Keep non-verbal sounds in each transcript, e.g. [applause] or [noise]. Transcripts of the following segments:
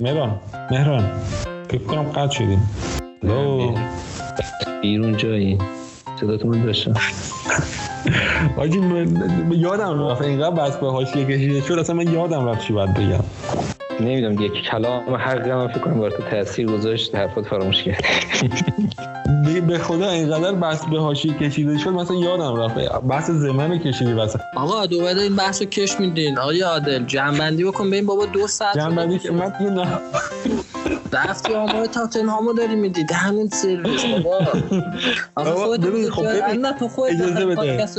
مهران مهران فکر کنم قطع شدیم. بیرون جایی. صداتون داشتم. [laughs] آجی یادم رفت اینقدر بس به حاشیه کشیده شد اصلا من یادم رفت چی باید بگم. نمی‌دونم یک کلام حقی هم فکر کنم تو تاثیر گذاشت حرفات فراموش کرد. به خدا اینقدر بحث به حاشیه کشیده شد مثلا یادم رفت. بحث زمن کشیدی واسه. آقا دوباره این بحث رو کش میدین. آقای عادل جنبندی بکن. ببین بابا دو ساعت جنبندی که من دیگه نه رفتی آمار تاتنهامو داری میدی. همین سرویس بابا. آقا بابا، خودت ببین، خب نه تو خودت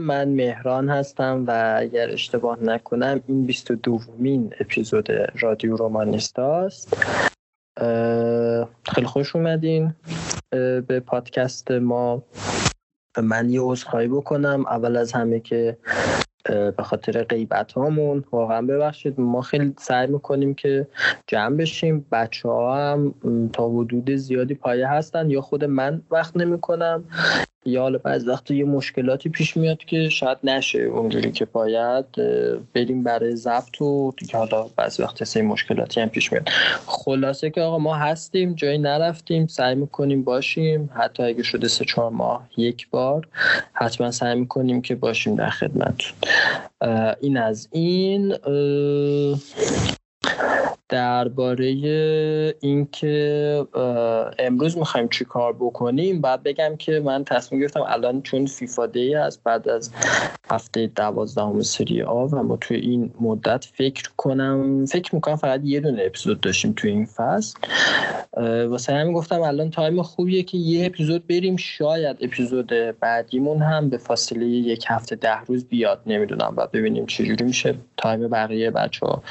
من مهران هستم و اگر اشتباه نکنم این 22 دومین اپیزود رادیو رومانیستاست. اه، خیلی خوش اومدین. به پادکست ما من یه عذرخواهی بکنم. اول از همه که به خاطر غیبت هامون واقعا ببخشید ما خیلی سعی می‌کنیم که جمع بشیم. بچه ها هم تا حدود زیادی پایه هستن یا خود من وقت نمی‌کنم. یا حالا بعض وقتا یه مشکلاتی پیش میاد که شاید نشه اونجوری که باید بریم برای ضبط و دیگه حالا بعض وقتا سه مشکلاتی هم پیش میاد. خلاصه که آقا ما هستیم جایی نرفتیم سعی می‌کنیم باشیم. حتی اگه شده سه چهار ماه یک بار حتما سعی می‌کنیم که باشیم در خدمتتون. این از این درباره اینکه امروز می‌خوایم چی کار بکنیم بعد بگم که من تصمیم گرفتم الان چون FIFA Day هست بعد از هفته دوازدهم سری آ و ما توی این مدت فکر کنم فکر می‌کنم فقط یه دونه اپیزود داشتیم توی این فصل. واسه همین گفتم الان time خوبیه که یه اپیزود بریم شاید اپیزود بعدیمون هم به فاصله یک هفته ده روز بیاد نمی‌دونم و ببینیم چجوری میشه time بقیه بچه ها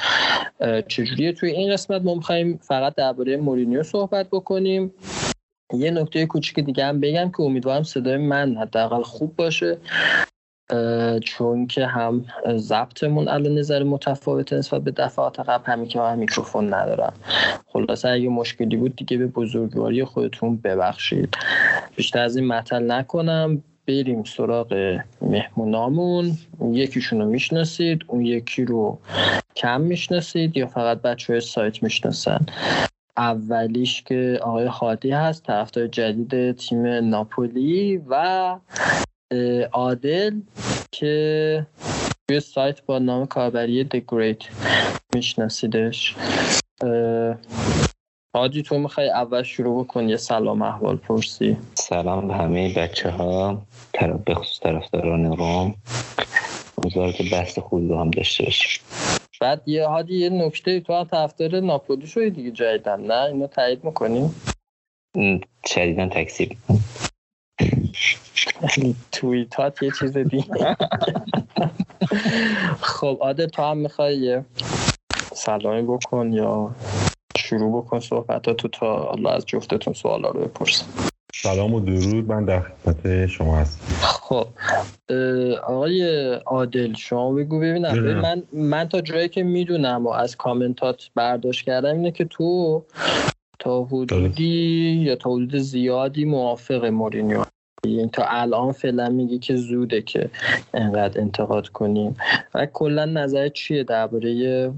چجوریه توی این قسمت ما می‌خوایم فقط درباره مورینیو صحبت بکنیم. یه نکته کوچیک دیگه هم بگم که امیدوارم صدای من حداقل خوب باشه چون که هم ضبطمون الان نظر متفاوته نسبت به دفعات قبل همین که من میکروفون ندارم. خلاصه اگه مشکلی بود دیگه به بزرگواری خودتون ببخشید. بیشتر از این مطل نکنم. بریم سراغ مهمونامون. یکیشون رو می‌شناسید اون یکی رو کم می‌شناسید یا فقط بچه های سایت می‌شناسن؟ اولیش که آقای هادی هست طرفدار جدید تیم ناپولی و عادل که توی سایت با نام کاربری The Great میشناسیدش. هادی تو می‌خوای اول شروع بکن یه سلام احوال پرسی. سلام به همه بچه ها به خصوص طرفداران روم. امیدوارم که بحث خوبی رو هم داشته باشیم. بعد یه هادی یه نکته تو هم طرفدار ناپولی شدی دیگه جدیدن نه؟ اینو تایید می‌کنیم م، شدیدا تکسیب توییتات یه چیز دیگه. خب عادل تو هم می‌خوای سلامی بکن یا شروع بکن صحبتاتو تا حالا از جفتتون سوالا رو بپرسم سلام و درود من در خدمت شما هستم. خب آقای عادل شما بگو ببینم. ببین من من تا جایی که می‌دونم و از کامنتات برداشت کردم اینه که تو تا حدودی یا تا حدود زیادی موافق مورینیو. این تا الان فعلا میگی که زوده که انقدر انتقاد کنیم. و کلا نظر چیه درباره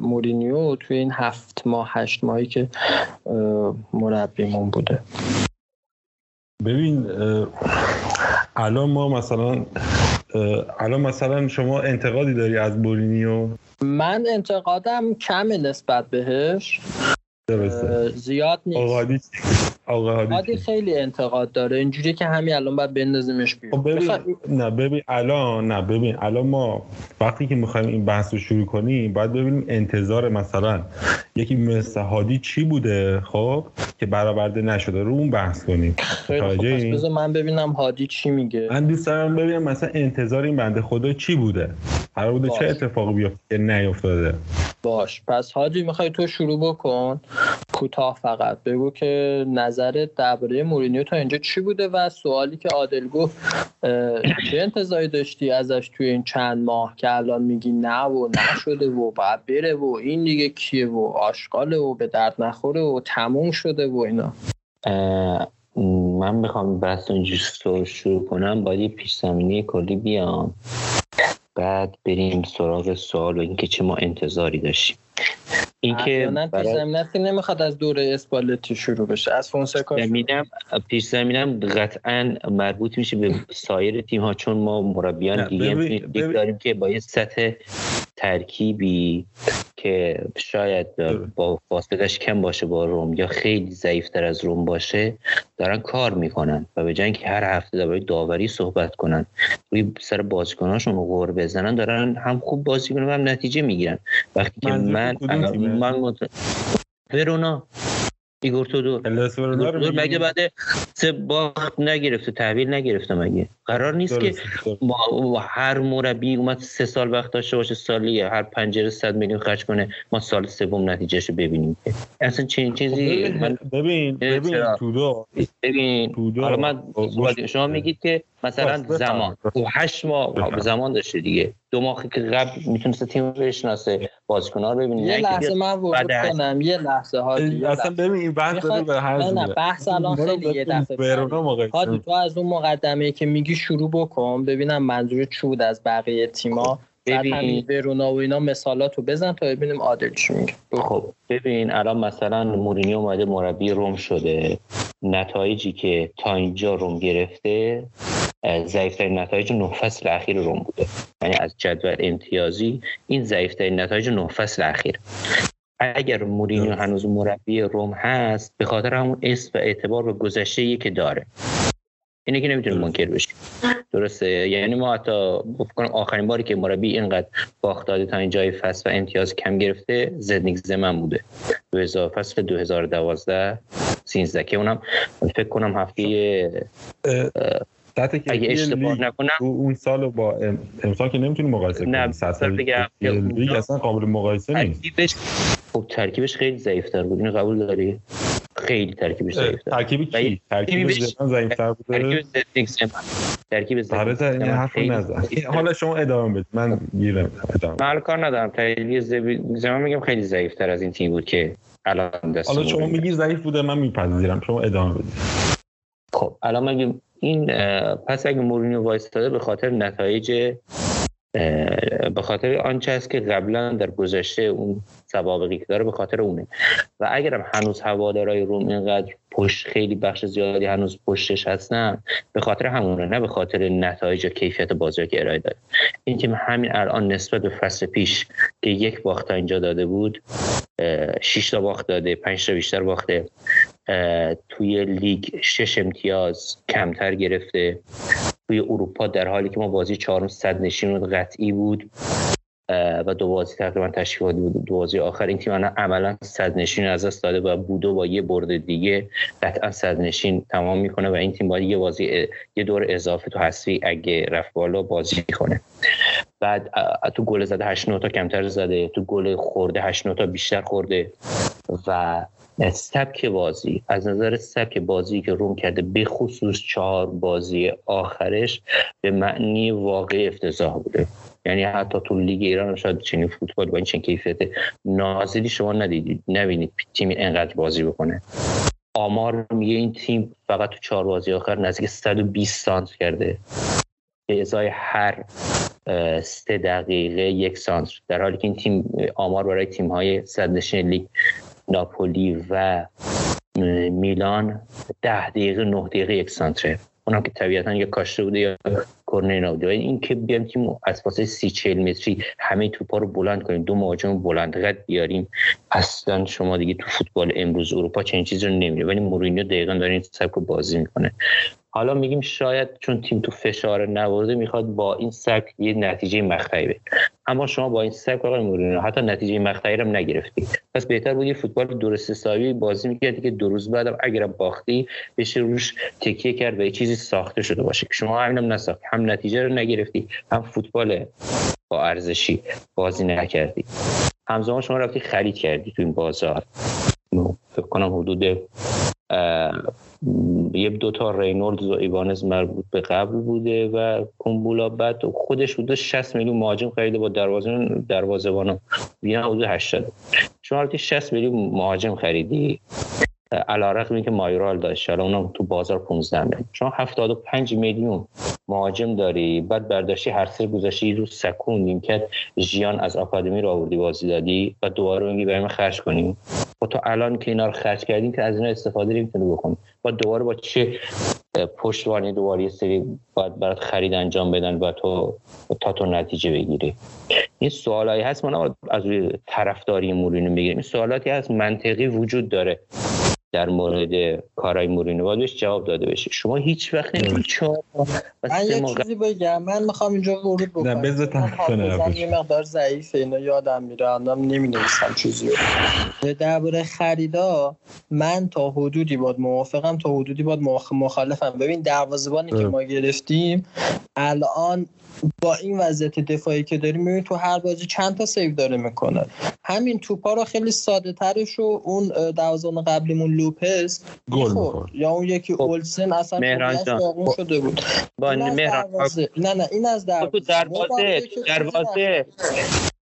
مورینیو توی این هفت ماه هشت ماهی که مربیمون بوده. ببین الان ما مثلا الان مثلا شما انتقادی داری از بورینیو من انتقادم کمه نسبت بهش. درسته. زیاد نیست. آقا هادی؟ خیلی انتقاد داره. اینجوری که همین الان باید بندازیمش خب بیرون ببین بخوای- نه ببین الان نه ببین الان ما وقتی که می‌خوایم این بحث رو شروع کنیم باید ببینیم انتظار مثلا یکی مثل هادی چی بوده خب که برآورده نشده. رو اون بحث کنیم. خیلی این؟ بذار من ببینم هادی چی میگه. من دوست دارم ببینم مثلا انتظار این بنده خدا چی بوده. قرار بوده باش. چه اتفاقی بیفته که نیفتاده. باش. پس هادی می‌خوای تو شروع بکن. کوتاه فقط. بگو که نظرت درباره مورینیو تا اینجا چی بوده و سوالی که عادل گفت چه انتظاری داشتی ازش توی این چند ماه که الان میگی نه و نشده و باید بره و این دیگه کیه و آشغاله و به درد نخوره و تموم شده و اینا؟ من بخوام رو اینجوری شروع کنم باید پیش زمینه کلی بیام. بعد بریم سراغ سوال و اینکه چه ما انتظاری داشتیم. اینکه پیش زمینه نمی‌خواد از دوره اسپالتی شروع بشه. از فونسکا زمینم پیش زمینم قطعا مربوط میشه به سایر تیم ها چون ما مربیان دیگه داریم که با یه سطح ترکیبی که شاید با فاصلش کم باشه با روم یا خیلی ضعیفتر از روم باشه دارن کار می‌کنن و به اینکه هر هفته درباره داوری صحبت کنن روی سر بازیکناشون غور بزنن دارن هم خوب بازی کنن و هم نتیجه می‌گیرن. وقتی که من؟ من مت... ورونا ایگور تودور؟ مگه بعد سه باخت نگرفته تحویل نگرفته مگه قرار نیست که. ما هر مربی اومد سه سال وقت داشته باشه سالی هر پنجره صد میلیون خرج کنه ما سال سوم نتیجهش رو ببینیم اصلا چنین چیزی خب ببین ببین چرا؟ تودو ببین. حالا من خب، شما. میگید که مثلا. زمان خب هشت ماه بفرمایید. زمان داشته دیگه دو ماه که قبل می‌تونسته تیم رو بشناسه بازیکن‌ها رو ببینه یه اینکه لحظه من ورود کنم یه لحظه یه اصلا. ببین این بحث داره به هر نه. بحث الان خیلی یه دفعه هادی تو از اون مقدمه که میگی شروع بکن ببینم منظور چی بود از بقیه تیما بعد ببین. ورونا و اینا مثالاتو بزن تا ببینیم عادل چی میگه خب ببین الان مثلا مورینیو اومده مربی روم شده نتایجی که تا اینجا روم گرفته ضعیفترین نتایج نه فصل اخیر روم بوده. یعنی از جدول امتیازی این ضعیفترین نتایج نه فصل اخیر. اگر مورینیو. هنوز مربی روم هست به خاطر همون اسم و اعتبار به گذشته که داره. اینه که نمی‌تونه. منکر بشه درسته؟ یعنی ما حتی فکر کنم آخرین باری که مربی اینقدر باخت داده تا این جای فصل و امتیاز کم گرفته زدنیک زمن بوده. 2000 فصل 2012 13 که اونم فکر کنم هفته سطح اگه کیفی اشتباه نکنم تو اون سال با ام- امسال که نمی‌تونی مقایسه نه، کنی سطح بگم که لیگ اصلا قابل مقایسه نیست. ترکیبش خب ترکیبش خیلی ضعیفتر بود. اینو قبول داری؟ خیلی ترکیبش ضعیفتر. ترکیب کی ترکیب ضعیف‌تر بوده؟ ترکیب تا این حرف نزن. حالا شما ادامه بدید من گیرم. ادامه من کار ندارم. ترکیب زمن میگم خیلی ضعیفتر از این تیم بود که الان دست حالا شما. میگی ضعیف بوده من میپذیرم. شما ادامه بدید خب الان مگه این پس اگه مورینیو وایستاده به خاطر نتایج به خاطر آنچه است که قبلا در گذشته اون سوابقی که داره به خاطر اونه. و اگرم هنوز هوادارای روم اینقدر پشت خیلی بخش زیادی هنوز پشتش هستن به خاطر همونه نه به خاطر نتایج و کیفیت بازی که ارائه داره این تیم همین الان نسبت به فصل پیش که یک باخت اینجا داده بود شش تا باخت داده پنج تا بیشتر باخته. توی لیگ شش امتیاز کمتر گرفته. توی اروپا در حالی که ما بازی چهارم صد نشین قطعی بود و دو بازی تقریبا تشکیل بود. دو بازی آخر این تیم عملا صد نشین از دست داده و بودو با یه برد دیگه قطعا صد نشین تمام می‌کنه و این تیم باید یه بازی یه دور اضافه تو حسی اگه رفت بالا بازی کنه. بعد تو گل زده 8 تا کمتر زده تو گل خورده 8 تا بیشتر خورده و سبک بازی از نظر سبک بازی که روم کرده به خصوص چهار بازی آخرش به معنی واقعی افتضاح بوده. یعنی حتی تو لیگ ایران شاید چنین فوتبال با این چنین کیفیت نازلی شما ندیدید نبینید تیمی انقدر بازی بکنه. آمار میگه این تیم فقط تو چهار بازی آخر نزدیک 120 سانتر کرده. به ازای هر سه دقیقه یک سانتر در حالی که این تیم آمار برای تیم های صدرنشین لیگ ناپولی و میلان ده دقیقه نه دقیقه یک سانتره. اونم که طبیعتا یا کاشته بوده یا کرنر اینا بود این که بیام تیم از فاصله سی چهل متری همه توپا رو بلند کنیم. دو مهاجم بلند قد بیاریم. اصلا شما دیگه تو فوتبال امروز اروپا چنین چیزی رو نمیره ولی مورینیو دقیقا داره سبک بازی می‌کنه. حالا میگیم شاید چون تیم تو فشار نورده می‌خواد با این سبک یه نتیجه مقطعی بده اما شما با این سبک آقای مورینیو حتی نتیجه مقطعی رو نگرفتی. پس بهتر بود یه فوتبال درست حسابی بازی می‌کردی که دو روز بعدم اگر باختی بشه روش تکیه کرد و یه چیزی ساخته شده باشه. که شما همینم نساختی. هم نتیجه رو نگرفتی هم فوتبال با ارزشی بازی نکردی. همزمان شما رفتی خرید کردی تو این بازار. فکر کنم حدود یه دو تا رینولد و ایوانز مربوط به قبل بوده و کومبولا بعد خودش بوده 60 میلیون مهاجم خریده با دروازه دروازه‌بان بیان حدود 80 شما 60 میلیون مهاجم خریدی. علیرغم که مایرال داشت. حالا اونم تو بازار 15 میلیون. شما 75 میلیون مهاجم داری. بعد برداشتی هر سه گذاشتی رو سکون. نیمکت ژیان از آکادمی رو آوردی بازی دادی و دوباره میگی برای خرج کنیم با تو الان که اینا رو خرج کردیم که از اینا استفاده نمی‌تونی بکنی. و دوباره با چه پشتوانی دوباره یه سری باید برات خرید انجام بدن و تو تا تو نتیجه بگیری. این سوالایی هست من از روی طرفداری مورینو می‌گیریم این سوالاتی هست منطقی وجود داره. در مورد کارهای مورینو. باید بهش جواب داده بشه. شما هیچ وقت نمی‌تونید چهار من یه چیزی بگم. من می‌خوام اینجا ورود بکنم. نه بذار یه مقدار ضعیفه. اینا یادم میره. الان نمی‌نویسم چیزی رو. درباره خریدا من تا حدودی باد موافقم. تا حدودی باد مخالفم. ببین دروازه‌بانی که ما گرفتیم الان با این وضعیت دفاعی که داریم می‌بینید تو هر بازی چند تا سیو داره می‌کنه. همین توپا رو خیلی ساده ترش رو اون دوازان قبلیمون لوپز گل یا اون یکی خب. اولسن اصلا مهران شده بود. با نه نه این از دروازه. دروازه دروازه.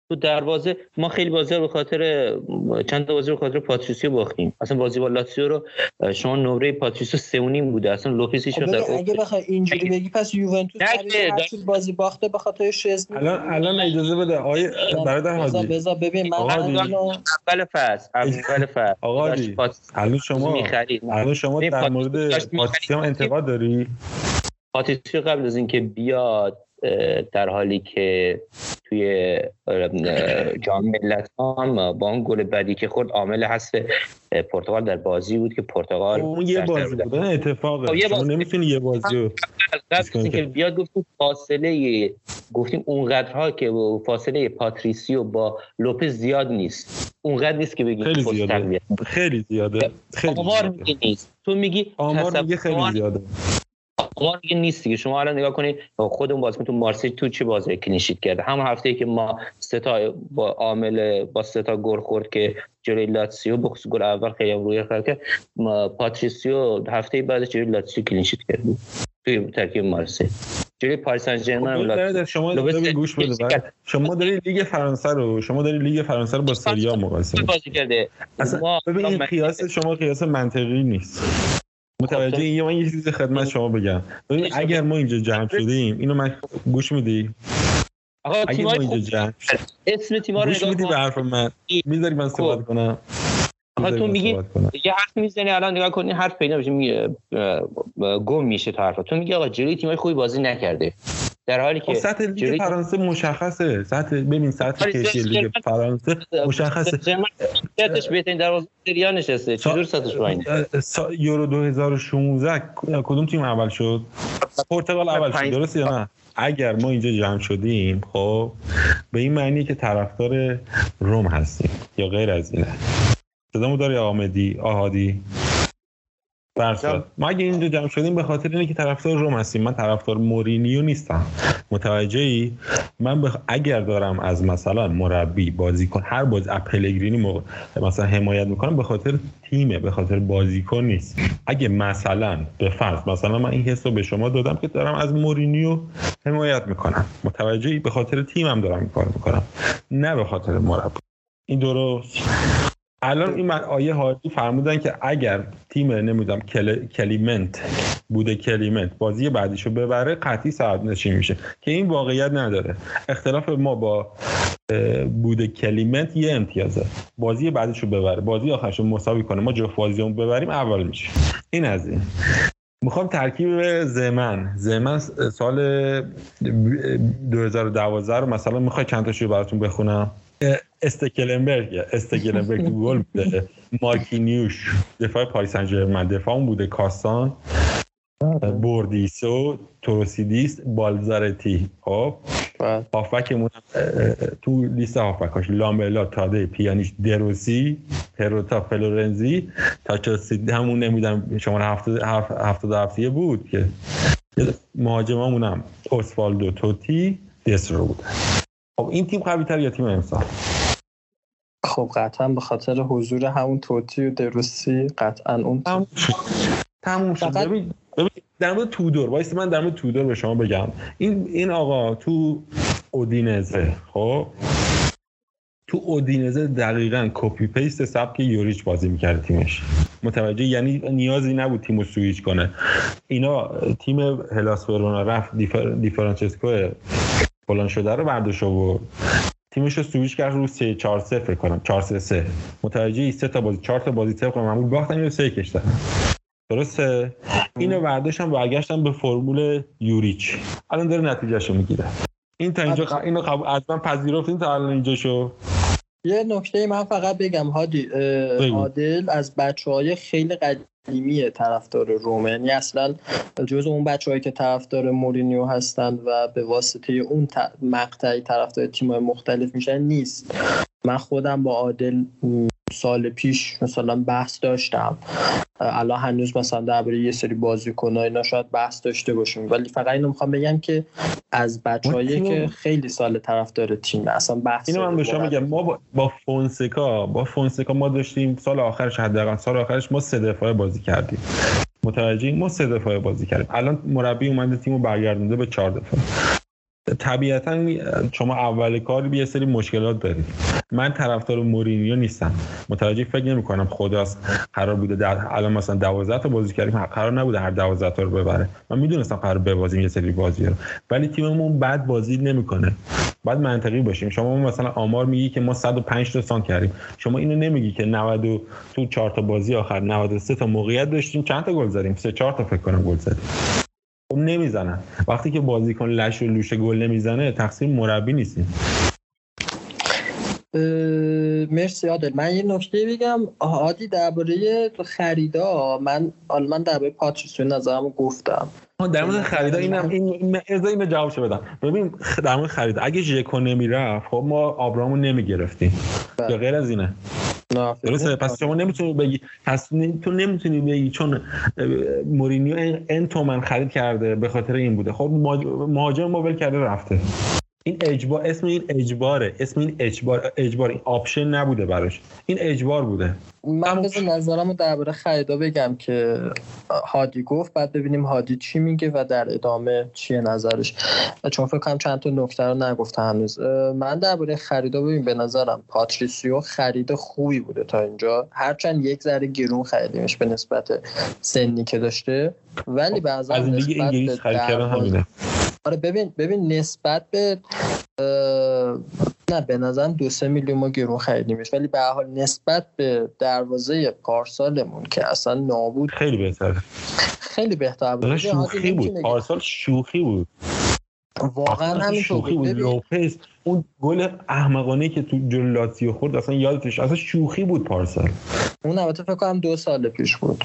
تو دروازه ما خیلی بازی به خاطر چند تا بازی به خاطر پاتریسیو باختیم. اصلا بازی با لاتسیو رو شما نمره پاتریسیو سه و نیم بوده. اصلا لوپیس هیچ در اگه بخوای اینجوری بگی پس یوونتوس بازی باخته به خاطر شزنی الان الان اجازه بده. آیه برادر هادی بذار ببین من اول فصل اول فصل. [laughs] آقا الان شما الان شما در مورد پاتریسیو انتقاد داری؟ پاتریسیو قبل از اینکه بیاد در حالی که توی جام ملت هم با اون گل بعدی که خورد عامل هست پرتغال در بازی بود که پرتغال اون یه بازی بود اتفاقه. خب، شما نمی‌تونی یه بازی رو که بیاد گفتیم فاصله گفتیم اونقدرها که فاصله پاتریسیو با لوپز زیاد نیست. اونقدر نیست که بگیم خیلی زیاده. خیلی زیاده. خیلی آمار میگی نیست. تو میگی آمار میگه خیلی زیاده. ما دیگه نیست دیگه. شما الان نگاه کنید خودمون بازیکن تو مارسی تو چی بازی clean sheet کرده؟ هم هفته ای که ما سه تا با عامل با سه تا گل خورد که جلوی لاتسیو بخصوص گل اول خیلی روی کرد که پاتریسیو هفته بعد جلوی لاتسیو clean sheet کرد. توی ترکیب مارسی. جلوی پاریس سن ژرمن شما داری گوش بده شما داری لیگ فرانسه رو شما داری لیگ فرانسه رو با سری مقایسه بازی کرده؟ اصلا ببین این قیاس شما قیاس منطقی نیست. متوجه این من یه چیز خدمت شما بگم. ببین اگر ما اینجا جمع شدیم اینو من گوش میدی؟ آقا اگه ما اینجا جمع اسم تیم‌ها رو گوش میدی به حرف من؟ می‌ذاری من صحبت خب. کنم. آقا تو میگی یه حرف می‌زنی الان نگاه کنی حرف پیدا میشه میگه گم میشه تو حرفا. تو میگی آقا جلوی تیمای خوبی بازی نکرده. در حالی که خب، سطح لیگ فرانسه مشخصه. سطح ببین سطح آره، کشی لیگ فرانسه مشخصه. سطحش بهترین دروازه سریا نشسته. چجور سطحش پایینه یورو 2016 کدوم تیم اول شد؟ پرتغال اول شد درست یا نه؟ اگر ما اینجا جمع شدیم خب به این معنی که طرفدار روم هستیم یا غیر از اینه. صدامو داری آمدی آهادی؟ ما اگه اینجا جمع شدیم به خاطر اینه که طرفدار روم هستیم. من طرفدار مورینیو نیستم. متوجه ای من بخ... اگر دارم از مثلا مربی بازیکن هر بازی پلگرینی م... مثلا حمایت می‌کنم به خاطر تیمه به خاطر بازیکن نیست. اگه مثلا به فرض مثلا من این حس رو به شما دادم که دارم از مورینیو حمایت می‌کنم. متوجه ای به خاطر تیمم دارم کار می‌کنم. نه به خاطر مربی. این درست؟ الان این من آیه هادی فرمودن که اگر تیم نمی‌دونم کل... کلیمنت بوده کلیمنت بازی بعدیشو ببره قطعی صاحب نشین میشه. که این واقعیت نداره. اختلاف ما با بوده کلیمنت یه امتیازه. بازی بعدیشو ببره. بازی آخرشو مساوی کنه. ما جفت بازیمون ببریم اول میشه. این از این. می‌خوام ترکیب زمن. زمن سال 2012 رو مثلا می‌خوای چند تاشو براتون بخونم؟ استکلنبرگ استکلنبرگ تو گل بوده مارکینیوش دفاع پاریس سن دفاع اون بوده کاستان بوردیسو توروسیدیس بالزارتی خب هافبکمون تو لیست هافبکاش لاملا تادی پیانیش دروسی پروتا فلورنزی تا همون نمی‌دونم شما هفته هفته بود که مهاجمامون هم اسوالدو توتی دسترو بود خب این تیم قوی تر یا تیم امسال خب قطعا به خاطر حضور همون توتی و دروسی قطعا اون تموم شد. ببین در مورد تودور وایس من در مورد تودور به شما بگم. این این آقا تو اودینزه خب؟ تو اودینزه دقیقا copy paste سبک یوریچ بازی می‌کرد تیمش. متوجه یعنی نیازی نبود تیمو سویچ کنه. اینا تیم هلاس ورونا رفت دیفر... دیفرانچسکو فلان شده رو برداشت و تیمش رو سویچ کرد رو 3 4 3 فکر کنم. 4 3 3 متوجه سه تا بازی 4 تا بازی طبق معمول. باختن یا سه کشتن. درسته؟ اینو برداشتم برگشتم به فرمول یوریچ. الان داره نتیجهشو می‌گیره. این تا اینجا اینو قبول از من پذیرفتین تا الان اینجا شو یه نکته من فقط بگم هادی عادل از بچه های خیلی قدیمی طرفدار رومه یعنی اصلا جز اون بچه هایی که طرفدار مورینیو هستند و به واسطه اون مقطعی طرفدار تیم مختلف میشن نیست. من خودم با عادل سال پیش مثلا بحث داشتم. الان هنوز مثلا درباره یه سری بازیکن‌ها اینا شاید بحث داشته باشیم. ولی فقط اینو می‌خوام بگم که از بچه‌هایی که خیلی سال طرفدار تیم اصلا بحث اینو من به شما میگم ما با, با فونسکا با فونسکا ما داشتیم سال آخرش حداقل سال آخرش ما سه دفعه بازی کردیم. متوجه ما سه دفعه بازی کردیم. الان مربی اومده تیمو برگردونده به چهار دفعه. طبیعتا شما اول کار یه سری مشکلات دارید. من طرفدار مورینیو نیستم. متوجه فکر نمی کنم خداست. قرار بوده در الان مثلا 12 تا بازی کردیم. قرار نبوده هر 12 تا رو ببره. من می‌دونستم قرار ببازیم یه سری بازی رو. ولی تیممون بعد بازی نمی‌کنه بعد منطقی باشیم. شما مثلا آمار میگی که ما 105 تا سان کردیم. شما اینو نمیگی که 90 تو 4 تا بازی آخر 93 تا موقعیت داشتیم. چند تا گل زدیم؟ 3 4 تا فکر کنم گل زدیم. نمی‌زنن. وقتی که بازیکن لش و لوشه گل نمی‌زنه تقصیر مربی نیستیم. مرسی عادل. من یه نکته بگم. عادی درباره خریدا من من درباره پاتریسیو نظرم گفتم. در مورد خریدا اینم این ارزا اینو جوابشو بدم. ببین در مورد خرید اگه ژکو نمی‌رفت خب ما آبرامو نمی‌گرفتیم. یا غیر از اینه. درسته؟ پس شما نمی‌تونی بگی پس تو نمی‌تونی بگی چون مورینیو ان تومن خرید کرده به خاطر این بوده. خب مهاجممون ول کرده رفته. این اجبار اسم این اجباره. اسم این اجبار اجبار. این option نبوده براش. این اجبار بوده. من بذار نظرمو درباره خریدا بگم که هادی گفت. بعد ببینیم هادی چی میگه و در ادامه چیه نظرش. چون فکر کنم چند تا نکته رو نگفته هنوز. من درباره خریدا ببین. به نظرم پاتریسیو خرید خوبی بوده تا اینجا. هرچند یک ذره گرون خریدیمش به نسبت سنی که داشته. ولی بعضا از لیگ انگلیس خرید کردن همینه. آره ببین ببین نسبت به نه به نظرم دو سه میلیون ما گرون خریدیمش ولی به حال نسبت به دروازه پارسالمون که اصلا نابود خیلی بهتر خیلی بهتر بود. شوخی بود. پارسال شوخی بود. واقعا همین شوخی بود. لوپز اون گل احمقانه که تو جلو خورد اصلا یادتش اصلا شوخی بود پارسال. اون البته فکر کنم دو سال پیش بود.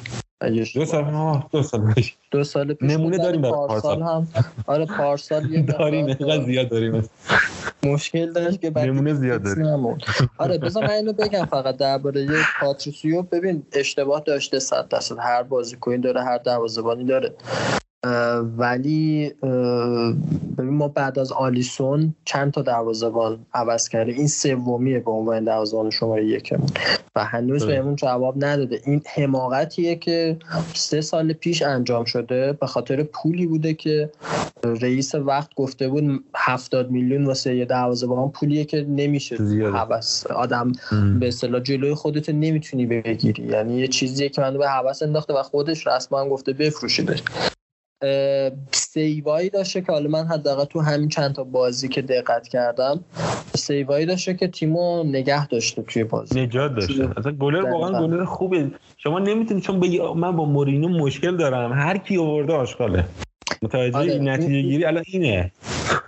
دو سال ها دو سال پیش. دو سال پیش نمونه داریم برای پارسال هم آره پارسال یه داریم اینقدر زیاد داریم. مشکل داشت که نمونه زیاد داریم. آره بذار من اینو بگم فقط درباره پاتریسیو. ببین اشتباه داشته صد درصد. هر بازیکنی داره هر دروازه‌بانی داره. ولی ببین ما بعد از آلیسون چند تا دروازه‌بان عوض کرده؟ این سومیه به عنوان دروازه‌بان شماره یکمون و هنوز بهمون جواب نداده. این حماقتیه که سه سال پیش انجام شده. به خاطر پولی بوده که رئیس وقت گفته بود 70 میلیون واسه یه دروازه‌بان پولیه که نمیشه حوس آدم به اصطلاح جلوی خودت نمی‌تونی بگیری. یعنی یه چیزیه که من به حوس انداخته و خودش رسما گفته بفروشیدش. سیوایی داشته که حالا من حداقل تو همین چند تا بازی که دقت کردم سیوایی داشته که تیمو نگه داشته توی بازی. نجات داشته. اصلا گلر واقعا گلر خوبه. شما نمی‌تونید چون بگی من با مورینو مشکل دارم. هر کی آورده آشغاله. متوجه آره. نتیجه گیری الان اینه.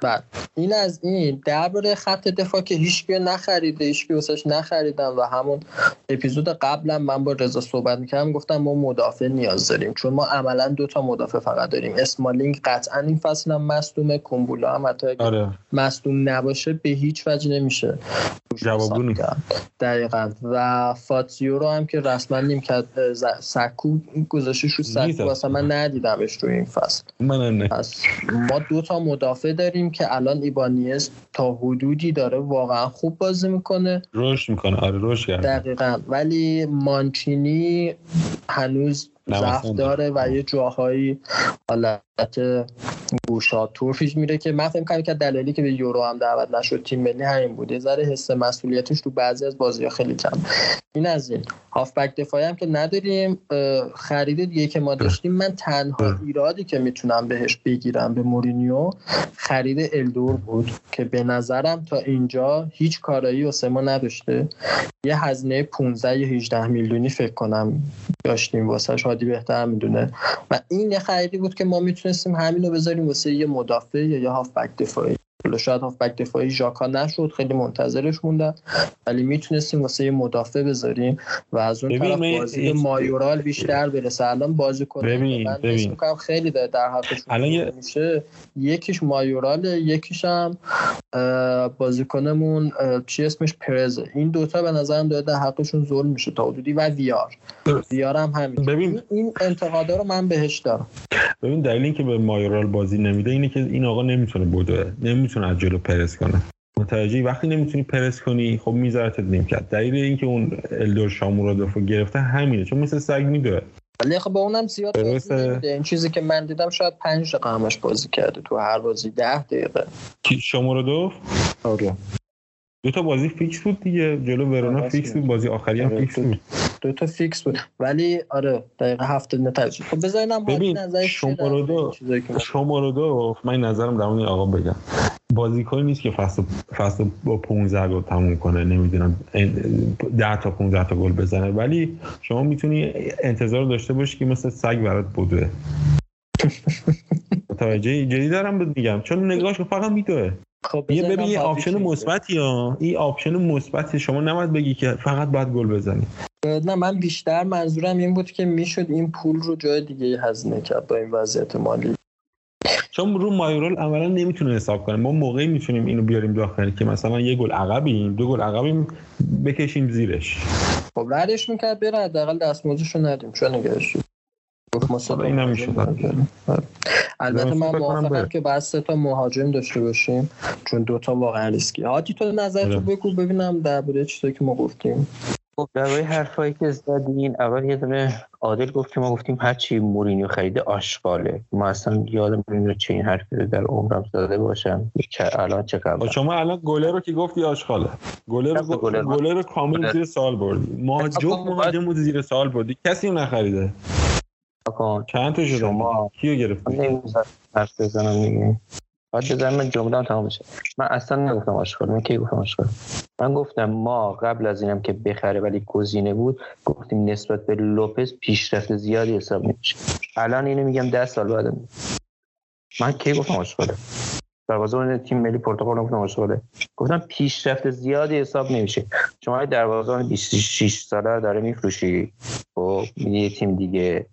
بعد این از این درباره خط دفاع که هیچ نخریده هیچ واسش نخریدم و همون اپیزود قبلا من با رضا صحبت می‌کردم گفتم ما مدافع نیاز داریم. چون ما عملا دو تا مدافع فقط داریم. اسمالینگ قطعا این فصل هم مصدومه کومبولا هم حتی آره. مصدوم نباشه به هیچ وجه نمیشه. جوابونی دقیقا. و فاتیو رو هم که رسما نیم کرد سکو گذاشته رو سکو اصلا. من ندیدمش رو این فصل. من پس ما دو تا مدافع داریم که الان ایبانیز تا حدودی داره واقعا خوب بازی می‌کنه. روش می‌کنه. آره روش کرده. دقیقا. ولی مانچینی هنوز ضعف داره و یه جاهایی حالت گوشا پیش میره که من فکر که دلیلی که به یورو هم دعوت نشد تیم ملی همین بود. یه ذره حس مسئولیتش تو بعضی از بازی ها خیلی کم. این از این. هافبک دفاعی هم که نداریم خرید دیگه که ما داشتیم. من تنها ایرادی که می‌تونم بهش بگیرم به مورینیو خرید الدور بود که به نظرم تا اینجا هیچ کارایی واسه ما نداشته. یه هزینه 15 یا 18 میلیونی فکر کنم داشتیم واسه هادی بهتر می‌دونه. و این یه خریدی بود که ما می‌تونستیم همین رو بذاریم واسه یه مدافع یا یه هافبک دفاعی. شاید هافبک دفاعی ژاکا نشد خیلی منتظرش موندن ولی می‌تونستیم واسه یه مدافع بذاریم و از اون طرف بازی مایورال بیشتر برسه. الان بازی کنه. ببین من ببین. خیلی داره در حقش الان میشه. یکیش مایورال یکیش هم بازیکنمون چی اسمش؟ پرزه. این دوتا به نظرم داره در حقشون ظلم میشه تا حدودی. و ویار. ویار هم همین ببین این انتقادا رو من بهش دارم. ببین دلیل اینکه به مایورال بازی نمیده اینه که این آقا نمی‌تونه بوده نمی‌تونه از جلو پرس کنه متوجهی؟ وقتی نمی‌تونی پرس کنی خب میذارتت نیمکت دلیل اینکه اون الدور شامورادوفو گرفته همینه چون مثل سگ میدوه. ولی خب با اونم زیاد این چیزی که من دیدم شاید پنج دقیقه همش بازی کرده تو هر بازی. ده دقیقه. کی؟ شامورادوف آره. دو تا بازی فیکس بود دیگه. جلو ورونا فیکس بود. بازی آخری هم آره، فیکس بود. دو تا فیکس بود. ولی آره دقیقه هفته نتیجه خب بذارینم ببین شماره دو شماره دو من نظرم در اون آقا بگم. بازیکن نیست که فصل فصل با 15 گل تموم کنه نمی‌دونم 10 تا 15 تا گل بزنه. ولی شما می‌تونی انتظار داشته باشی که مثل سگ برات بدوه متوجه جدی دارم میگم. چون نگاهش فقط میدوه. خب یه ببین یه option مثبتی ها. این option مثبتی شما نباید بگی که فقط باید گل بزنی. نه من بیشتر منظورم این بود که می‌شد این پول رو جای دیگه هزینه کرد با این وضعیت مالی. چون رو مایورال عملا نمی‌تونه حساب کنه. ما موقعی می‌تونیم اینو بیاریم داخل که مثلا یه گل عقبیم دو گل عقبیم بکشیم زیرش. خب ردش می‌کرد بره حداقل دستمزدشو ندیم چون نگرش این نمیشه البته من موافقم که بعد سه تا مهاجم داشته باشیم چون دوتا واقعا ریسکی. هاتی تو نظر تو بگو ببینم درباره چیزی که ما گفتیم. خب درباره حرفایی که زدین اول یه دونه عادل گفت که ما گفتیم هرچی مورینیو خریده آشغاله. ما اصلا یادم نمیاد چه این حرفی رو در عمرم زده باشم؟ الان چه خبر؟ شما الان گله رو که گفتی آشغاله. گله رو گله رو کامل زیر سال بردی. مهاجم مهاجم بود زیر سال بردی. کسی نخریده. چند تا شده شما کیو گرفتی حرف بزنم دیگه. باید بزنم من جمله تمام بشه. من اصلا نگفتم آشغال من کی گفتم آشغال من گفتم ما قبل از اینم که بخره ولی گزینه بود گفتیم نسبت به لوپز پیشرفت زیادی حساب میشه. الان اینو میگم ده سال بعد من کی گفتم آشغاله دروازه‌بان تیم ملی پرتغال گفتم آشغاله گفتم پیشرفت زیادی حساب نمیشه. شما دروازه‌بان 26 ساله داره میفروشی. خب یه تیم دیگه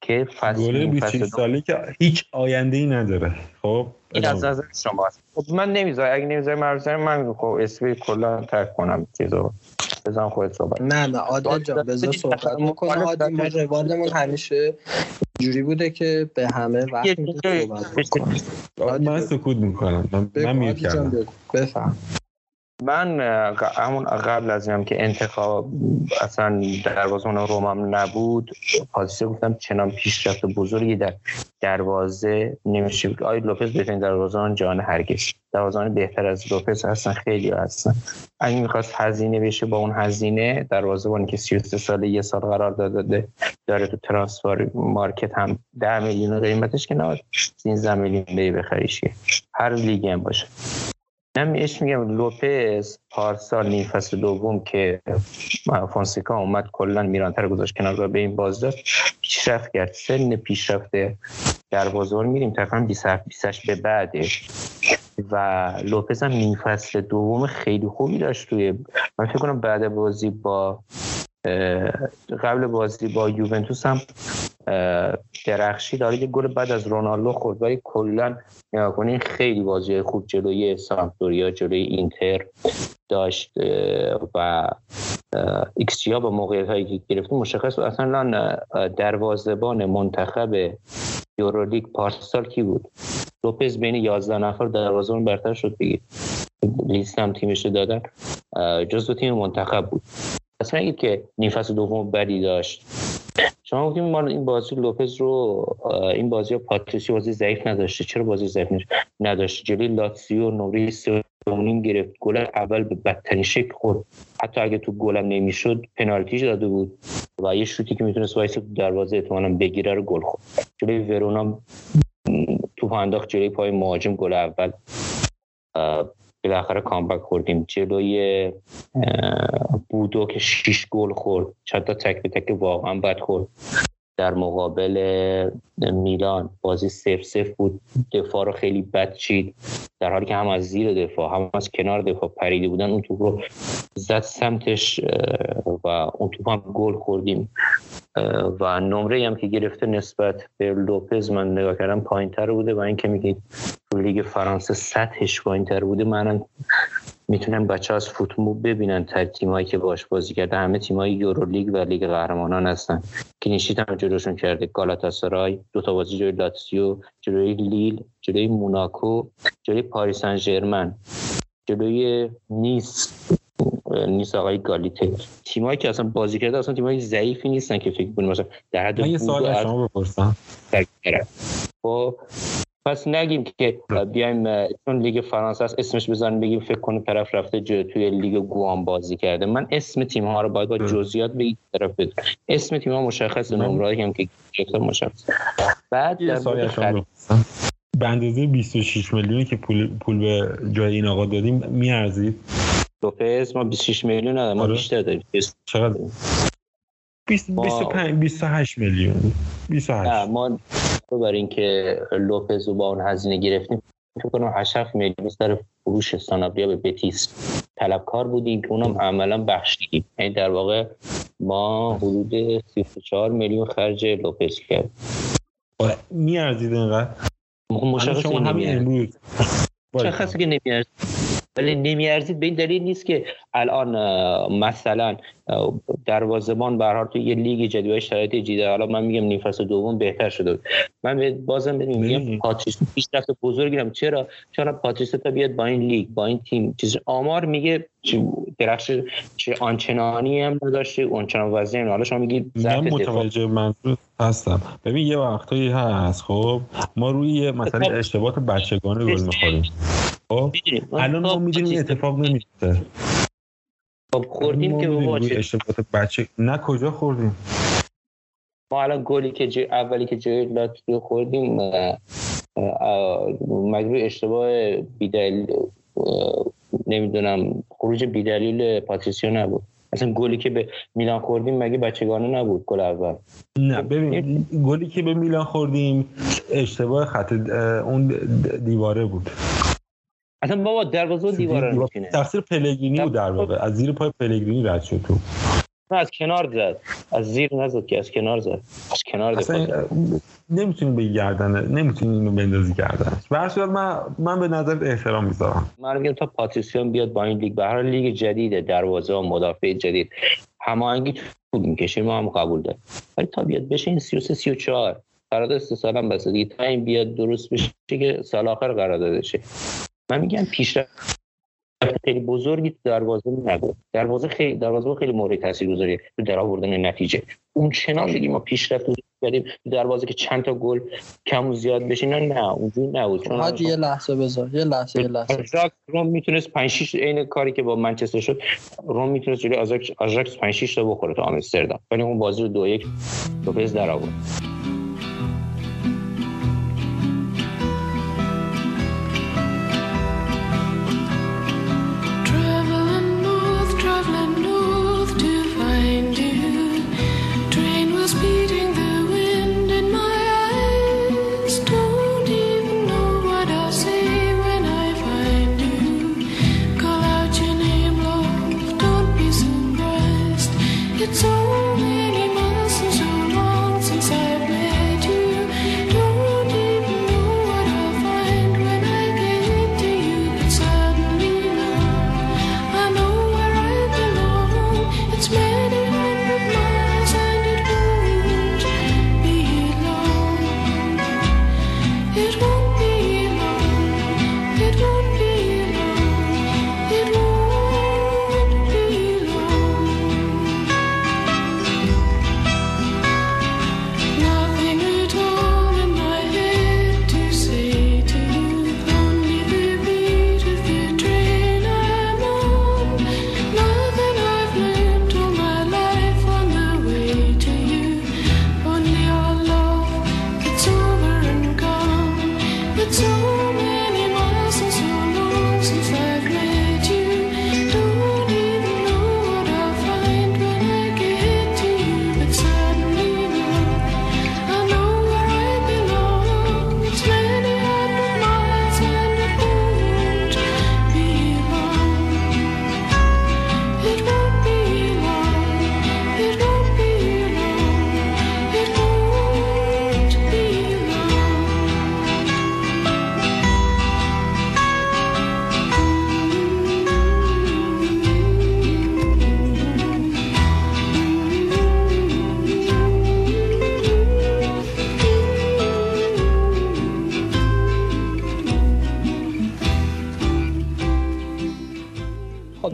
که فصل 26 ساله که هیچ آینده ای نداره. خب این از نظر شما خب من نمی‌ذارم. اگه نمی‌ذارم من خب اسمی کلا ترک کنم. چیزو بزن خودت صحبت نه نه عادل جان بذار صحبت می‌کنه عادی ما روالمون همیشه جوری بوده که به همه وقت میده صحبت من سکوت می‌کنم. من, من میوت کردم. بفهم. من همون قبل از اینم که انتخاب اصلا دروازه رومم نبود پادیسه گفتم چنان پیشرفت بزرگی در دروازه نمیشه آی لوپز بهترین دروازه‌بان جهان هرگز. دروازه‌بان بهتر از لوپز هستن خیلی هستن. اگه می‌خواست هزینه بشه با اون هزینه دروازه‌بانی که 33 ساله یه سال قرار داده داره تو Transfermarkt هم 10 میلیون قیمتش که نه 13 میلیون بی بخریش هر لیگی هم باشه. من ايش میگم لوپز پارسال نیم فصل دوم که فونسیکا اومد کلا میرانته رو گذاشت کنار به این بازی داد. پیشرفت کرد. سن پیشرفت در بازار میریم. تقریبا 27 به بعده و لوپز هم نیم فصل دوم خیلی خوبی داشت توی من فکر کنم بعد بازی با قبل بازی با یوونتوس هم درخشی داره یه گل بعد از رونالدو خورد ولی کلا نگاه کنین خیلی بازی خوب جلوی سامپدوریا جلوی اینتر داشت و ایکس ها با موقعیت هایی که گرفتیم مشخص اصلا دروازبان منتخب یورولیگ پارسال کی بود؟ لوپز بین 11 نفر دروازه‌بان برتر شد دیگه لیست هم تیمش دادن جزو تیم منتخب بود. پس نگید که نیم فصل دوم بدی داشت. شما گفتیم ما این بازی لوپز رو این بازی پاتریسی بازی ضعیف نداشته. چرا بازی ضعیف نداشت جلوی لاتسیو نوری سومونیم گرفت. گل اول به بدترین شکل خورد. حتی اگه تو گلم نمی‌شد پنالتیش داده بود و یه شوتی که می‌تونست وایس دروازه احتمالاً بگیره رو گل خورد. جلوی ورونا تو انداخت جلوی پای مهاجم گل اول. بالاخره comeback خوردیم. جلوی بودو که شیش گل خورد. چند تا تک به تک واقعا بد خورد. در مقابل میلان بازی سف سف بود. دفاع رو خیلی بد چید. در حالی که هم از زیر دفاع هم از کنار دفاع پریده بودن اون توپ رو زد سمتش و اون توپ هم گل خوردیم. و نمره هم که گرفته نسبت به لوپز من نگاه کردم پایین تر بوده و اینکه میگید تو لیگ فرانسه سطحش پایین تر بوده من می‌تونن بچه ها FotMob رو ببینن تر تیمایی که باش بازی کرده. همه تیمایی Euro League و لیگ قهرمانان هستن. clean sheet هم جلوشون کرده. گالاتاسرای دو تا بازی جلوی لاتسیو جلوی لیل جلوی موناکو جلوی پاریس سن جلوی نیس. نیست آقای گالیته تیمایی که اصلا بازی کرده اصلا تیمایی ضعیفی نیستن که فکر کنیم. مثلا در حد یه سوال از شما بپرسم. خب پس نگیم که بیایم چون لیگ فرانسه است اسمش بزنیم بگیم فکر کنه طرف رفته جو توی لیگ گوام بازی کرده. من اسم تیم ها رو باید با جزئیات بگیم طرف بده. اسم تیم ها مشخص نمره هم که گرفته مشخص. بعد سوالی به اندازه 26 میلیونی که پول پول به جای این آقا دادیم میارزید؟ لوپز ما 26 میلیون نداریم ما آره. بیشتر داریم. چقدر؟ 25 28 میلیون. 28 نه ما برای اینکه لوپز رو با اون هزینه گرفتیم فکر کنم 8 میلیون سر فروش سانابریا به بتیس. طلبکار بودیم که اونم عملا بخشیدیم. یعنی در واقع ما حدود 34 میلیون خرج لوپز کرد آره، میارزید اینقدر؟ مشخصه شما همین امروز. مشخصه که نمیارزید ولی نمیارزید. به این دلیل نیست که الان مثلا دروازه‌بان به هر تو یه لیگ و شرایط جدید حالا من میگم نیم فصل دوم بهتر شده من بازم میگم پاتریس پیشرفت بزرگی هم چرا؟ چرا پاتریس تا بیاد با این لیگ با این تیم. چیز آمار میگه درخش چه آنچنانی هم نداشته آنچنان وضعی حالا شما میگید من متوجه منظور هستم. ببین یه وقتایی هست خب؟ ما روی مثلا اشتباهات بچگانه گل می‌خوریم. خب؟ الان ما می‌دونیم اتفاق نمیفته. خب خوردیم که بابا اشتباهات بچه نه کجا خوردیم؟ ما الان گلی که جای اولی که جای لاتزیو خوردیم مجبور اشتباه بیدلیل نمی‌دونم خروج بیدلیل پاتریسیو نبود؟ اصلا گلی که به میلان خوردیم مگه بچگانه نبود گل اول؟ نه ببین گلی که به میلان خوردیم اشتباه خط اون دیواره بود. اصلا بابا دروازه دیواره رو میشینه تقصیر پلگرینی بود در واقع. از زیر پای پلگرینی رد شد تو. از کنار زد. از زیر نزد که از کنار زد. از کنار اصلا نمی‌تونی به گردن نمی‌تونی اینو بندازی گردن. به من من به نظر احترام می‌ذارم. من میگم تا پاتریسیون بیاد با این لیگ به هر لیگ جدید دروازه و مدافع جدید. هماهنگی تو می‌کشه ما هم قبول داریم. ولی تا بیاد بشه این 33 34 قرارداد سه سالم بس دیگه تا این بیاد درست بشه که سال آخر قرارداد بشه من میگم پیشرفت خیلی بزرگی تو دروازه نگو دروازه خیلی دروازه خیلی مورد تاثیرگذاری تو در آوردن نتیجه. اون چنان دیگه ما پیشرفت کردیم تو دروازه که چند تا گل کم و زیاد بشین نه اونجوری نبود. چون یه لحظه بذار یه لحظه یه لحظه. روم می‌تونست 5 6 عین کاری که با منچستر شد روم می‌تونست جلوی آژاکس آژاکس 5 6 تا بخوره تو آمستردام. ولی اون بازی رو 2 1 لوپز در آورد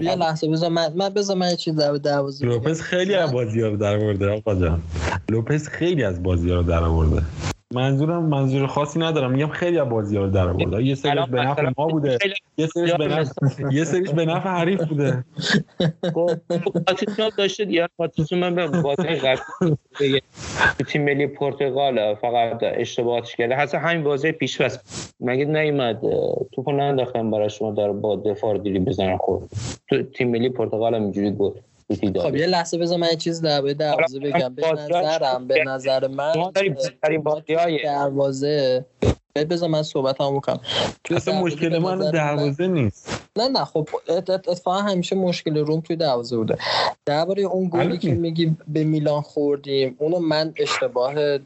لحظه بذار من من بذار من یه چیز در دروازه لوپز خیلی از بازی ها رو در آورده آقا جان. لوپز خیلی از بازی ها رو در آورده. منظورم منظور خاصی ندارم. میگم خیلی از بازی رو در آورده یه سریش به نفع ما بوده. یه سریش به نفع یه سریش به نفع حریف بوده. خب پاتیسون داشته دیگه پاتیسون من به بازی تیم ملی پرتغال فقط اشتباهاتش کرده. حتی همین بازی پیش بس. مگه نیومد توپو ننداختم برای شما در با دفاع دیری بزنن؟ خب تو تیم ملی پرتغال هم اینجوری بود. خب یه لحظه بذار من یه چیز در دروازه بگم. به نظرم به نظر من دروازه بذار من صحبت هم بکنم اصلا مشکل من دروازه نیست. نه نه خب اتفاقا همیشه مشکل روم توی دروازه بوده. درباره اون گلی که میگی به میلان خوردیم اونو من اشتباه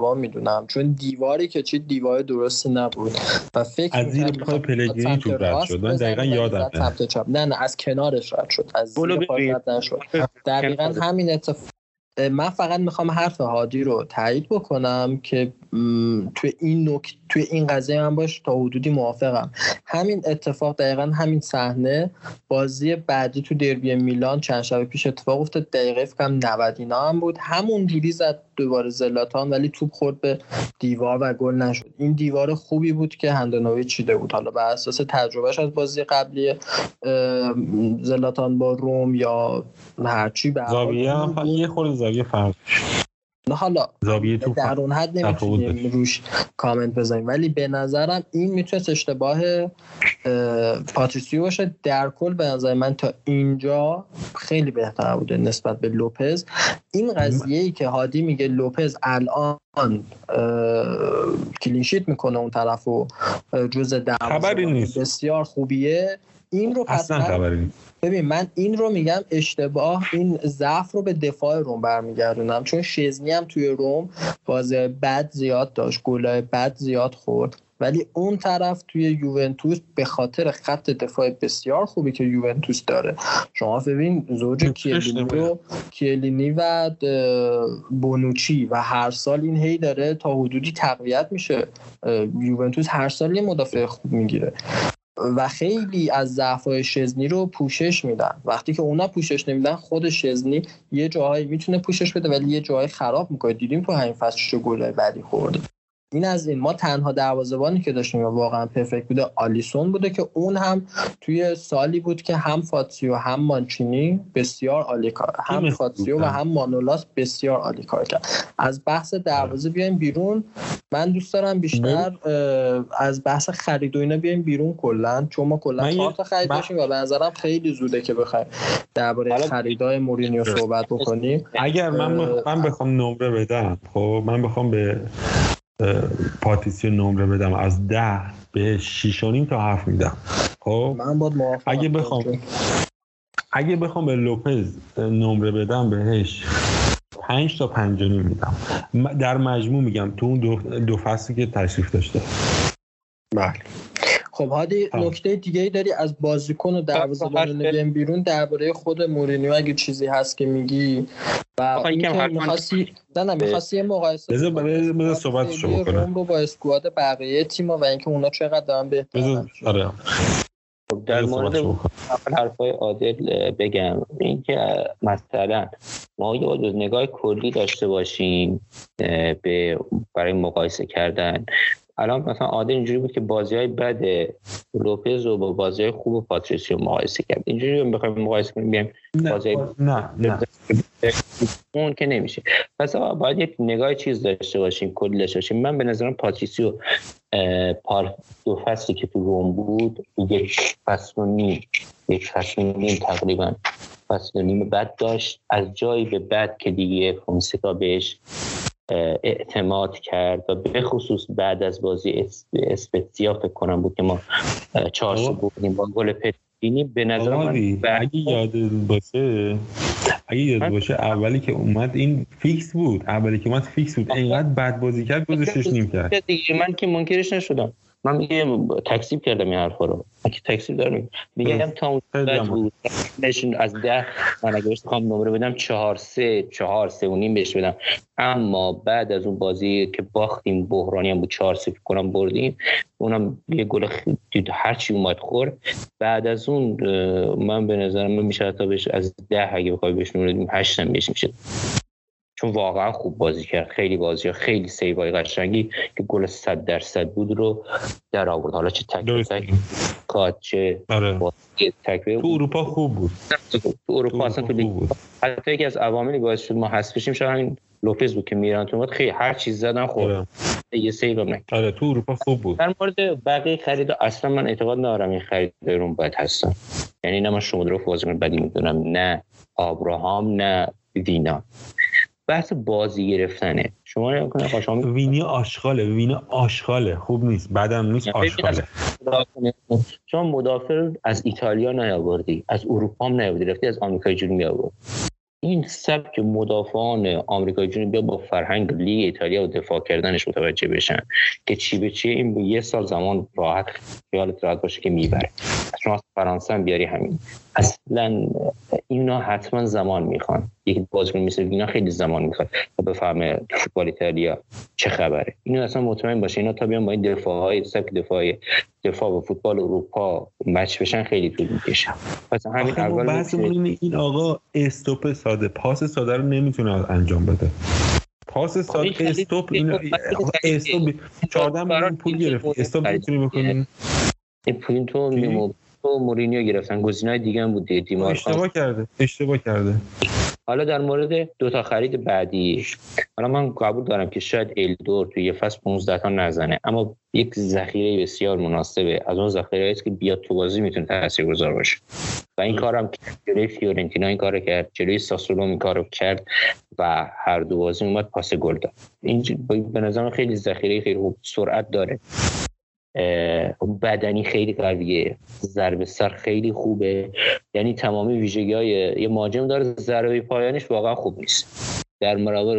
با می‌دونم. چون دیواری که چی دیوار درستی نبود. و فکر از زیر پای پلگرینی تو رد شد. من دقیقا یادم نه نه از کنارش رد شد. از زیر پای رد نشد. دقیقا [laughs] همین اتفاق من فقط می‌خوام حرف هادی رو تایید بکنم که توی این نک توی این قضیه من باش تا حدودی موافقم. همین اتفاق دقیقا همین صحنه. بازی بعدی تو دربی میلان چند شب پیش اتفاق افتاد. دقیقه فکرم 90 اینا هم بود. همون جوری زد دوباره زلاتان ولی توپ خورد به دیوار و گل نشد. این دیوار خوبی بود که هندانوی چیده بود. حالا بر اساس تجربهش از بازی قبلی زلاتان با روم یا هرچی به یه خورده زاویه فرق حالا در اون حد نمی‌تونیم روش کامنت بزنیم. ولی به نظرم این می‌تونست اشتباه پاتریسیو باشه. در کل به نظر من تا اینجا خیلی بهتر بوده نسبت به لوپز. این قضیه ای که هادی میگه لوپز الان کلینشیت می‌کنه اون طرف و جز نیست. بسیار خوبیه. این رو اصلا خبری نیست. ببین من این رو میگم اشتباه این ضعف رو به دفاع روم برمیگردونم. چون شزنی هم توی روم بازی بد زیاد داشت گلای بد زیاد خورد. ولی اون طرف توی یوونتوس به خاطر خط دفاع بسیار خوبی که یوونتوس داره. شما ببین زوج [laughs] کیلینی رو کیلینی و بونوچی و هر سال این هی داره تا حدودی تقویت میشه. یوونتوس هر سال یه مدافع خوب می‌گیره. و خیلی از ضعف‌های شزنی رو پوشش میدن. وقتی که اونا پوشش نمیدن خود شزنی یه جاهایی می‌تونه پوشش بده ولی یه جاهای خراب می‌کنه. دیدیم تو همین فصل چه گلای بعدی خورده. این از این. ما تنها دروازه‌بانی که داشتیم و واقعا پرفکت بوده آلیسون بوده که اون هم توی سالی بود که هم فاتسیو هم مانچینی بسیار عالی کار هم فاتسیو و هم مانولاس بسیار عالی کار کرد. از بحث دروازه بیایم بیرون. من دوست دارم بیشتر از بحث خرید و اینا بیایم بیرون کلا چون ما کلا چهار تا خرید داشتیم و به نظرم خیلی زوده که بخوایم درباره خریدای مورینیو صحبت بکنیم اگر من من بخوام نمره بدم خب من بخوام به پاتریسیو نمره بدم. از ده به شیش تا هفت میدم. خب؟ من باید اگه بخوام اگه بخوام به لوپز نمره بدم بهش پنج تا پنج میدم. در مجموع میگم تو اون دو, دو فصلی که تشریف داشته. بله. خب هادی نکته دیگه ای داری از بازیکن و دروازه‌بان بیایم بیرون درباره خود مورینیو اگه چیزی هست که میگی و می‌خواستی نه نه می‌خواستی یه مقایسه بذار بذار صحبت شما کنم. رو با اسکواد بقیه تیم‌ها و اینکه اونا چقدر دارن بهتر آره. خب، در مورد حرفای عادل بگم. اینکه مثلا ما یه نگاه کلی داشته باشیم به برای مقایسه کردن. الان مثلا عادل اینجوری بود که بازی های بد لوپز رو با بازی های خوب پاتریسیو مقایسه کرد. اینجوری بخوایم مقایسه کنیم بیایم بازی نه نه. اون که نمیشه. پس باید یک نگاه چیز داشته باشیم داشته باشیم. من به نظرم پاتریسیو پار دو فصلی که تو روم بود یک فصل و نیم یک فصل و نیم تقریبا فصل و نیم بد داشت. از جایی به بعد که دیگه فونسکا بهش اعتماد کرد و به خصوص بعد از بازی اسپتزیا فکر کنم بود که ما چهار بودیم با گل پتینی به نظر من اگه یاد باشه اگه یاد باشه اولی که اومد این فیکس بود. اولی که اومد فیکس بود. اینقدر بد بازی کرد گذاشتش نیمکت. من که منکرش نشدم. من میگه تکذیب کردم این حرفا رو. که تکذیب دارم. میگم تا اون بود. از ده من اگه بهش بخوام نمره بدم چهار سه چهار سه و نیم بهش بدم. اما بعد از اون بازی که باختیم بحرانی هم بود چهار سه کنم بردیم اونم یه گل هر چی اومد خور. بعد از اون من به نظرم من میشه حتی بهش از ده اگه بخوای بهش نمره بدیم هشت هم بهش میشه چون واقعا خوب بازی کرد. خیلی بازی خیلی سیوای قشنگی که گل 100 درصد بود رو در آورد. حالا چه تک تک کات چه آره. تک تو اروپا خوب بود. تو اروپا اصلا تو بود. حتی یکی از عواملی باعث شد ما حذف بشیم شاید همین لوپز بود که میران تو خیلی هر چیز زدن خب آره. یه save هم آره تو اروپا خوب بود. در مورد بقیه خرید اصلا من اعتقاد ندارم این خرید رو بدی هستن. یعنی نه من شما رو بازیکن بدی می‌دونم. نه آبراهام نه وینا. بحث بازی گرفتنه. شما خب شما وینی آشغاله وینی آشغاله. خوب نیست. بعدم نیست آشغاله. شما مدافع از ایتالیا نیاوردی از اروپا هم نیاوردی رفتی از آمریکای جنوبی آورد این سبک مدافعان آمریکای جنوبی با فرهنگ لیگ ایتالیا و دفاع کردنش متوجه بشن که چی به چی این یه سال زمان راحت خیالت راحت باشه که می‌بره. شما فرانسه هم بیاری همین. اصلا اینا حتما زمان می‌خوان یک بازیکن مثل اینا خیلی زمان می‌خواد تا بفهمه فوتبال ایتالیا چه خبره اینو اصلا مطمئن باشه اینا تا بیان با این دفاع های سبک دفاعی دفاع و فوتبال اروپا مچ بشن خیلی طول می‌کشه پس همین اول بحث این آقا استوپ ساده پاس ساده رو نمی‌تونه انجام بده پاس ساده استوپ این استوپ 14 میلیون پول گرفت استوپ می‌تونی بکنی این پول تو و مورینیو گرفتن. گزینه‌های دیگه هم بود دیگه اشتباه کرده. اشتباه کرده. حالا در مورد دو تا خرید بعدی. حالا من قبول دارم که شاید الدور توی یه فصل 15 تا نزنه اما یک ذخیره بسیار مناسبه. از اون ذخیره است که بیاد تو بازی می‌تونه تاثیرگذار باشه. و این کارم جلوی فیورنتینا این کارو کرد جلوی ساسولو این کارو کرد و هر دو بازی اومد پاس گل داد. این به نظرم خیلی ذخیره خیلی خوب سرعت داره. بدنی خیلی قویه. ضربه سر خیلی خوبه. یعنی تمامی ویژگی های یه مهاجم داره ضربه پایانش واقعا خوب نیست. در برابر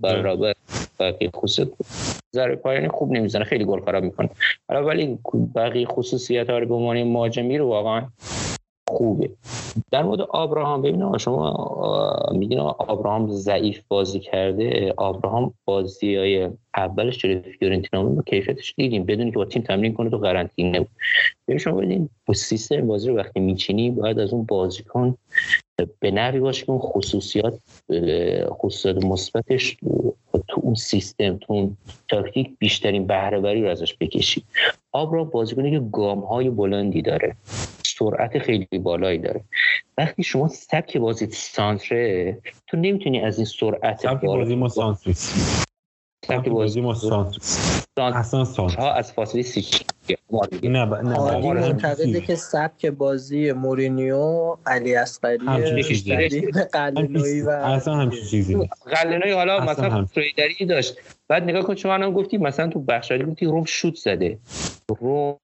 برابر بقیه خصوص ضربه پایانی خوب نمی‌زنه خیلی گل خراب می‌کنه. حالا ولی بقیه خصوصیت ها رو به عنوان مهاجمی رو واقعا خوبه. در مورد آبراهام ببینید شما میگین آبراهام ضعیف بازی کرده آبراهام بازی های اولش جلوی فیورنتینا با کیفیتش دیدیم. بدونی که با تیم تمرین کنه تو قرنطینه بود ببین شما ببینید با سیستم بازی رو وقتی میچینی باید از اون بازیکن به نحوی باشه که اون خصوصیات خصوصیات مثبتش تو اون سیستم تو اون تاکتیک بیشترین بهره رو ازش بکشی. آب بازیکنی که گام های بلندی داره. سرعت خیلی بالایی داره. وقتی شما سبک بازی سانتره تو نمی‌تونی از این سرعت سبک بازی ما سانتره سبک بازی ما سانتره اصلا سانتره ها از فاصله سی نه ب... نه معتقده که سبک بازی مورینیو علی اصغری قلنوی و اصلا همچین چیزی قلنوی حالا مثلا فریدری داشت. بعد نگاه کن شما الان گفتی مثلا تو بخشاری گفتی روم شوت زده. روم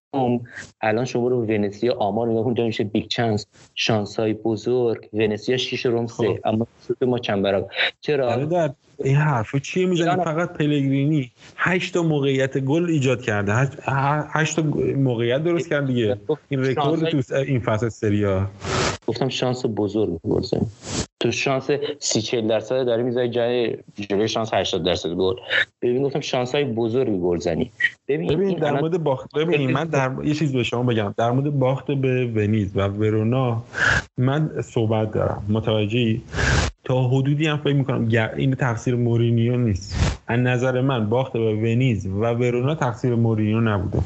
الان شما رو ونسیا آمار نگاه کن میشه big chance شانس های بزرگ ونسیا 6 روم سه. خب. اما ما چند برابر؟ چرا؟ در این حرفو چیه می‌زنی؟ فقط پلگرینی. هشت تا موقعیت گل ایجاد کرده. هشت تا موقعیت درست کرد دیگه. این رکورد تو این فصل سریا گفتم شانس بزرگ بزرگ تو شانس سی چل درصد داری می‌ذاری جای جلوی شانس 80 درصد گل. ببین گفتم شانس های بزرگی گل زنی. ببین, ببین در مورد باخت ببین من در یه چیز به شما بگم. در مورد باخت به ونیز و ورونا من صحبت دارم. متوجهی؟ تا حدودی هم فکر می‌کنم این تقصیر مورینیو نیست. از نظر من باخت به ونیز و ورونا تقصیر مورینیو نبوده.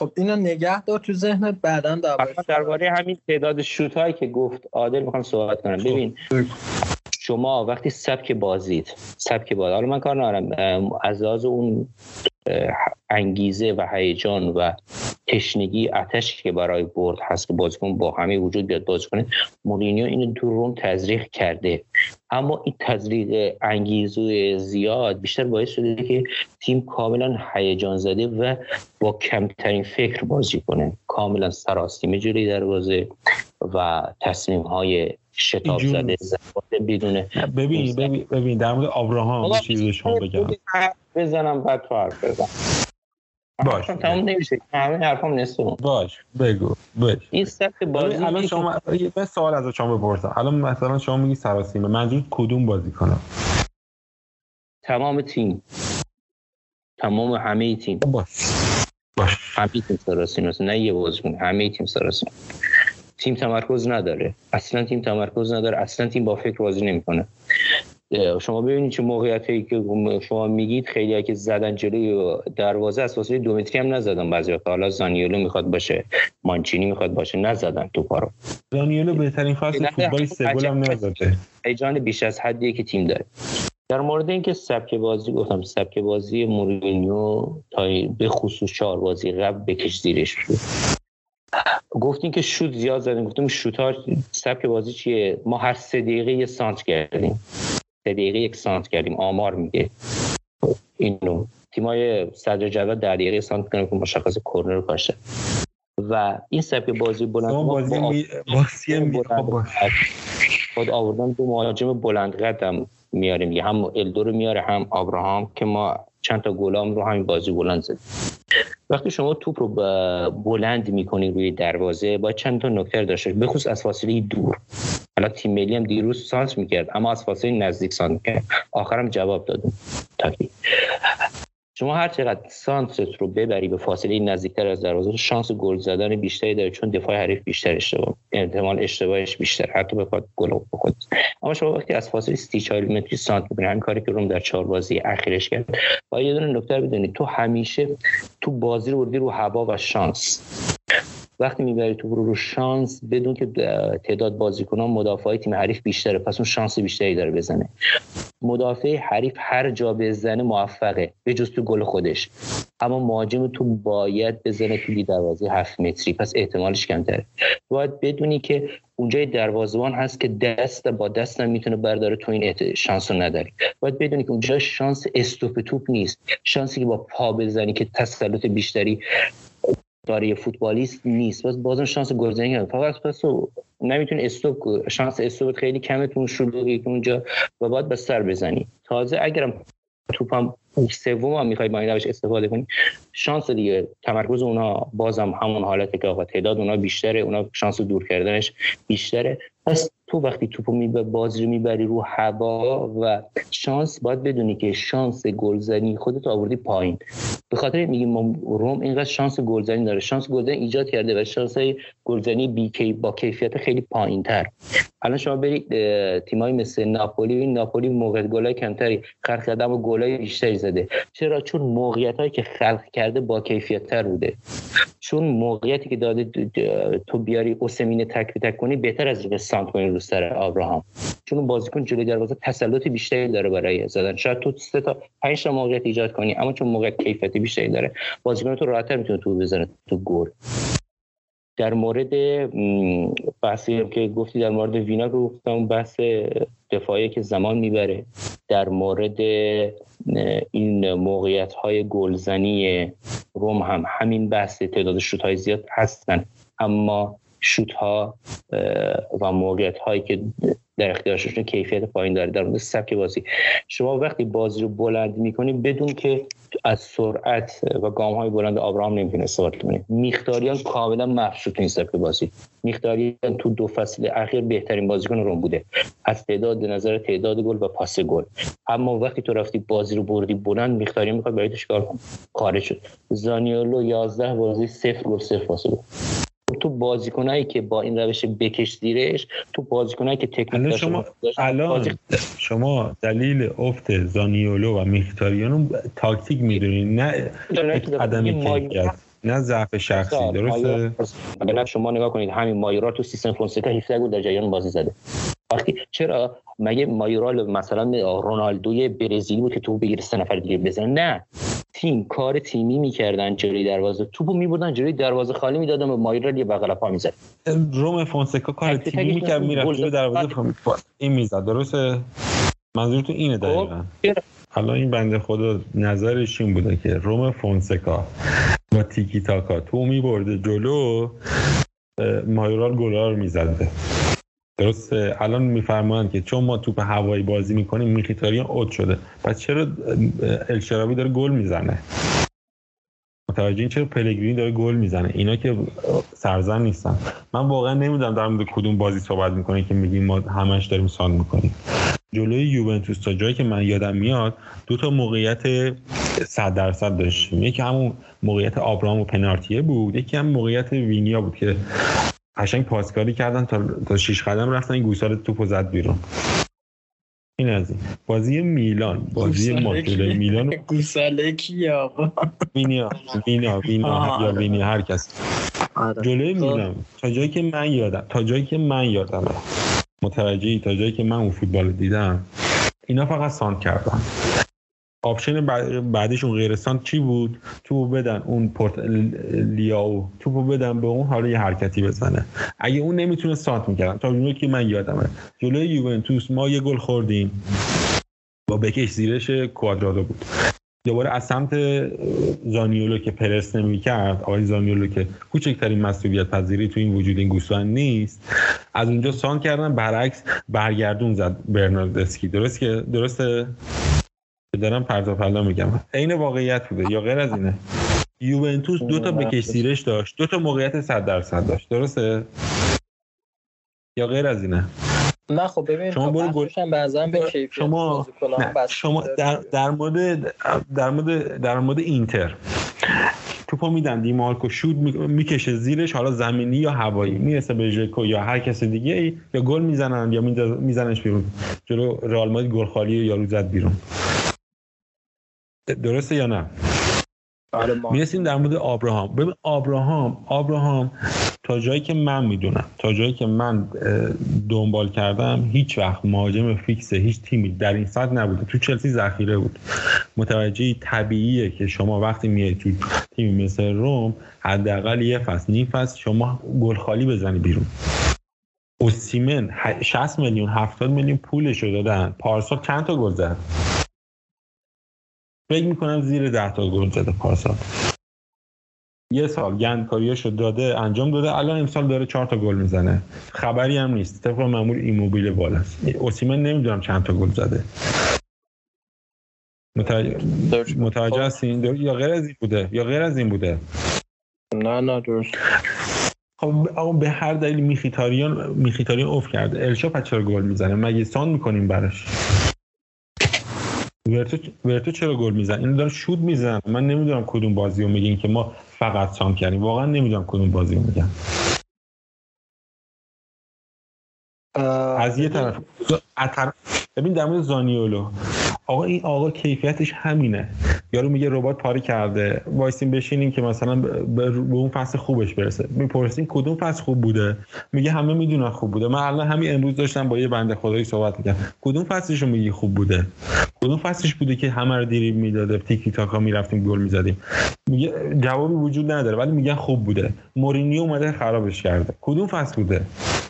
خب اینو نگه دار تو ذهنت بعدا درباره همین تعداد شوت هایی که گفت عادل می‌خوام صحبت کنم ببین خب. شما وقتی سبک بازید سبک باز حالا من کار ندارم از لحاظ اون انگیزه و هیجان و تشنگی آتش که برای برد هست که بازیکن با همه وجود بیاد بازی کنه مورینیو اینو تو روم تزریق کرده. اما این تزریق انگیزه زیاد بیشتر باعث شده که تیم کاملا هیجان زده و با کمترین فکر بازی کنه. کاملا سراستیمه جلوی دروازه و تصمیم های شتاب زده بدونه ببین ببین ببین در مورد ابراهام چیزی شما بگم. بزنم بعد تو حرف بزن. باش تمام نمیشه. همه حرفم نصف باش بگو باش این سبک بازی الان شما یه سوال از شما بپرسم. الان مثلا شما میگی سراسیمه. منظور کدوم بازی کنم؟ تمام تیم. تمام همه تیم. باش. باش. همه تیم سراسیمه. نه یه بازیکن همه تیم سراسیمه. تیم تمرکز نداره. اصلا تیم تمرکز نداره. اصلا تیم با فکر بازی نمی‌کنه. شما ببینید چه موقعیتی که شما میگید خیلی که زدن جلوی دروازه از فاصله دو متری هم نزدن بعضی وقت حالا زانیولو می‌خواد باشه مانچینی می‌خواد باشه نزدن تو پارو. زانیولو بهترین فصل فوتبال سه گل هم نزده. هیجان بیش از حدی که تیم داره. در مورد اینکه سبک بازی گفتم سبک بازی مورینیو تا به خصوص چهار بازی قبل بکش زیرش. بود گفتین که شوت زیاد زدیم گفتیم شوت ها سبک بازی چیه؟ ما هر سه دقیقه یه سانت کردیم. سه دقیقه یک سانت کردیم. آمار میگه. اینو تیمای صدر جدول در دقیقه سانت کنه که مشخص کورنر رو و این سبک بازی بلند بازی می... بازی خود آوردن دو مهاجم بلند قدم میاریم. هم الدو رو میاره هم ابراهام که ما چند تا گلام رو همین بازی بلند زدیم. وقتی شما توپ رو بلند می‌کنی روی دروازه با چند تا نکته داشته بخصوص از فاصله دور. حالا تیم ملی هم دیروز سانس می‌کرد اما از فاصله نزدیک سانس می‌کرد. آخرم جواب دادم شما هر چقدر سانست رو ببری به فاصله نزدیکتر از دروازه شانس گل زدن بیشتری داره چون دفاع حریف بیشتر اشتباه احتمال اشتباهش بیشتر. حتی بخواد گل بخواد اما شما وقتی از فاصله 30 40 متری سانت می‌بینی همین کاری که روم در چهار بازی اخیرش کرد. باید یه دونه نکته بدونید تو همیشه تو بازی رو بردی رو هوا و شانس. وقتی می‌بری تو رو, رو شانس بدون که تعداد بازیکنان مدافعای تیم حریف بیشتره. پس اون شانس بیشتری داره بزنه. مدافع حریف هر جا بزنه موفقه به جز تو گل خودش. اما مهاجم تو باید بزنه توی دروازه هفت متری. پس احتمالش کمتره. باید بدونی که اونجای دروازه‌بان هست که دست با دست هم می‌تونه برداره تو این شانس رو نداری. باید بدونی که اونجا شانس استوپ توپ نیست. شانسی که با پا بزنی که تسلط بیشتری داره فوتبالیست نیست. بس بازم شانس گلزنی کنه فقط پس نمی‌تونی استوب شانس استوب خیلی کمه تو شلوغی اونجا و باید به سر بزنی. تازه اگرم توپم سوم هم می‌خوای با این روش استفاده کنی شانس دیگه تمرکز اونا بازم همون حالته که آقا تعداد اونا بیشتره اونا شانس دور کردنش بیشتره. پس تو وقتی توپو می بازی رو می‌بری رو هوا و شانس باید بدونی که شانس گلزنی خودت آوردی پایین. به خاطر میگیم روم اینقدر شانس گلزنی داره. شانس گلزنی ایجاد کرده و شانس گلزنی بی با کیفیت خیلی پایین تر الان شما برید تیمایی مثل ناپولی ناپولی موقع گلای کمتری خلق کرده اما گلای بیشتری زده. چرا؟ چون موقعیت هایی که خلق کرده با کیفیت تر بوده. چون موقعیتی که داده تو بیاری اوسمین تک تک کنی بهتر از اینکه سانت کنی رو سر آبراهام. چون بازیکن جلوی دروازه تسلط بیشتری داره برای زدن. شاید تو سه تا پنج تا موقعیت ایجاد کنی اما چون موقعیت کیفیتی بیشتری داره بازیکن تو راحت‌تر می‌تونه تو بزنه تو گل. در مورد بحثی که گفتی در مورد وینا گفتم بحث دفاعی که زمان می‌بره در مورد این موقعیت های گلزنی روم هم همین بحث تعداد شوت های زیاد هستن. اما شوت ها و موقعیت هایی که در اختیارشون کیفیت پایین داره. در مورد سبک بازی. شما وقتی بازی رو بلند می‌کنی بدون که از سرعت و گام های بلند آبراهام نمی‌تونه استفاده کنه میختاریان کاملا تو این سبک بازی. میختاریان تو دو فصل اخیر بهترین بازیکن روم بوده. از تعداد نظر تعداد گل و پاس گل. اما وقتی تو رفتی بازی رو بردی بلند میختاریان می‌خواد برای تو چیکار کنه شد. زانیولو 11 بازی صفر گل صفر پاس گل. تو بازیکنایی که با این روش بکش زیرش تو بازیکنایی که تکنیک شما الان شما دلیل افت زانیولو و میختاریان تاکتیک می‌دونین نه عدم نه ضعف شخصی درسته؟ شما نگاه کنید همین مایورال تو سیستم فونسکا 17 گل در جریان بازی زده. وقتی چرا؟ مگه مایورال مثلا رونالدوی برزیلی بود که تو بگیره سه نفر دیگه بزنه نه. تیم کار تیمی می‌کردن جلوی دروازه. توپو میبردن جلوی دروازه خالی می‌دادن و مایرال یه بغل پا می‌زد. روم فونسکا کار تیمی می‌کرد می‌رفت جلوی دروازه این می‌زد. درسته؟ منظورتون اینه خب، دقیقا. حالا این بنده خدا نظرش این بوده که روم فونسکا با تیکی تاکا تو میبرده جلو مایورال گلار می‌زده. درسته؟ الان میفرمایند که چون ما توپ هوایی بازی می‌کنیم میخیتاریان اوت شده. پس چرا الشرابی داره گل می‌زنه؟ متوجه این چرا پلگرینی داره گل می‌زنه؟ اینا که سرزن نیستن. من واقعا نمی‌دونم در مورد کدوم بازی صحبت می‌کنه که میگیم ما همش داریم سان می‌کنیم. جلوی یوونتوس تا جایی که من یادم میاد دو تا موقعیت 100 درصد داشتیم. یکی همون موقعیت آبرام و پنارتیه بود یکی هم موقعیت وینیا بود که قشنگ پاسکاری کردن تا تا شیش قدم رفتن این گوساله توپو زد بیرون. این از این. بازی میلان. بازی ما جلوی میلان گوساله کی آقا وینیا وینا وینا یا وینی هر کس. آره. جلوی. میلان. تا جایی که من یادم تا جایی که من یادم متوجهی؟ تا جایی که من اون فوتبال دیدم. اینا فقط سانت کردن. آپشن بعدیشون غیرستان چی بود؟ تو بدن اون پورت لیاو. تو بدن به اون حالا یه حرکتی بزنه. اگه اون نمی‌تونه سانت می‌کردن تا اونو که من یادمه. جلوی یوونتوس ما یه گل خوردیم. با بکش زیرش کوادرادو بود. دوباره از سمت زانیولو که پرس نمی‌کرد. آقای زانیولو که کوچکترین مسئولیت پذیری تو این وجود این گوسفند نیست. از اونجا سان کردن. برعکس برگردون زد برناردسکی. درست که درسته؟ دارم پرتا پلا میگم. عین واقعیت بوده یا غیر از اینه. یوونتوس دو تا بکش سیرش داشت. دو تا موقعیت 100 درصد داشت. درسته؟ یا غیر از اینه؟ نه خب ببین شما برو گل به شما شما در, در مورد در مورد در مورد اینتر. توپو میدن دیمارکو شود می‌کشه زیرش حالا زمینی یا هوایی. می‌رسه به ژکو یا هر کس دیگه ای یا گل می‌زنن یا میزنش بیرون. جلو رئال مادرید گل خالی یا زد بیرون. درسته یا نه؟ آره می‌رسیم در مورد آبراهام. ببین آبراهام آبراهام تا جایی که من می‌دونم تا جایی که من دنبال کردم هیچ وقت مهاجم فیکس هیچ تیمی در این سطح نبوده. تو چلسی ذخیره بود. متوجه طبیعیه که شما وقتی میای تو تیمی مثل روم حداقل یه فصل نیم فصل شما گل خالی بزنی بیرون. اوسیمن 60 میلیون 70 میلیون پولش رو دادن. پارسال چند تا گل زد؟ فکر می‌کنم زیر ده تا گل زده پارسال. یه سال گند کاریاشو داده انجام داده. الان امسال داره چهار تا گل می‌زنه. خبری هم نیست. طبق معمول ایموبیل بالاست اوسیمن نمی‌دونم چند تا گل زده. متوجه متوجه هستین؟ یا غیر از این بوده؟ یا غیر از این بوده؟ نه نه درست. خب آقا به هر دلیل میخیتاریان میخیتاریان اوف کرده. الشا چرا گل می‌زنه؟ مگه سان می‌کنیم براش؟ ورتو ورتو چرا گل می‌زنه؟ این داره شود می‌زنه من نمی‌دونم کدوم بازی رو میگین که ما فقط سان کردیم. واقعا نمی‌دونم کدوم بازی رو میگن از یه طرف. ببین در مورد زانیولو آقا این آقا کیفیتش همینه. یارو میگه ربات پاره کرده. وایسین بشینیم که مثلا به اون فصل خوبش برسه. می‌پرسین کدوم فصل خوب بوده؟ میگه همه می‌دونن خوب بوده. من الان همین امروز داشتم با یه بنده خدایی صحبت می‌کردم. کدوم فصلش رو میگی خوب بوده؟ کدوم فصلش بوده که همه رو دیریب می‌داده تیکی تاکا می‌رفتیم گل می‌زدیم؟ میگه جوابی وجود نداره ولی میگن خوب بوده. مورینیو اومده خرابش کرده. کدوم فصل بوده؟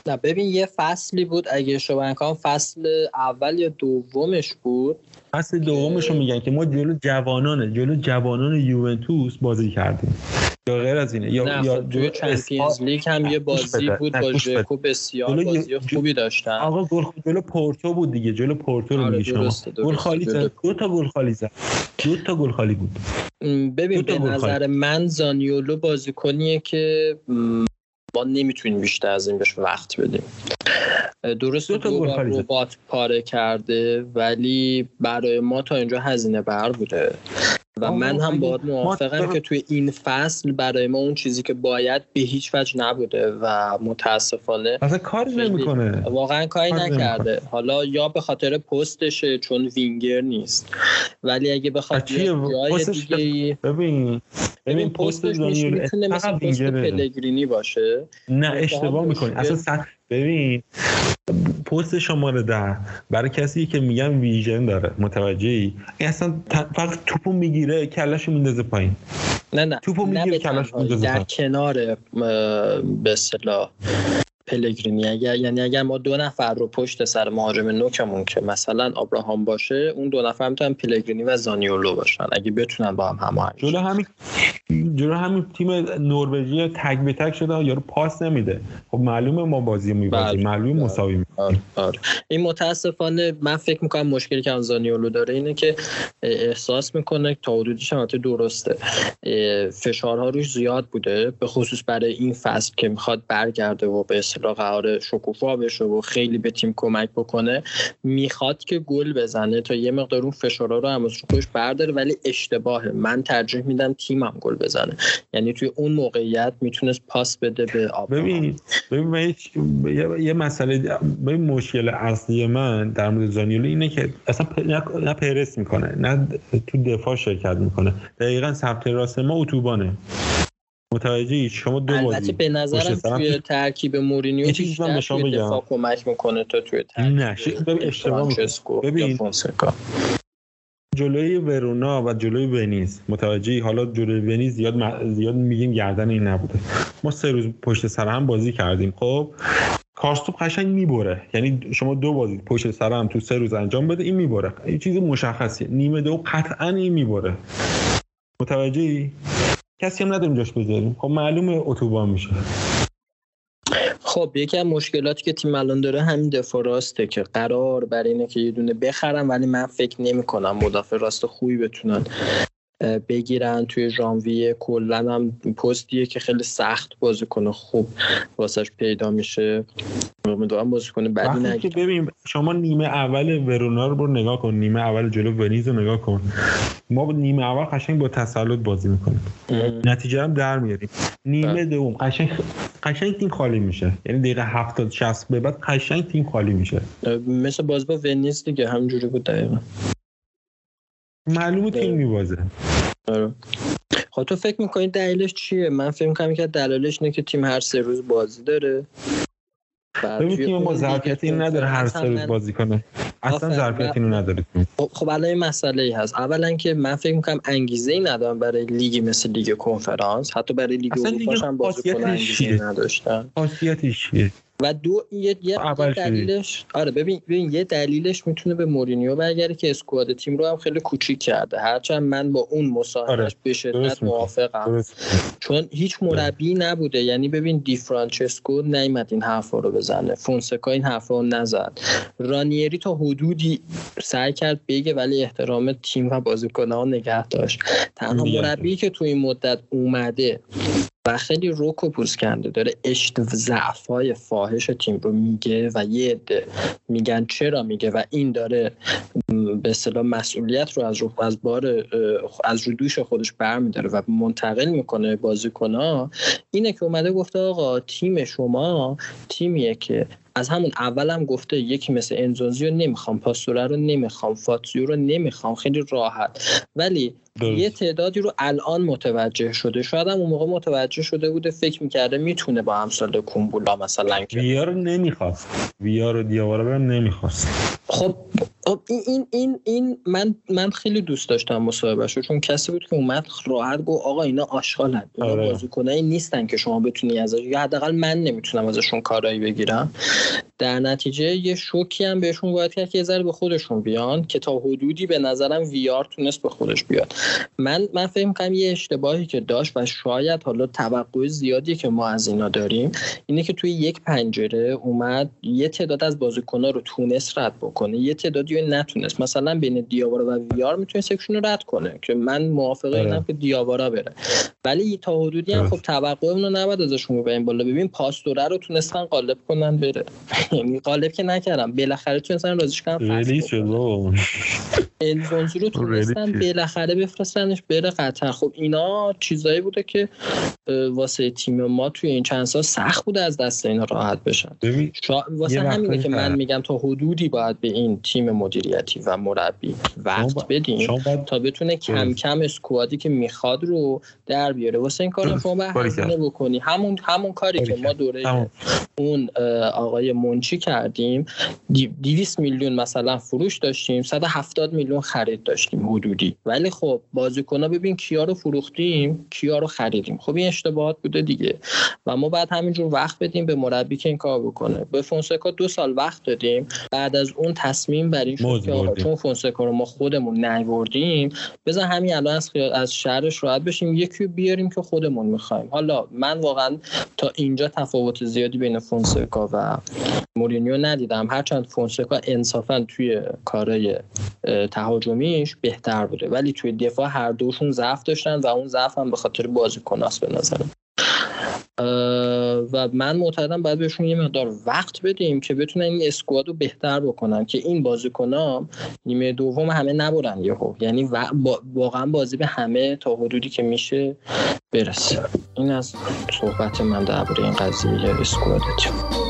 نه ببین یه فصلی بود اگه شما فصل اول یا دومش بود؟ فصل دومش رو میگن که ما جلو جوانان جلو جوانان یوونتوس بازی کردیم. یا غیر از اینه. یا نه یا خب چمپیونز لیگ هم یه بازی بود با ژکو بسیار بازی خوبی داشتن. آقا گل جلو پورتو بود دیگه. جلو پورتو رو آره میگی شما. گل خالی زد دو تا گل خالی زد دو تا گل خالی بود ببین به نظر من زانیولو بازیکنیه که ما نمی‌تونیم بیشتر از این بهش وقت بدیم. درست دو ربات پاره کرده ولی برای ما تا اینجا هزینه بر بوده. و من هم باید موافقم که توی این فصل برای ما اون چیزی که باید به هیچ وجه نبوده و متاسفانه اصلا کاری نمی‌کنه. واقعا کاری نکرده. حالا یا به خاطر پستشه چون وینگر نیست ولی اگه به خاطر جای دیگه ببین ببین پستش می‌تونه مثل پست پلگرینی باشه. نه اشتباه می‌کنی. اصلا ببین پست شماره ده برای کسی که میگن ویژن داره. متوجهی این اصلا فقط توپو می‌گیره کلاشو میندازه پایین. نه نه. توپو می‌گیره کلاشو میندازه در کنار به اصطلاح. پلگرینی اگر یعنی اگر ما دو نفر رو پشت سر مهاجم نوکمون که مثلا ابراهام باشه اون دو نفر می‌تونن پلگرینی و زانیولو باشن اگه بتونن با هم هماهنگ جلو همین جلو همین تیم نروژی تک به تک شده یارو پاس نمیده خب معلومه ما بازی میبازیم معلومه مساوی می‌کنیم آره. آره. این متاسفانه من فکر می‌کنم مشکلی که زانیولو داره اینه که احساس می‌کنه تا حدودی شماته درسته فشارها روش زیاد بوده به خصوص برای این فصل که می‌خواد برگرده و به اصطلاح قرار شکوفا بشه و خیلی به تیم کمک بکنه می‌خواد که گل بزنه تا یه مقدار اون فشارها رو هم روش برداره ولی اشتباهه. من ترجیح میدم تیمم گل بزنه. یعنی توی اون موقعیت می‌تونست پاس بده به آب ببین ببین یه مسئله ببین مشکل اصلی من در مورد زانیولو اینه که اصلا نه پرس می‌کنه نه تو دفاع شرکت می‌کنه. دقیقا سمت راست ما اتوبانه. متوجه شما دو البته به نظرم توی ترکیب مورینیو من به شما بگم کمک می‌کنه تا توی ترکیب نه ببین اشتباه ببین جلوی ورونا و جلوی ونیز. متوجه حالا جلوی ونیز زیاد م... زیاد میگیم گردن این نبوده. ما سه روز پشت سر هم بازی کردیم. خب کارستوپ قشنگ می‌بره. یعنی شما دو بازی پشت سر هم تو سه روز انجام بده این می‌بره. این چیز مشخصیه. نیمه دو قطعا این می‌بره. متوجهی؟ کسی هم نداریم جاش بذاریم. خب معلومه اتوبان میشه. خب یکی از مشکلاتی که تیم الان داره همین دفاع راسته که قرار بر اینه که یه دونه بخرم ولی من فکر نمی کنم مدافع راست خوبی بتونن بگیرن توی ژانویه. کلا هم پستیه که خیلی سخت بازی کنه. خوب واسش پیدا میشه. امیدوارم بازی کنه. بعدی که ببین شما نیمه اول ورونا رو برو نگاه کن. نیمه اول جلو ونیز رو نگاه کن. ما نیمه اول قشنگ با تسلط بازی می‌کنیم. نتیجه هم در میاریم. نیمه دوم قشنگ قشنگ تیم خالی میشه. یعنی دقیقه 70 60 به بعد قشنگ تیم خالی میشه. مثل باز با ونیز دیگه. همینجوری بود دقیقا. معلومه تیم میبازه. آره. خب تو فکر می‌کنی دلیلش چیه؟ من فکر می‌کنم که دلیلش اینه که تیم هر سه روز بازی داره. ببین تیم ما ظرفیت این نداره هر سه روز بازی کنه. اصلا ظرفیت اینو نداره خب خب الان این مسئله ای هست. اولا که من فکر می‌کنم انگیزه ای ندارم برای لیگی مثل لیگ کنفرانس. حتی برای لیگ اروپا هم بازیکن انگیزه نداشتن. خاصیتش چیه؟ و دو یه, یه دلیلش آره ببین ببین یه دلیلش می‌تونه به مورینیو برگرده که squad تیم رو هم خیلی کوچیک کرده. هرچند من با اون مصاحبهش آره. به شدت موافقم. چون هیچ مربی نبوده. یعنی ببین دی فرانچسکو نیومد این حرفا رو بزنه. فونسکا این حرفا رو نزد. رانیری تا حدودی سعی کرد بگه ولی احترام تیم و بازیکن‌ها نگه داشت. تنها مربی که تو این مدت اومده و خیلی روک و پوست کنده داره. اشت ضعف های فاحش تیم رو میگه و یه عده میگن چرا میگه و این داره به اصطلاح مسئولیت رو از رو از بار از رو دوش خودش برمیداره و منتقل می‌کنه بازیکنها. اینه که اومده گفته آقا تیم شما تیمیه که از همون اول هم گفته یکی مثل انزونزی رو نمی‌خوام پاستوره رو نمی‌خوام فاتزیو رو نمی‌خوام خیلی راحت. ولی یه تعدادی رو الان متوجه شده. شاید هم اون موقع متوجه شده بوده فکر می‌کرده می‌تونه با همسال کومبولا مثلا ویا رو نمی‌خواست. ویا رو دیاوارا نمی‌خواست. خب خب این این این این من من خیلی دوست داشتم مصاحبهش چون کسی بود که اومد راحت گفت آقا اینا آشغالن اینا آره. بازیکنایی نیستن که شما بتونی ازش یا حداقل من نمی‌تونم ازشون کارایی بگیرم در نتیجه یه شوکی هم بهشون باید کرد که یه ذره به خودشون بیان که تا حدودی به نظرم ویار تونست به خودش بیاد. من من فکر می‌کنم یه اشتباهی که داشت و شاید حالا توقع زیادی که ما از اینا داریم اینه که توی یک پنجره اومد یه تعداد از بازیکن‌ها رو تونست رد بکنه یه تعدادی نتونست. مثلا بین دیاوارا و ویار می‌تونه سکشن رو رد کنه که من موافقه آره. اینم که دیاوارا بره. ولی تا حدودی هم خب توقع رو نباید ازشون این بالا. ببین پاستوره رو تونستن قالب کنن بره. یعنی قالب که نکردم. بالاخره تونستن رازیش کنن ریلیز شد رو تونستن بالاخره بفرستنش بره قطر. خب اینا چیزایی بوده که واسه تیم ما توی این چند سال سخت بوده از دست اینا راحت بشن. شا... واسه همینه که من میگم تا حدودی باید به این تیم مدیریتی و مربی وقت بدیم تا بتونه کم کم اسکوادی که می‌خواد رو در بیاره. واسه این کار هزینه بکنی. همون همون کاری که ما دوره اون آقای منچی کردیم. 200 میلیون مثلا فروش داشتیم. 170 میلیون خرید داشتیم حدودی. ولی خب بازیکن‌ها ببین کیا رو فروختیم کیا رو خریدیم. خب این اشتباهات بوده دیگه. و ما بعد همینجور وقت بدیم به مربی که این کار بکنه. به فونسکا دو سال وقت دادیم. بعد از اون تصمیم بر این شد که چون فونسکا رو ما خودمون نیوردیم بزن همین الان از از شهرش راحت بشیم. یکی بیاریم که خودمون می‌خوایم. حالا من واقعا تا اینجا تفاوت زیادی بین فونسکا و مورینیو ندیدم. هرچند فونسکا انصافا توی کارهای تهاجمیش بهتر بوده. ولی توی دفاع هر دوشون ضعف داشتن و اون ضعف هم به خاطر بازیکناست به نظرم. و من معتقدم باید بهشون یه مقدار وقت بدیم که بتونن این اسکواد رو بهتر بکنن که این بازیکنان نیمه دوم همه نبرن یهو. یعنی واقعا بازی به همه تا حدودی که میشه برسه. این از صحبت من درباره این قضیه اسکواد تیم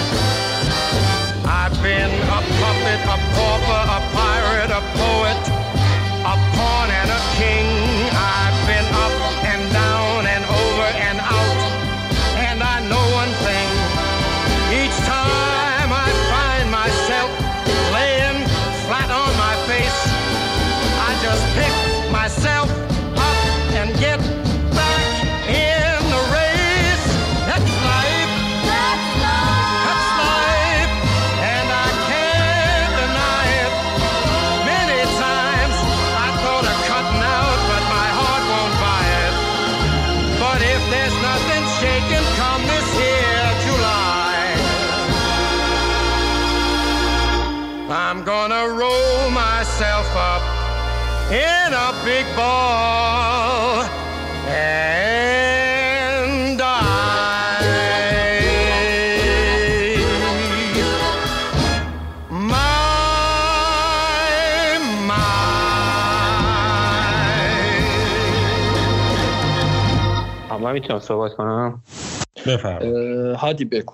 A puppet, a pauper, a pirate, a poet, ball and die. My, من می‌تونم صحبت کنم؟ بفرمایید. هادی بگو.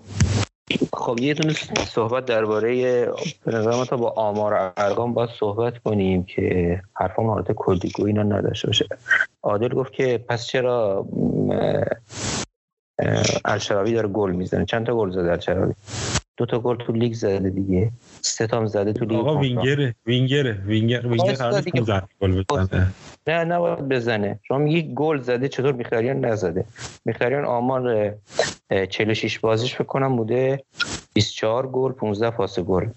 خب یه دونه صحبت درباره به نظر تا با آمار و ارقام باید صحبت کنیم که حرفام حالت کلی‌گویی اینا نداشته باشه. عادل گفت که پس چرا الشراوی داره گل می‌زنه؟ چند تا گل زده الشراوی دو تا گل تو لیگ زده دیگه. سه تا هم زده تو لیگ آقا. وینگره وینگره وینگر وینگر. 15 گل بزنه. نه نباید بزنه. شما میگی گل زده چطور میخیتاریان نزده. میخیتاریان آمار اه، 46 بازیش فکر کنم بوده 24 گل 15 پاس گل.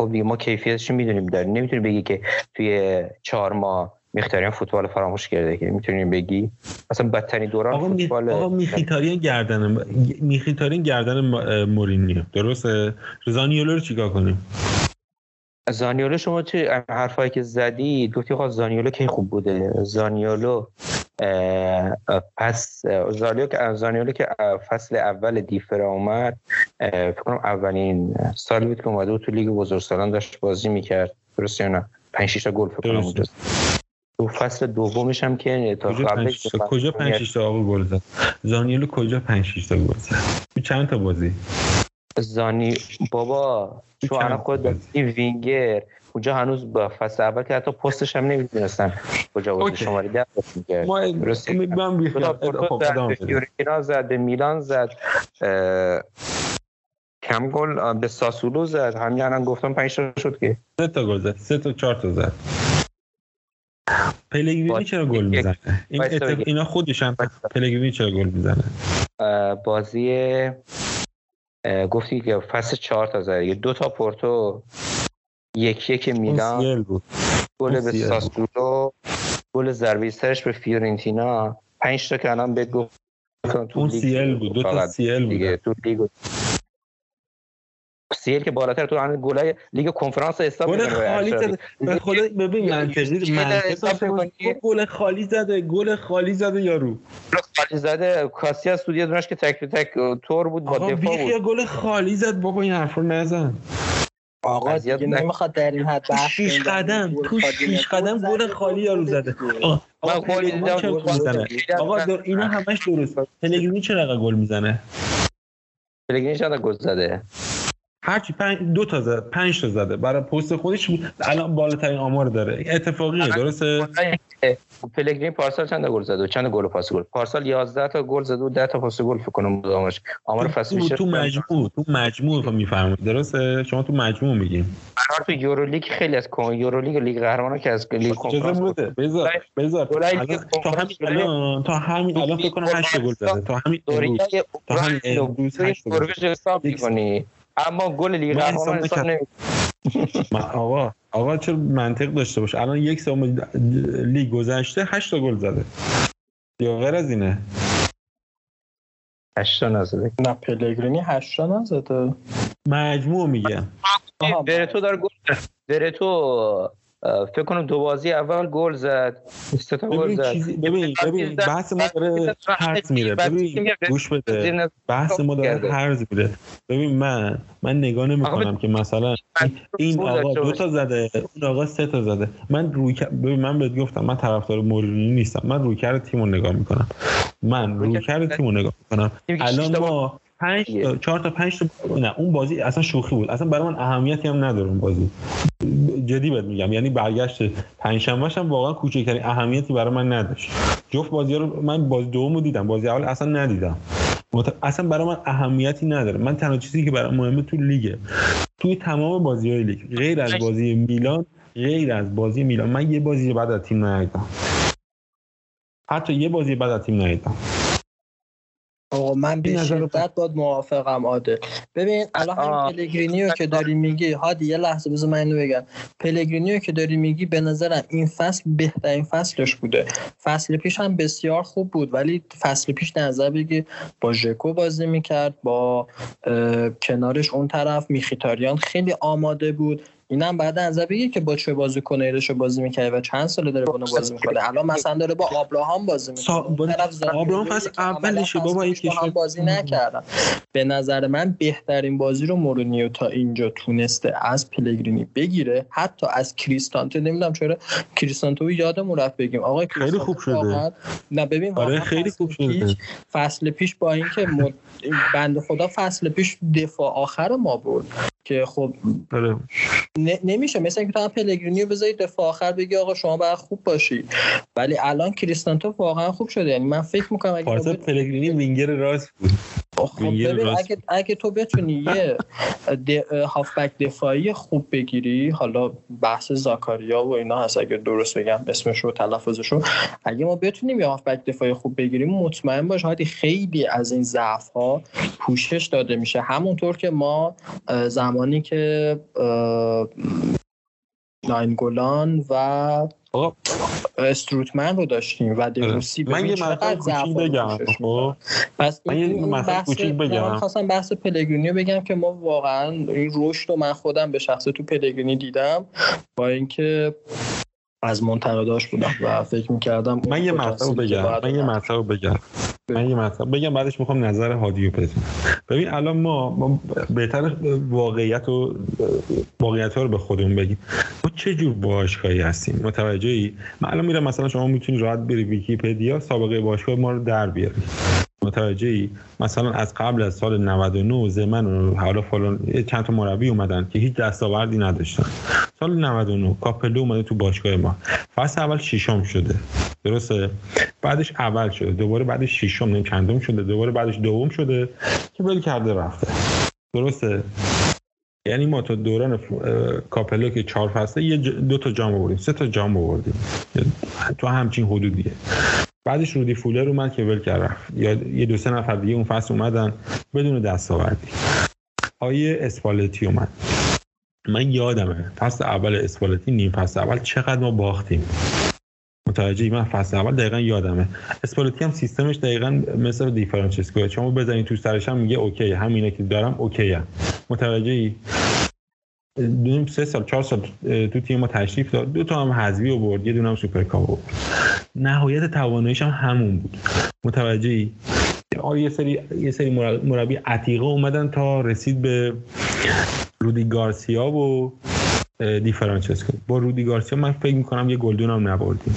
خب دیگه ما کیفیتش می‌دونیم داریم. نمی‌تونی بگی که توی چهار ماه میختاریان فوتبال فراموش کرده که می‌تونیم بگی. اصلا بدترین دوران آقا. فوتبال آقا میخیتاریان گردن میخیتاریان گردن مورینیو. درسته؟ زانیولو رو چیکار کنیم؟ زانیولو شما توی حرفایی که زدی؟ گفتی آقا زانیولو کی خوب بوده؟ زانیولو پس زانیولو که زانیولو که فصل اول دیفرا اومد فکر کنم اولین سال بود که اومده بود تو لیگ بزرگسالان داشت بازی می‌کرد. درسته یا نه؟ 5 6 تا گل فکر کنم تو فصل دومش هم که تا کجا قبل 5 کجا 5 6 تا آقا گل زد؟ زانیولو کجا 5 6 تا گل زد؟ تو چند تا بازی؟ زانی بابا تو الان خود وینگر. اونجا هنوز با فصل اول که حتی پستش هم نمی‌دونستن کجا اوکی. شماره ده بازی می‌کرد. ما درسته. من خب زد به میلان زد کم گل به ساسولو زد. همین الان گفتم 5 تا شد که. سه تا گل زد. سه تا چهار تا زد. پلگرینی چرا گل می‌زنه؟ این. اینا خودشن پلگرینی چرا گل می‌زنه؟ بازی گفتی که فصل چهار تا زد یه دو تا پورتو یک یک میلان. گل به. ساسولو گل ضربه سرش به فیورنتینا. پنج تا که الان بهت گفت اون سیل بود. دو تا سیل بود تو لیگ سیل که بالاتر تو همین گلای لیگ کنفرانس حساب گل می‌کنه برای خالی. زده به خدا ببین یه- منطقی یه منطق حساب داشته باش. می‌کنی. گل خالی زده گل خالی زده یارو گل خالی زده کاسی از سودی دونش که تک تک تور بود با آقا دفاع بود گل خالی زد بابا این حرف رو نزن آقا دیگه. نمی‌خواد در این حد بحث شیش. قدم تو خالی شیش. قدم گل خالی یارو زده آقا من گل گل می‌زنه. آقا اینا همش درست پلگرینی چرا گل می‌زنه پلگرینی چند گل زده هرچی پنج دو تا زد پنج تا زده. برای پست خودش الان بالاترین آمار داره. اتفاقیه درسته؟ پلگرینی پارسال چند گل زده و چند گل پاس گل. پارسال 11 تا گل زده و 10 تا پاس گل فکر کنم بود آمارش آمار فصل تو, پیش تو مجموع تو مجموع میفرمایید. درسته؟ شما تو مجموع میگیم. قرار تو یورولیگ خیلی از کن یورولیگ و لیگ قهرمانان که از لیگ کنفرانس بده بذار بذار. تا همین الان تا همین الان فکر کنم 8 گل زده. تا همین تا همین امروز توی هشت گل نروژ حساب می‌کنی. اما گل لیگ من قهرمانان حساب [laughs] آقا آقا چرا منطق داشته باشه الان یک سوم لیگ گذشته 8 تا گل زده. یا غیر از اینه؟ 8 تا نزده. نه پلگرینی هشتا نزده. مجموع میگم. برتو داره گل برتو فکر کنم دو بازی اول گل زد سه تا گل زد. ببین ببین بحث ما داره هرز میره. ببین گوش بده. بحث ما داره هرز میره. ببین من من نگاه نمی‌کنم که مثلا این آقا دو تا زده اون آقا سه تا زده. من روی ببین من بهت گفتم من طرفدار مورینیو نیستم. من رویکرد تیمو نگاه می‌کنم. من رویکرد تیمو نگاه می‌کنم. الان ما پنج تا چهار تا پنج تا نه اون بازی اصلا شوخی بود. اصلا برای من اهمیتی هم نداره اون بازی. جدی بهت میگم. یعنی برگشت پنجشنبه هم واقعا کوچکترین اهمیتی برای من نداشت. جفت بازی رو من بازی دومو دیدم. بازی اول اصلا ندیدم. اصلا برای من اهمیتی نداره. من تنها چیزی که برای مهمه تو لیگه. توی تمام بازی های لیگ. غیر از بازی میلان غیر از بازی میلان. من یه بازی بعد از تیم ندیدم حتی یه بازی بعد از تیم ندیدم آقا من به شدت باهات موافقم عادل. ببین الان همین پلگرینیو که داری میگی هادی یه لحظه بذار من اینو بگم. پلگرینیو که داری میگی به نظرم این فصل بهترین فصلش بوده. فصل پیش هم بسیار خوب بود ولی فصل پیش نظر بگیر با ژکو بازی می‌کرد با کنارش اون طرف میخیتاریان خیلی آماده بود. اینم بعد نظر بگیر که با چه بازیکن ایرشو بازی می‌کرده و چند ساله داره اونو بازی می‌کنه. الان مثلا داره با آبراهام بازی می‌کنه. آبراهام فصل اولشه بابا این هم بازی نکردن. به نظر من بهترین بازی رو مورینیو تا اینجا تونسته از پلگرینی بگیره. حتی از کریستانتو نمی‌دونم چرا کریستانتو یادمون رفت بگیم. آقا خیلی خوب شده. نه ببین آره خیلی خوب شده. فصل پیش با اینکه مد... بنده خدا فصل پیش دفاع آخر ما بود که خب آره. نمیشه. مثل اینکه تو هم پلگرینیو بذاری دفاع آخر بگی آقا شما باید خوب باشی ولی الان کریستانتو واقعا خوب شده. یعنی من فکر می‌کنم اگه پلگرینی وینگر راست بود. خب ببین اگه, اگه تو بتونی یه هافبک دفاعی خوب بگیری حالا بحث زاکاریا و اینا هست اگه درست بگم اسمش رو تلفظش اگه ما بتونیم یه هافبک دفاعی خوب بگیریم مطمئن باش هادی خیلی از این ضعف ها پوشش داده میشه. همونطور که ما زمانی که ناینگولان و استروتمن رو داشتیم و دروسی من یه مطلب کوچیک بگم خب؟ پس من یه مطلب کوچیک بگم. خواستم بحث پلگرینی بگم که ما واقعا این رشد رو من خودم به شخص تو پلگرینی دیدم با اینکه از منتقداش بودم و فکر می‌کردم من یه مطلب بگم من یه مطلب بگم. من یه مطلب بگم بعدش می‌خوام نظر هادی رو ببین الان ما, ما بهتر واقعیت و واقعیت ها رو به خودمون بگیم. ما چه جور باشگاهی هستیم؟ متوجهی؟ من الان میرم مثلا شما می‌تونی راحت بری ویکی‌پدیا سابقه باشگاه ما رو در بیاری. متوجهی؟ مثلا از قبل از سال 99 زمن و حالا فلان چند تا مربی اومدن که هیچ دستاوردی نداشتن. سال 99 کاپلو اومده تو باشگاه ما. فصل اول ششم شده. درسته؟ بعدش اول شده. دوباره بعدش ششم نیم چندم شده. دوباره بعدش دوم شده که ول کرده رفته. درسته؟ یعنی ما تا دوران کاپلو که چهار فصله یه دو تا جام آوردیم. سه تا جام آوردیم. تو همچین حدودیه. بعدش رودی فولر اومد که ول کرد یا یه دو سه نفر دیگه اون فصل اومدن بدون دستاوردی. آیه اسپالتی اومد. من یادمه فصل اول اسپالتی نیم فصل اول چقدر ما باختیم. متوجه من فصل اول دقیقا یادمه. اسپالتی هم سیستمش دقیقا مثل دیفرانچسکو شما بزنید تو سرش هم میگه OK. همینه که دارم OK هم. متوجه دو نیم سه سال چهار سال تو تیم ما تشریف داد. دو تا هم حذفی آورد یه دونه هم سوپرکاپ آورد. نهایت تواناییش هم همون بود. متوجهی یه سری یه سری مربی عتیقه اومدن تا رسید به رودی گارسیا و دی فرانچسکو. با رودی گارسیا من فکر می‌کنم یه گلدون هم نبردیم.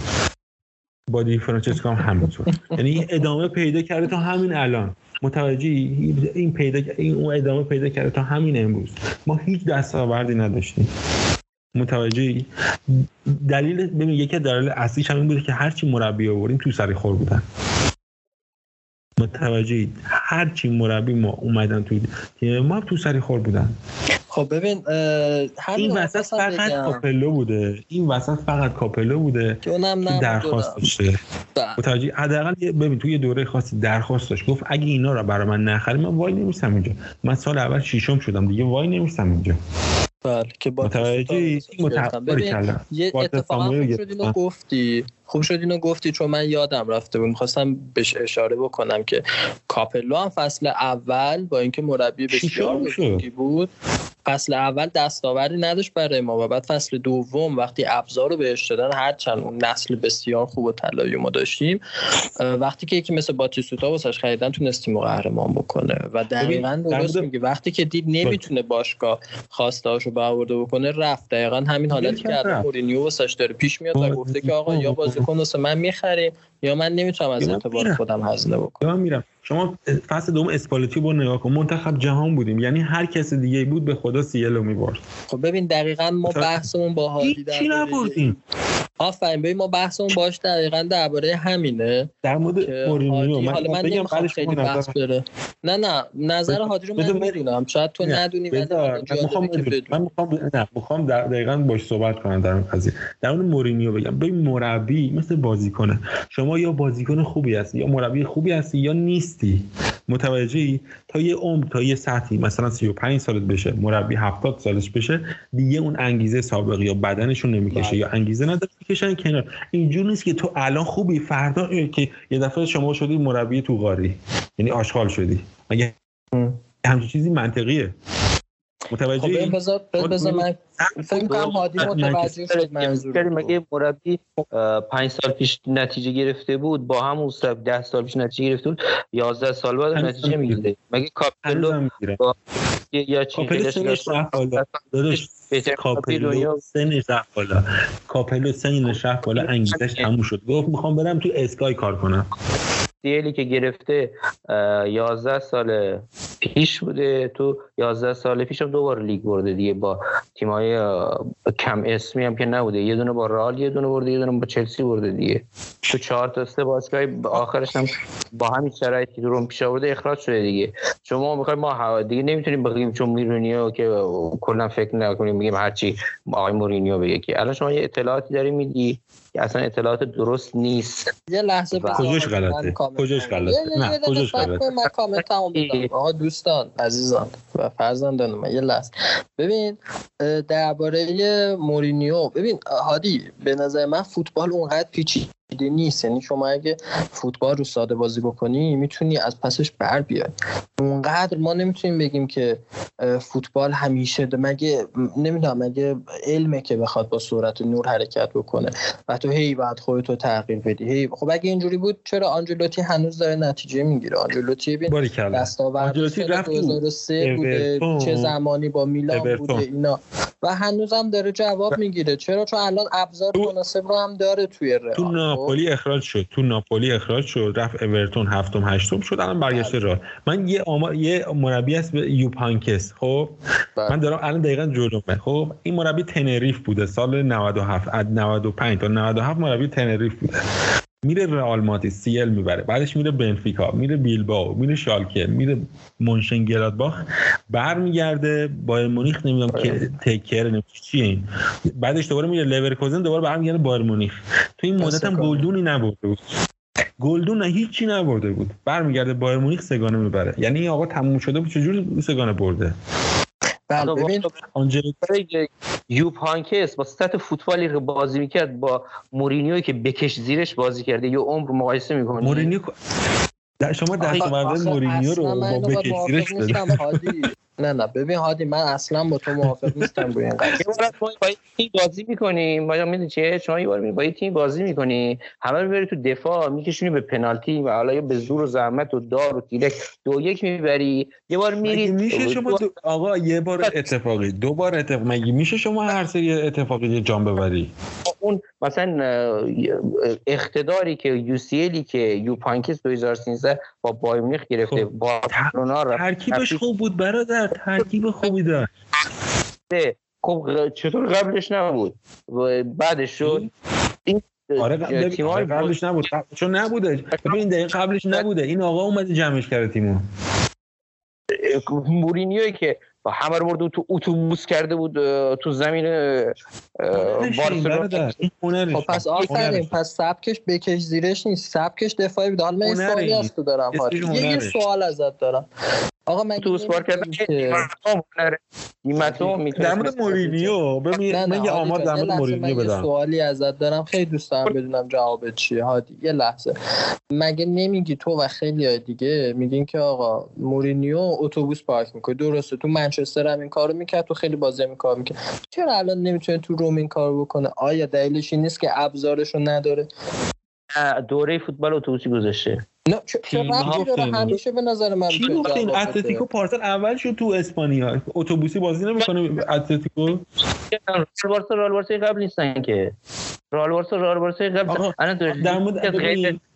با دی فرانچسکو هم همینطور. یعنی ادامه پیدا کرده تا همین الان. متوجهی؟ این پیدا این اون ادامه پیدا کرده تا همین امروز. ما هیچ دستاوردی نداشتیم. متوجهی؟ دلیل ببین یکی دلیل اصلیش همین بوده که هرچی مربی آوردیم تو سری خور بودن. متوجهی؟ هرچی مربی ما اومدن تو تیم ما تو سری خور بودن. خب ببین این وسط فقط کاپلو بوده. این وسط فقط کاپلو بوده که اونم درخواست داشته. بله. متوجه حداقل ببین توی دوره خاصی درخواست داشت. گفت اگه اینا رو برای من نخری من وای نمیستم اینجا. من سال اول شیشم شدم دیگه وای نمیستم اینجا. بله که با متوجه یه اتفاقا خوب شد اینو گفتی. خوب شد اینو گفتی چون من یادم رفته بود. می‌خواستم بهش اشاره بکنم که کاپلو هم فصل اول با اینکه مربی بسیار بزرگی بود فصل اول دستاوردی نداشت برای ما و بعد فصل دوم وقتی ابزار رو بهش دادن هرچند اون نسل بسیار خوب و طلایی ما داشتیم وقتی که یکی مثل باتیستوتا واسش خریدن تونستیم ما قهرمان بکنه. و دقیقا درست میگه وقتی که دید نمی‌تونه باشگاه خواسته برآورده بکنه رفت. دقیقا همین حالتی که الان مورینیو واسش داره پیش میاد و گفته که آقا یا بازیکن واسه من می‌خریم. یا من نمی‌تونم از اعتبار خودم هزینه بکنم. من میرم. شما فصل دوم اسپالتی رو نگاه کن. منتخب جهان بودیم. یعنی هر کس دیگه بود به خدا سیلو می‌برد. خب ببین دقیقا ما بحثمون با هادی در چی نبردیم آفرین ببین ما بحثمون باش دقیقا درباره همینه در مورد مورینیو من حالا من نمی‌خوام خیلی بحث بره. نه نه نظر هادی رو من می‌دونم. شاید تو ندونی ولی من می‌خوام نه می‌خوام دقیقا باش صحبت کنم در این قضیه. در مورد مورینیو بگم. ببین مربی مثل بازیکنه. شما یا بازیکن خوبی هستی یا مربی خوبی هستی یا نیستی. متوجهی تا یه عمر تا یه سطحی مثلا 35 سالت بشه مربی 70 سالش بشه دیگه اون انگیزه سابقه یا بدنشون نمی‌کشه بله. یا انگیزه نداره می‌کشن کنار. اینجور نیست که تو الان خوبی فردا که یه دفعه شما شدی مربی تو غاری. یعنی آشغال شدی. مگه همچین چیزی منطقیه؟ متوجه خب بذار بذار من فکر کنم هادی متوجه شد منظور مگه مربی 5 سال پیش نتیجه گرفته بود با هم اوستاب 10 سال پیش نتیجه گرفته بود 11 سال بعد نتیجه می‌گیره. مگه کاپلو یا چی کاپلو سنش رفت بالا. کاپلو سنش رفت بالا انگیزش تموم شد. گفت می‌خوام برم تو اسکای کار کنم. دیلی که گرفته 11 سال پیش بوده. تو 11 سال پیش هم دوبار لیگ برده دیگه. با تیمای کم اسمی هم که نبوده. یه دونه با رئال یه دونه برده یه دونه با چلسی برده دیگه. تو چهار تا سه باشگاه آخرش هم با همین شرایطی که روم پیش آورده اخراج شده دیگه. شما می‌خوایم ما دیگه نمی‌تونیم بگیم چون مورینیو که کلا فکر نکنیم میگیم هرچی آقای مورینیو بگه که. الان شما یه اطلاعاتی داری میدی؟ که اصلا اطلاعات درست نیست. یه لحظه کجاش غلطه؟ کجاش غلطه؟ نه کجاش غلطه؟ من کامنت آقا دوستان عزیزان و فرزندان من یه لحظه. ببین درباره مورینیو ببین هادی به نظر من فوتبال اونقدر پیچیده نیست. یعنی شما اگه فوتبال رو ساده بازی بکنی می‌تونی از پسش بر بیای. اونقدر ما نمی‌تونیم بگیم که فوتبال همیشه مگه نمی‌دونم مگه علمه که بخواد با صورت نور حرکت بکنه. و تو هی بعد خودتو تغییر بدی. هی خب اگه اینجوری بود چرا آنجلوتی هنوز داره نتیجه می‌گیره؟ آنجلوتی ببین دستاورد 2003 بوده. چه زمانی با میلان بوده اینا. و هنوزم داره جواب می‌گیره. چرا؟ چون الان ابزار مناسب رو هم داره توی رئال ناپولی اخراج شد. تو ناپولی اخراج شد. رفت اورتون هفتم هشتم شد. الان برگشته بله. را من یه آمار یه مربی یوپ هاینکس خب؟ بله. من دارم الان دقیقا جلومه. خب؟ این مربی تنریف بوده. سال 97 از 95 تا 97 مربی تنریف بوده. میره رئال مادرید CL می‌بره بعدش میره بنفیکا میره بیلباو میره شالکه میره مونشن گلادباخ برمیگرده بایر مونیخ نمی‌دونم که تکر چیه این. بعدش دوباره میره لورکوزن دوباره برمیگرده بایر مونیخ. تو این مدت هم گلدونی نبرده بود. گلدون هیچی نبرده بود. برمیگرده بایر مونیخ سه‌گانه می‌بره. یعنی این آقا تموم شده بود چجوری سه‌گانه برده؟ بله ببین یوپ هاینکس با سطح فوتبالی که بازی می‌کرد با مورینیوی که بکش زیرش بازی کرده یه عمر مقایسه می‌کنی؟ مورینیو در شما دستاورد مورینیو رو با بکش زیرش نه نه. ببین هادی من اصلا با تو موافق نیستم روی این [laughs] قضیه. با تیم بازی می‌کنیم ما می‌دونی چیه شما یه بار با تیم بازی می‌کنی. همه رو می‌بری تو دفاع میکشونی به پنالتی و حالا به زور و زحمت و دار و تیرک دو یک می‌بری. یه بار میری میشه شما آقا یه بار [laughs] اتفاقی دو بار اتفاق مگه میشه شما هر سری اتفاقی یه جام ببری؟ اون مثلا اقتداری که یو سی الی که یو پانکس 2013 با بایر گرفته خب. با ترکیبش خوب بود برادر ترکیب خوبی داشت. خب چطور قبلش نبود؟ بعدش شد این آره قبلش نبود. چون نبوده. ببین دقیقه قبلش نبوده. این آقا اومده جمعش کرده تیمو. مورینیوی که همه رو تو اتوبوس کرده بود تو زمین بارسلونا. خب پس آفرین پس سبکش بکش زیرش نیست. سبکش دفاعی بود. حالا من سوالی از تو دارم یه سوال ازت دارم. آقا من اتوبوس پارک کردن قیمتو در مورد مورینیو. ببین من یه آمار در مورد مورینیو یه بدم. سوالی ازت دارم. خیلی دوست دارم بدونم جوابت چیه. هادی یه لحظه. مگه نمیگی تو و خیلی های دیگه میگین که آقا مورینیو اتوبوس پارک می‌کنه؟ درسته تو منچستر هم این کارو می‌کرد تو خیلی بازی هم این می‌کرد. چرا الان نمی‌تونه تو روم این کارو بکنه؟ آیا دلیلش این نیست که ابزارشو نداره؟ دوره فوتبال اتوبوسی گذاشته. نه. همیشه به نظر من کی گفت این. اتلتیکو پارسال اول شد تو اسپانیا. اتوبوسی بازی نمی‌کنه اتلتیکو؟ رال بارسا قبل نیستن که. رال بارسا رال بارسا قبل الان تو در مورد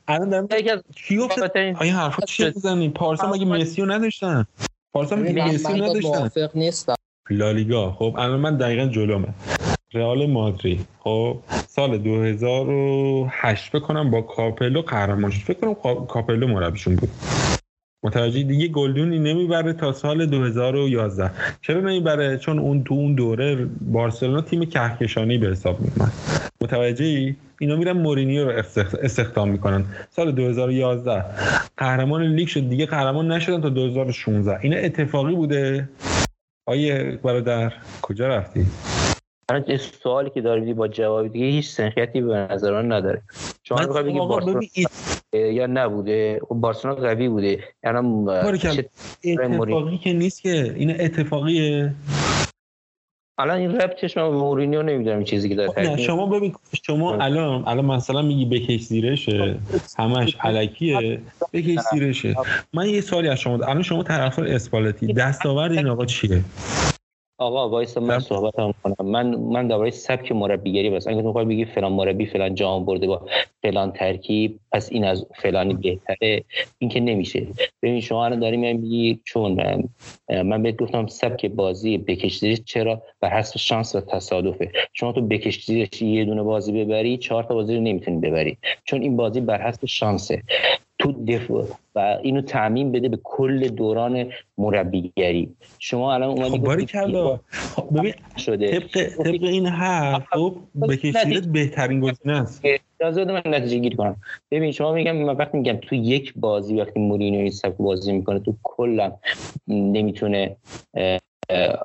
الان در مورد کی گفت آیا حرفا چی می‌زنی پارسال مگه مسی رو نداشتن؟ پارسال مگه مسی نداشتن؟ موافق نیستم. لالیگا. خب الان من دقیقا جلومه. رئال مادرید. خب سال 2008 فکر کنم با کاپلو قهرمان شد. فکر کنم کا- کاپلو مربیشون بود. متوجه دیگه گلدونی نمی‌بره تا سال 2011 چرا نمی‌بره؟ چون اون تو اون دوره بارسلونا تیم کهکشانی به حساب میومد متوجهی اینا میرن مورینیو رو استخ- استخدام می‌کنن. سال 2011 قهرمان لیگ شد. دیگه قهرمان نشدن تا 2016 اینا اتفاقی بوده؟ آیه برادر کجا رفتی؟ سوالی که داری با جواب دیگه هیچ سنخیتی به نظر من نداره. شما می‌خوای بگی بارسلونا یا نبوده؟ خب بارسلونا قوی بوده. چه- اتفاقی که نیست که این اتفاقیه. الان این رب چشم مورینیو نمی‌دونم چیزی که داره نه تحکیم شما ببین شما الان الان مثلا میگی بکش زیرشه همش علکیه. بکش زیرشه. من یه سوالی از شما. الان شما طرفدار اسپالتی دستاورد این آقا چیه؟ آقا وایسا من رب- صحبت هم کنم. من من درباره سبک مربیگری بس. اگه تو می‌خوای بگی فلان مربی فلان جام برده با فلان ترکیب پس این از فلانی بهتره. این که نمیشه. ببین شما الان داری میگی چون من بهت گفتم سبک بازی بکشیدش چرا؟ بر حسب شانس و تصادفه. شما تو بکشیدش یه دونه بازی ببری چهار تا بازی رو نمی‌تونی ببری. چون این بازی بر حسب شانسه. تو دفاع و اینو تعمین بده به کل دوران مربیگری. شما الان اومدی خب کلا خب ببین شده. طبق طبق این حرف خب بکش زیرت بهترین گزینه است. اجازه بده من نتیجه گیری کنم. ببین شما میگم من وقتی میگم تو یک بازی وقتی مورینیو این سبک بازی می‌کنه تو کلا نمی‌تونه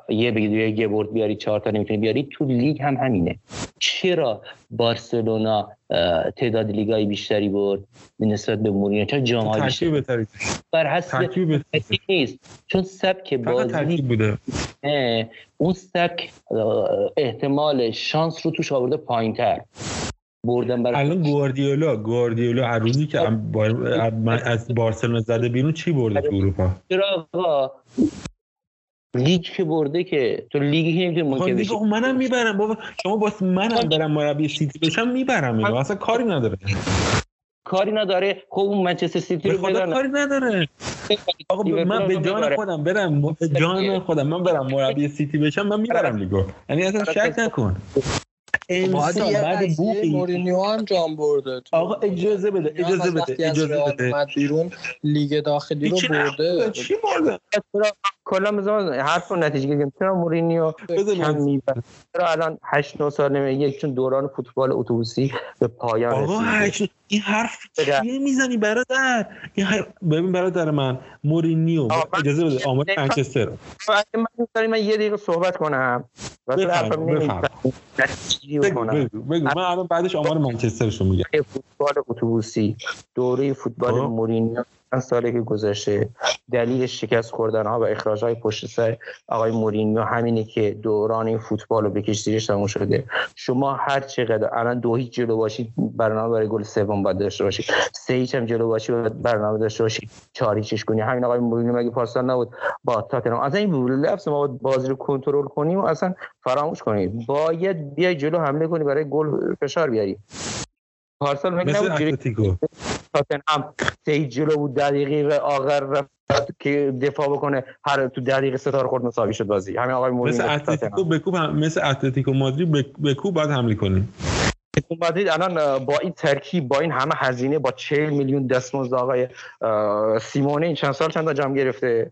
یه بگید یه برد بیاری چهار تا نمی‌تونه بیاری تو لیگ هم همینه. چرا بارسلونا تعداد لیگای بیشتری برد نسبت به مورینیو؟ چرا جام های بیشتری بهتری بر حسب نیست. چون سبک بازی بوده. اون سبک احتمال شانس رو توش آورده پایین تر بردن برای الان گواردیولا گواردیولا هر روزی که با- از بارسلونا زده بیرون چی برده تو اروپا؟ چرا لیگ که برده که تو لیگی که نمی‌تونی خب منکر بشی. خب منم می‌برم. بابا شما باز منم برم مربی سیتی بشم می‌برم اینو. اصلا کاری نداره. کاری نداره. خب اون منچستر سیتی رو بدن کاری نداره. آقا من به جان خودم برم. به جان خودم. من برم مربی سیتی بشم من می‌برم لیگو. یعنی اصلا شک نکن. امسال یه بعد بوقی. مورینیو هم جام برده تو. آقا اجازه بده اجازه از بده اجازه بده. بیرون لیگ داخلی رو برده. چی برده؟ کلا بذار حرف رو نتیجه گیریم چرا مورینیو کم می‌بره؟ چرا الان 8 9 سال نمیگه چون دوران فوتبال اتوبوسی به پایان آقا این حرف. چیه می‌زنی برادر؟ این حرف- ببین برادر من مورینیو اجازه بده. آمار منچستر. من دوست من یه دقیقه صحبت کنم. و بگو. من الان بعدش آمار منچسترشو میگم. فوتبال اتوبوسی دوره فوتبال خب. مورینیو. چند سالی که گذشته دلیل شکست خوردن ها و اخراج های پشت سر آقای مورینیو همینه که دوران این فوتبال رو بکش زیرش تموم شده. شما هر چقدر الان دو هیچ جلو باشید برنامه برای گل سوم باید داشته باشید سه هیچ هم جلو باشید برنامه داشته باشید چهار هیچش کنی. همین آقای مورینیو مگه پارسال نبود با تاتنهام. اصلا این لفظ ما بازی رو کنترل کنیم و اصلا فراموش کنید باید بیای جلو حمله کنی برای گل فشار بیاری. پارسال مگه نبود تاتنهام سه جلو بود دقیقه آخر رفت که دفاع بکنه. هر تو دقیقه ستاره خورد مساوی شد بازی. همین آقای مورینیو مثل. اتلتیکو بکوب هم- مثل اتلتیکو مادرید بک- بکوب باید حمله کنیم مادرید الان با این ترکیب با این همه هزینه با 40 میلیون دستمزد آقای سیمونه این چند سال چند تا جام گرفته؟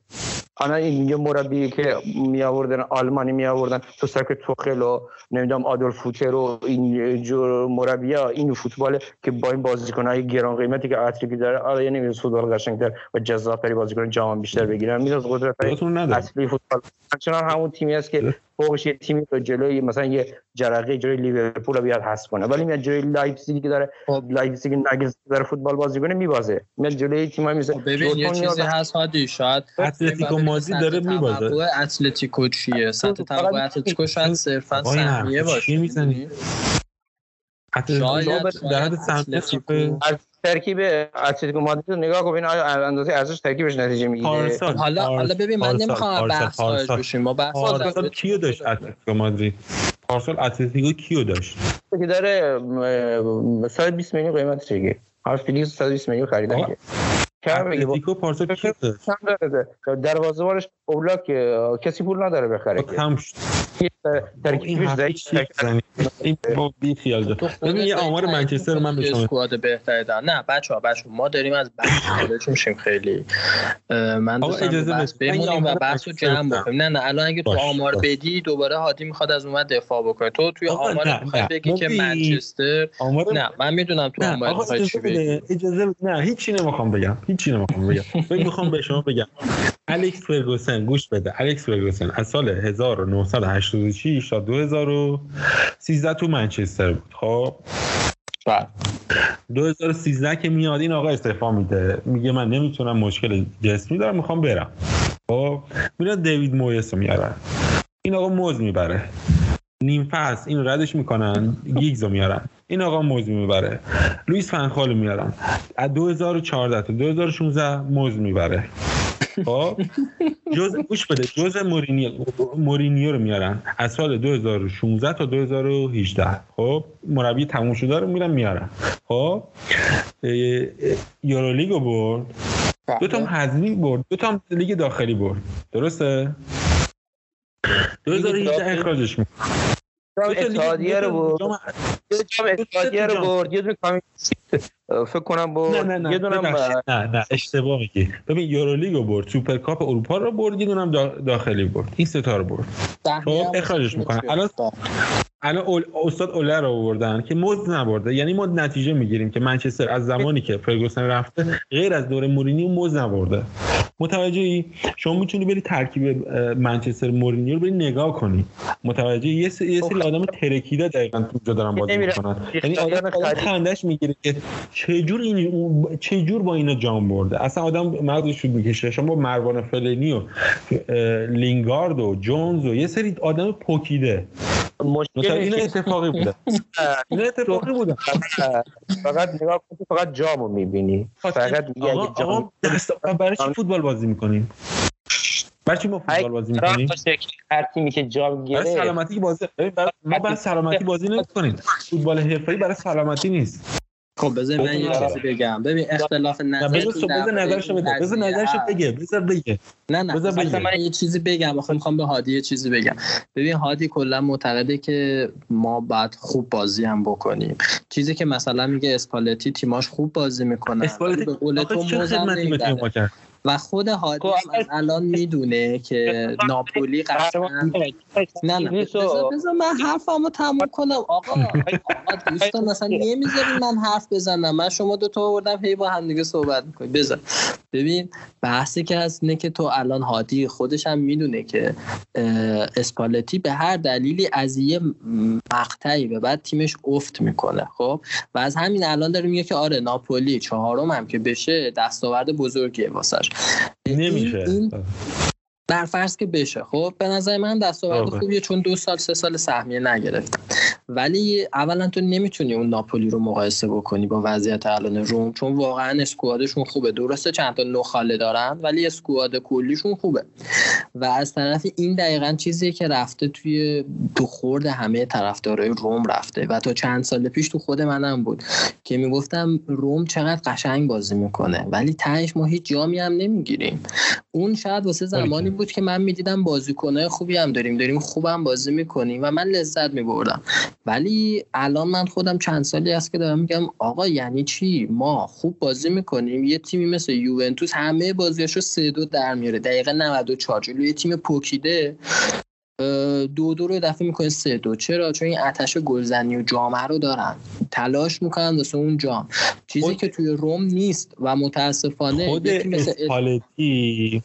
الان این یه مربی که می آوردن آلمانی می آوردن تو سرک توخل و نمی‌دونم آدولف فوتر و این جور مربی ها این فوتبال که با این بازیکن های گران قیمتی که اتریکی داره آره یعنی فوتبال قشنگتر و جذابتری بازیکن جهان بیشتر بگیرن. میاد قدرت اصلی فوتبال. همچنان همون تیمی است که فوقش یه تیمی رو جلوی مثلا یه جرقه جلوی لیورپول رو بیاد حذف کنه. ولی میاد جلوی لایپزیگ که داره خب. لایپزیگ نگز داره فوتبال بازی کنه میبازه. میاد جلوی تیمای مثل خب ببین یه چیزی هست هادی شاید اتلتیکو مازی داره میبازه. اتلتیکو چیه؟ سطح توقع اتلتیکو شاید صرفا سهمیه باشه می‌زنی؟ اتلتیکو شاید در حد سهمیه ترکیب اتلتیکو مادرید رو نگاه کن اندازه ارزش ترکیبش نتیجه می‌گیره. حالا حالا ببین من نمی‌خوام بحث. بشیم. ما بحث پارسال کیو داشت اتلتیکو مادرید؟ پارسال اتلتیکو کیو داشت؟ که داره م- 120 میلیون قیمتش دیگه. هر فیلیکس 120 میلیون خریدن که اتلتیکو پارسال کیو داشت؟ دروازه‌بانش اوبلاک اه، کسی پول نداره بخره ترکیبش این با بی خیال ببین یه آمار منچستر من به شما squad بهتری دارن. نه بچه ها بچه ما داریم از بحث خارج میشیم خیلی. من اجازه یه بمونیم و آمار بحث رو منچستر جمع. بکنیم. نه نه الان اگه تو آمار. بدی دوباره هادی می‌خواد از اون دفاع بکنه. تو توی آمار نه. بگی که منچستر نه من می‌دونم تو آمار آقا می‌خوای چی اجازه بگی. اجازه. نه هیچی نمی‌خوام بگم. هیچی نمی‌خوام بگم. [laughs] می‌خوام به شما بگم. الکس فرگوسن گوش بده. الکس فرگوسن از سال 1986 تا 2013 تو منچستر بود. خب؟ بله. 2013 که میاد این آقا استعفا میده. میگه من نمی‌تونم مشکل جسمی دارم می‌خوام برم. خب؟ میاد دیوید مویس رو میارن این آقا موز می‌بره. نیم فصل این ردش می‌کنن. گیگز رو میارن. این آقا موز می‌بره. لوئیس فنخال میارن از 2014 تا 2016 موز می‌بره. خب؟ جز گوش بده. جز مورینیو مورینیو رو میارن. از سال 2016 تا 2018 خب؟ مربی تموم شده رو میرن میارن. خب؟ اه، اه، یورولیگ رو برد دو تا هزینه برد. دو تا لیگ داخلی برد. درسته؟ 2018 اخراجش می‌کنه. اتحادیه رو برد یه جام اتحادیه رو. برد یه دونه فکر کنم برد نه نه نه یه. نه نه اشتباه میگی ببین یورولیگ رو برد سوپرکاپ اروپا رو برد یه دونه داخلی برد این سه تا رو برد خب، اخراجش. تیمش الان-. الان اول- استاد اوله رو آوردن که مد نبرده. یعنی ما نتیجه می‌گیریم که منچستر از زمانی که فرگوسن رفته غیر از دوره مورینیو موز نبرده. متوجهی؟ شما می‌تونی بری ترکیب منچستر مورینیو رو بری نگاه کنی. متوجه یه سری, یه سری آدم ترکیده دقیقا اونجا دارن بازی. می‌کنن. یعنی آدم. خندش می‌گیره که چه جور این چه جور با اینا جام برده. اصلا آدم مغزش شود می‌کشه. شما با مروان فلینی و لینگارد و جونز و یه سری آدم پوکیده. مثلا این مشکل اتفاقی بوده. [laughs] این اتفاقی بوده. فقط نگاه کن تو فقط جامو می‌بینی. فقط آقا جام برای چی فوتبال بازی می‌کنیم؟ برای چی ما فوتبال بازی می‌کنیم؟ هر تیمی که جام برای گرفت؟ سلامتی بازی ببین، برای- ما برای سلامتی بازی نمی‌کنیم. [laughs] فوتبال حرفه‌ای برای سلامتی نیست. خب بذار من یه چیزی بگم. ببین اختلاف نظر بذار نظرشو بده. بذار نظرشو بگه. بذار بگه. نه نه. بذار بگه. من یه چیزی بگم. آخه می‌خوام به هادی یه چیزی بگم. ببین هادی کلا معتقده که ما باید خوب بازی هم بکنیم. چیزی که مثلا میگه اسپالتی تیماش خوب بازی می‌کنن اسپالتی به قول تو چه و خود هادی خب، هم از الان می‌دونه که ناپولی قطعا نه نه. بذار بذار من حرفمو تموم کنم. آقا آقا دوستان مثلا نمی‌ذارین من حرف بزنم. من شما دو تا آوردم هی با هم دیگه صحبت می‌کنیم. بذار. ببین بحثی که هست اینه که تو الان هادی خودش هم می‌دونه که اسپالتی به هر دلیلی از یه مقطعی به بعد تیمش افت می‌کنه. خب؟ و از همین الان داره میگه که آره ناپولی چهارم هم که بشه دستاورد بزرگیه واسش. نمیشه این, در فرض که بشه. خب به نظر من دستاورد آره. خوبیه چون دو سال سه سال سهمیه نگرفتن ولی اولا تو نمی‌تونی اون ناپولی رو مقایسه بکنی با وضعیت الان روم چون واقعا اسکوادشون خوبه. درسته چند تا نخاله دارن ولی اسکواد کلیشون خوبه. و از طرف این دقیقا چیزیه که رفته توی تو خورد همه طرفدارای روم رفته. و تا چند سال پیش تو خود منم بود که می‌گفتم روم چقدر قشنگ بازی می‌کنه. ولی تهش ما هیچ جامی هم نمی‌گیریم. اون شاید واسه زمانی بود که من می‌دیدم بازیکنهای خوبی هم داریم داریم خوبم بازی می‌کنیم و من لذت میبردم. ولی الان من خودم چند سالی هست که دارم میگم آقا یعنی چی؟ ما خوب بازی می‌کنیم. یه تیمی مثل یوونتوس همه بازیاشو سه دو در میاره. دقیقه 94 جلوی یه تیم پوکیده دو دو رو دفعه می‌کنه سه دو. چرا؟ چون این آتش گلزنی و جامعه رو دارن. تلاش می‌کنن واسه اون جام. چیزی که توی روم نیست و متاسفانه خود اسپالتی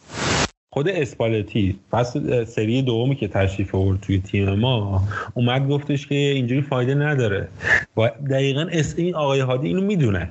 خود اسپالتی پس سری دومی که تشریف آورد توی تیم ما اومد گفتش که اینجوری فایده نداره. و دقیقا این آقای هادی اینو می‌دونه.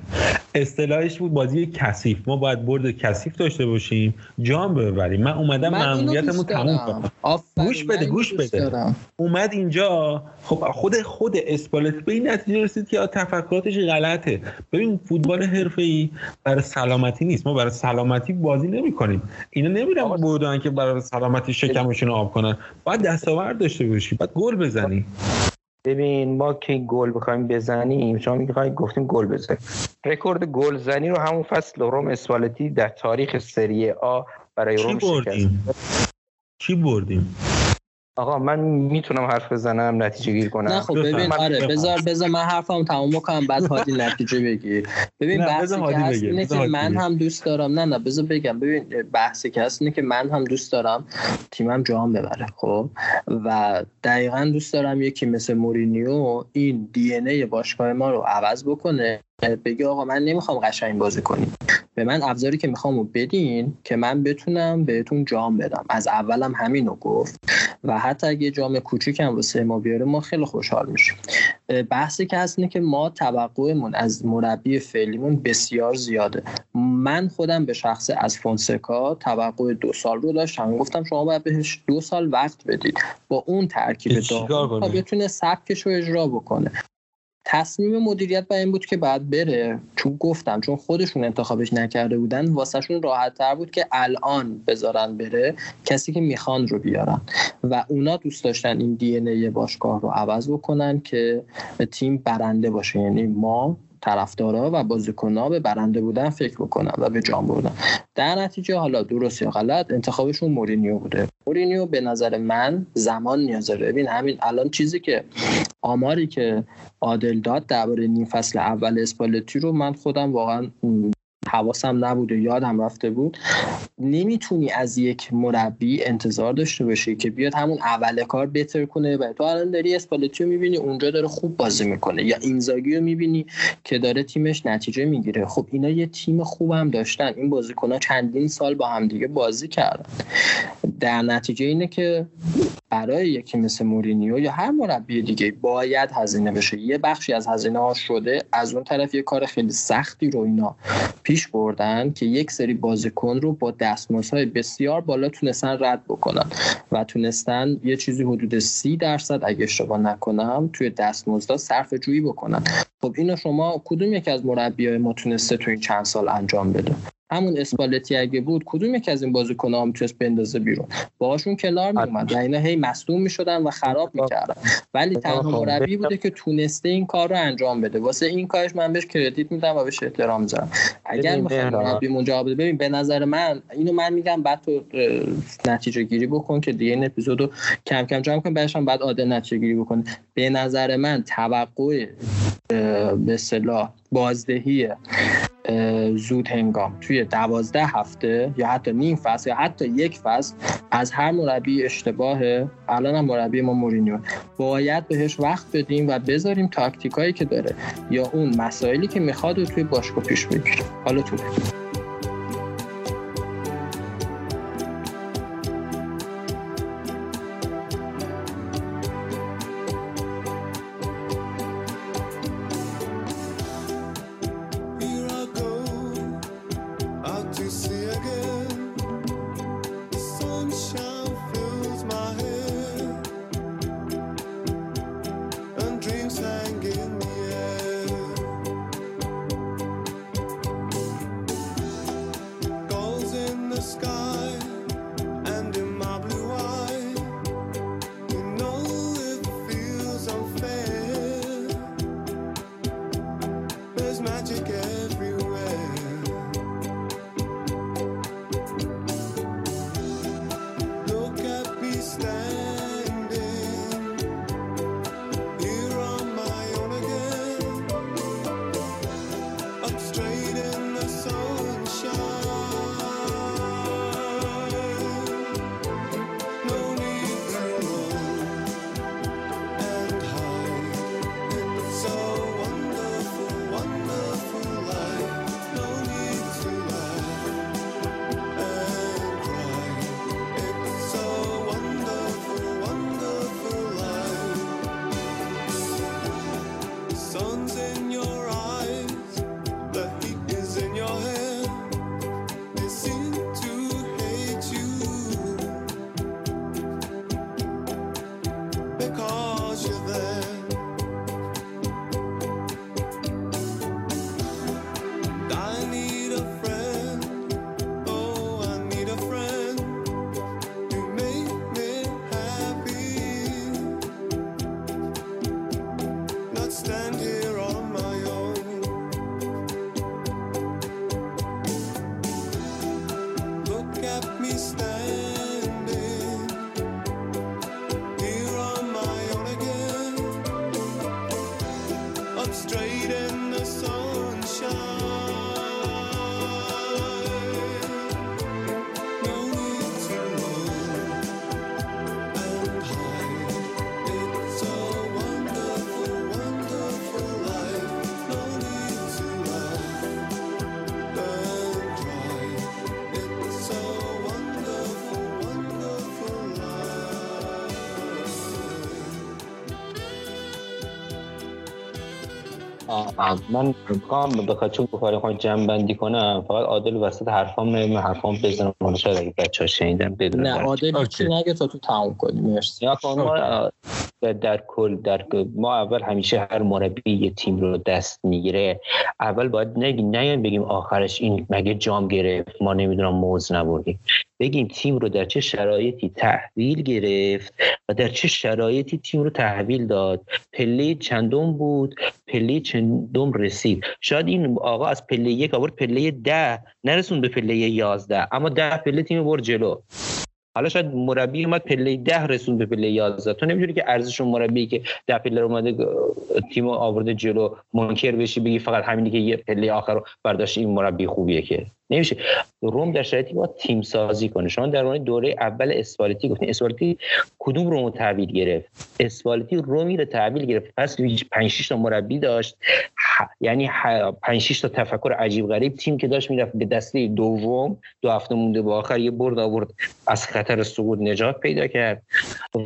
اصطلاحش بود بازی کثیف. ما باید برد کثیف داشته باشیم جام ببریم. من اومدم ماموریتمو تموم کنم. گوش بده گوش بده. اومد اینجا خب خود خود اسپالتی به این نتیجه رسید که تفکراتش غلطه. ببین فوتبال حرفه‌ای برای سلامتی نیست. ما برای سلامتی بازی نمی‌کنیم. اینا نمیرن بودن که برای سلامتی شکمشون آب کنن. باید دستاورد داشته باشی. باید گل بزنی. ببین ما که گل بخوایم بزنیم شما میگه گفتیم گل بزنیم. رکورد گل زنی رو همون فصل روم اسپالتی در تاریخ سری آ برای روم شکست. چی بردیم؟ آقا من می‌تونم حرف بزنم نتیجه گیر کنم. نه خب ببین آره بذار بذار من حرفم تمام بکنم بعد [laughs] هادی نتیجه بگیر ببین بحثی که هست اینه که من هم دوست دارم. نه نه بذار بگم. ببین بحثی که هست اینه که من هم دوست دارم تیمم جام ببره خب؟ و دقیقا دوست دارم یکی مثل مورینیو این دی ای باشگاه ما رو عوض بکنه. بگه آقا من نمی‌خوام قشنگ بازی کنیم. به من ابزاری که می‌خوام بدین که من بتونم بهتون جام بدم. از اولم همینو گفت و حتی اگه جام کوچیکم واسه ما بیاره ما خیلی خوشحال میشیم. بحثی که هست اینه که ما توقعمون از مربی فعلیمون بسیار زیاده. من خودم به شخص از فونسکا توقع دو سال رو داشتم. گفتم شما باید بهش دو سال وقت بدید. با اون ترکیب داغ بتونه سبکش رو اجرا بکنه. تصمیم مدیریت بر این بود که بعد بره. چون گفتم چون خودشون انتخابش نکرده بودن واسهشون راحت تر بود که الان بذارن بره کسی که می‌خوان رو بیارن. و اونا دوست داشتن این دی ای باشگاه رو عوض بکنن که تیم برنده باشه. یعنی ما طرفدارا و بازیکنها به برنده بودن فکر بکنن و به جام بردن. در نتیجه حالا درست یا غلط انتخابشون مورینیو بوده. مورینیو به نظر من زمان نیاز داره. ببین همین الان چیزی که آماری که عادل داد درباره نیم فصل اول اسپالتی رو من خودم واقعا حواسم نبوده یادم رفته بود. نمی‌تونی از یک مربی انتظار داشته باشی که بیاد همون اول کار بهتر کنه. و تو الان داری اسپالتی رو می‌بینی اونجا داره خوب بازی می‌کنه. یا اینزاگی رو می‌بینی که داره تیمش نتیجه می‌گیره. خب اینا یه تیم خوبم داشتن. این بازیکنها چندین سال با هم دیگه بازی کردن. در نتیجه اینه که برای یکی مثل مورینیو یا هر مربی دیگه باید هزینه بشه. یه بخشی از هزینه ها شده. از اون طرف یه کار خیلی سختی رو اینا پیش بردن که یک سری بازیکن رو با دستمزدهای بسیار بالا تونستن رد بکنن و تونستن یه چیزی حدود سی درصد اگه اشتباه نکنم توی دستمزدها صرف جویی بکنن. خب اینو شما کدوم یکی از مربیای ما تونسته تو این چند سال انجام بده؟ همون اسپالتی اگه بود کدوم یکی از این بازیکن‌ها هم می‌تونست بندازه بیرون؟ باهاشون کنار میومد و اینا هی مصدوم می‌شدن و خراب می‌کردن. ولی تنها مربی بوده که تونسته این کار رو انجام بده. واسه این کارش من بهش کردیت میدم و بهش احترام می‌ذارم. اگر می‌خوام مربی جواب بده ببین به نظر من اینو من میگم بعد تو نتیجه گیری بکن که دیگه این اپیزودو کم کم جمع کن بعدش هم بعد عادل نتیجه گیری بکن به نظر من توقع به اصطلاح بازدهی زود هنگام توی دوازده هفته یا حتی نیم فصل یا حتی یک فصل از هر مربی اشتباهه الان هم مربی ما مورینیو. باید بهش وقت بدیم و بذاریم تاکتیکایی که داره یا اون مسائلی که می‌خواد رو توی باشگاه پیش بگیره. حالا تو. من می‌خوام بخاطر چون بخاری خواهی جمع بندی کنم فقط عادل وسط حرفام من حرفام بزنم. حالا شاید اگه بچه ها شنیدن بدونم نه عادل چی نگه تا تو تموم کنی. مرسی. یا ما در کل در ما اول همیشه هر مربی یه تیم رو دست می‌گیره. اول باید نگی نه بگیم آخرش این مگه جام گرفت ما نمی‌دونم موز نبردیم. بگیم تیم رو در چه شرایطی تحویل گرفت و در چه شرایطی تیم رو تحویل داد. پله چندم بود پله چندم رسید. شاید این آقا از پله یک آورد پله ده. نرسون به پله یازده اما ده پله تیم برد جلو. حالا شاید مربی اومد پله ده رسون به پله 11 تو نمی‌دونی که ارزش مربی که ده پله رو اومده تیم آورده جلو منکر بشی بگی فقط همینی که یه پله آخر رو برداشت این مربی خوبیه که. نمیشه. روم در شرایطی با تیم سازی کنه. شما در مورد دوره اول اسپالتی گفتین. اسپالتی کدوم روم تحویل گرفت؟ اسپالتی رومی رو تحویل گرفت. پس 5 تا مربی داشت. یعنی 5 تا تفکر عجیب غریب. تیم که داشت می‌رفت به دسته دوم دو هفته مونده با آخر یه برد آورد از خطر سقوط نجات پیدا کرد.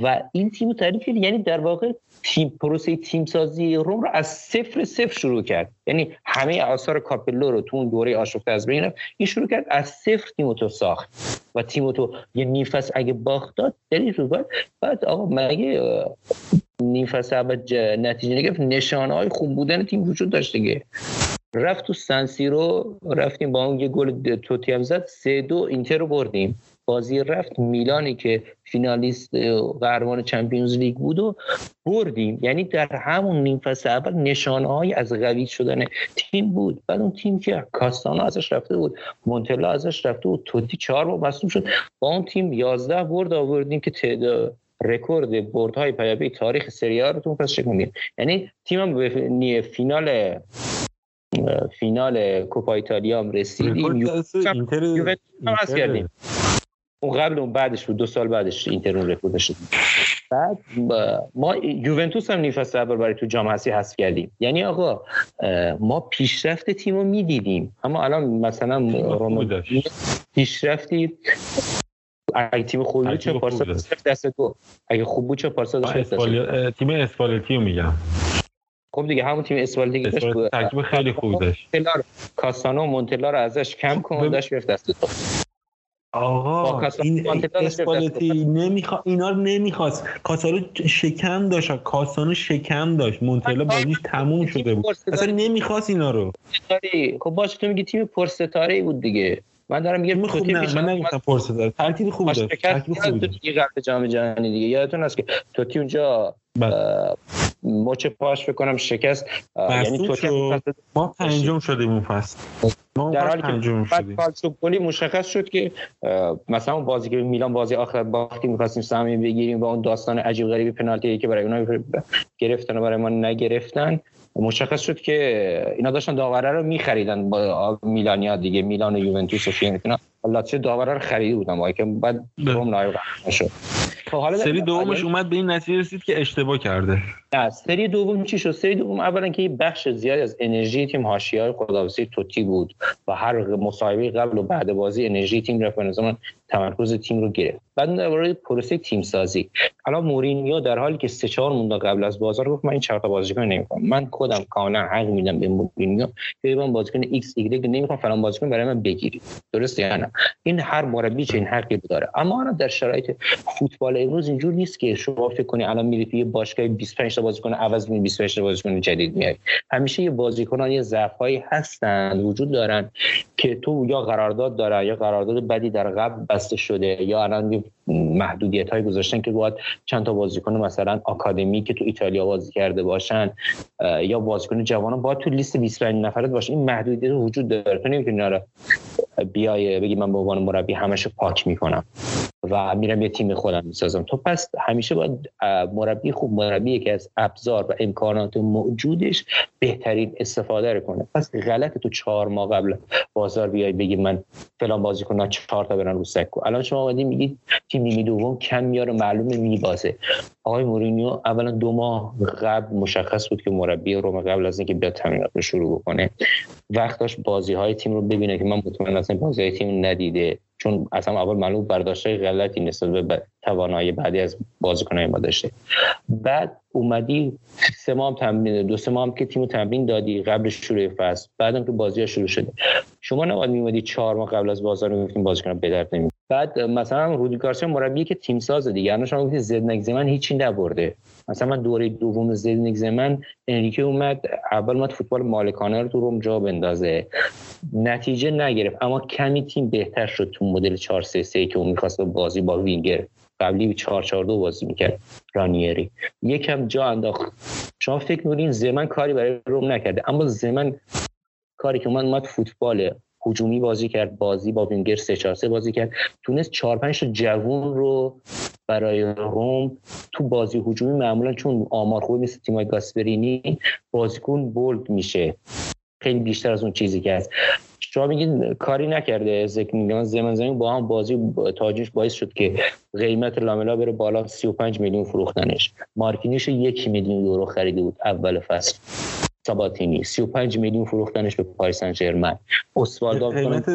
و این تیم تعریف یعنی در واقع تیم پروسه تیم سازی روم رو از صفر صفر شروع کرد. یعنی همه آثار کاپلو رو تو اون دوره آشفته از بین این شروع کرد از صفر تیموتو ساخت. و تیموتو یه نیفس اگه باخت داد دلیل رو بعد بعد آقا مگه نیفس اول نتیجه نگرفت. نشانه های خوب بودن تیم وجود داشت دیگه. رفت تو سنسی رو رفتیم با اون یه گل توتی هم زد. سه دو اینتر رو بردیم. بازی رفت. میلانی که فینالیست قهرمان چمپیونز لیگ بود و بردیم. یعنی در همون نیم فصل اول نشانه از قوی شدن تیم بود. بعد اون تیم که کاستانا ازش رفته بود مونتلا ازش رفته بود توتی چهار با مصوم شد. با اون تیم یازده برد آوردیم که تعداد رکورد بردهای پیابی تاریخ سری رو تو پس شکل یعنی تیم به فینال فینال کوپا ایتالیا هم رسیدیم. یوونتوس کردیم. اون قبل اون بعدش بود دو سال بعدش اینتر اون رکورد شد بعد ما یوونتوس هم نیم فصل اول برای تو جام حذفی حذف کردیم. یعنی آقا ما پیشرفت تیم رو می‌دیدیم. اما الان مثلا روم پیشرفتی اگه تیم خوبی بود چه پارسا دست دو اگه خوب بود چه پارسا داشت تیم اسپالتی رو میگم. خب دیگه همون تیم اسپالتی که داشت. ترکیب خیلی خوب داشت. کاستانو و مونتلا رو ازش کم کن داشت گرفت دست آقا این اسپالتی نمیخوا اینا رو نمی‌خواست. کاسانو شکم داشت کاسانو شکم داشت. مونتلا بازیش تموم شده بود. اصلا نمی‌خواست اینا رو. خب باشه تو میگی تیم پرستاره بود دیگه. من دارم میگم خوب نه من نگفتم پرستاره ترکیب خوب داشت ترکیب خوب داشت یه قرار جام جهانی دیگه. یادتون هست که توتی اونجا بله. مچ پاش بکنم شکست. یعنی تو ما پنجم شدیم اون فصل. در حالی که بعد گلی مشخص شد که مثلا اون بازی که میلان بازی آخر باختی می‌خواستیم سهمی بگیریم با اون داستان عجیب غریبی پنالتی که برای اونها گرفتن و برای ما نگرفتن مشخص شد که اینا داشتن داوره رو میخریدن با میلانیا دیگه میلان و یوونتوس و فیورنتینا لاتزیو داوره رو خریده بودن با که بعد روم نایب شد خب حالا سری دومش اومد به این نتیجه رسید که اشتباه کرده. نه سری دوم چی شد؟ سری دوم اولا که بخش زیادی از انرژی تیم حاشیه‌های خداوسی توتی بود و هر مصاحبه قبل و بعد بازی انرژی تیم رفت من تمرکز تیم رو گرفت. بعد درباره پروسه تیم سازی الان مورینیو در حالی که سه چهار مونده قبل از بازار گفت من این چهار تا بازیکن نمی‌خوام. من خودم کاملا حق میدم به مورینیو که من بازیکن ایکس ایگرگ نمی‌خوام فلان بازیکن برای من بگیرید درسته یا نه؟ این هر مربی چه این حقی داره. اما الان در شرایط فوتبال امروز اینجور نیست که شما فکر کنی الان میری توی باشگاه 25 بازیکن عوض می 25 تا بازیکن جدید میاری همیشه یه بازیکنان یه ضعفایی هستن وجود دارن که تو یا قرارداد داره یا قرارداد بدی در قبل بسته شده یا الان محدودیت های گذاشتن که باید چند تا بازیکن مثلا آکادمی که تو ایتالیا بازی کرده باشن یا بازیکن جوانان باید تو لیست 25 نفره باشه. این محدودیت وجود داره. تو نمی‌تونی بیای بگی من به عنوان مربی همش پاک می‌کنم و میرم یه تیم خودم می‌سازم. تو پس همیشه باید مربی خوب مربی که از ابزار و امکانات موجودش بهترین استفاده رو کنه. پس غلط تو چهار ماه قبل بازار بیای بگی من فلان بازی کنم چهار تا برن رو سکو. الان شما اومدین میگید تیم نیمه دوم کم میاره معلومه میبازه. آقای مورینیو اولا دو ماه قبل مشخص بود که مربی روم قبل از اینکه بیاد تمرینات رو شروع بکنه. وقت داشت بازی های تیم رو ببینه که من مطمئن هستم بازی های تیم ندیده. چون اصلا اول معلوم برداشت غلطی نسبت به توانایی بعدی از بازیکنهای ما داشته. بعد اومدی سه ماه تمرین دو سه ماه که تیمو تمرین دادی قبل شروع فصل. بعدم که بازی ها شروع شده. شما نباید میومدی چهار ماه قبل از بازار می‌گفتیم بازیکن به درد بعد مثلا رودی گارسیا مربی که تیم ساز دیگه. الان شما گفتید زد من هیچی نبرده. مثلا من دوره دوم زد من انریکه اومد اول اومد فوتبال مالکانه رو تو روم جا بندازه. نتیجه نگرفت. اما کمی تیم بهتر شد تو مدل 4 3 3 که اون می‌خواست بازی با وینگر. قبلی 4 4 2 بازی می‌کرد رانیری. یکم جا انداخت. شما فکر می‌کنین زمن کاری برای روم نکرده. اما زمن کاری که من اومد فوتبال هجومی بازی کرد بازی با وینگر 3 4 3 بازی کرد. تونست 4 5 تا جوون رو برای روم تو بازی هجومی معمولا چون آمار خوبی مثل تیمای گاسپرینی بازیکن بولد میشه. خیلی بیشتر از اون چیزی که هست. شما میگید کاری نکرده زمین زمین با هم بازی تاجیش باعث شد که قیمت لاملا بره بالا 35 میلیون فروختنش. مارکینیش یک میلیون یورو خریده بود اول فصل. ساباتینی 35 میلیون فروختنش به پاریس سن ژرمن اسوالدو قیمت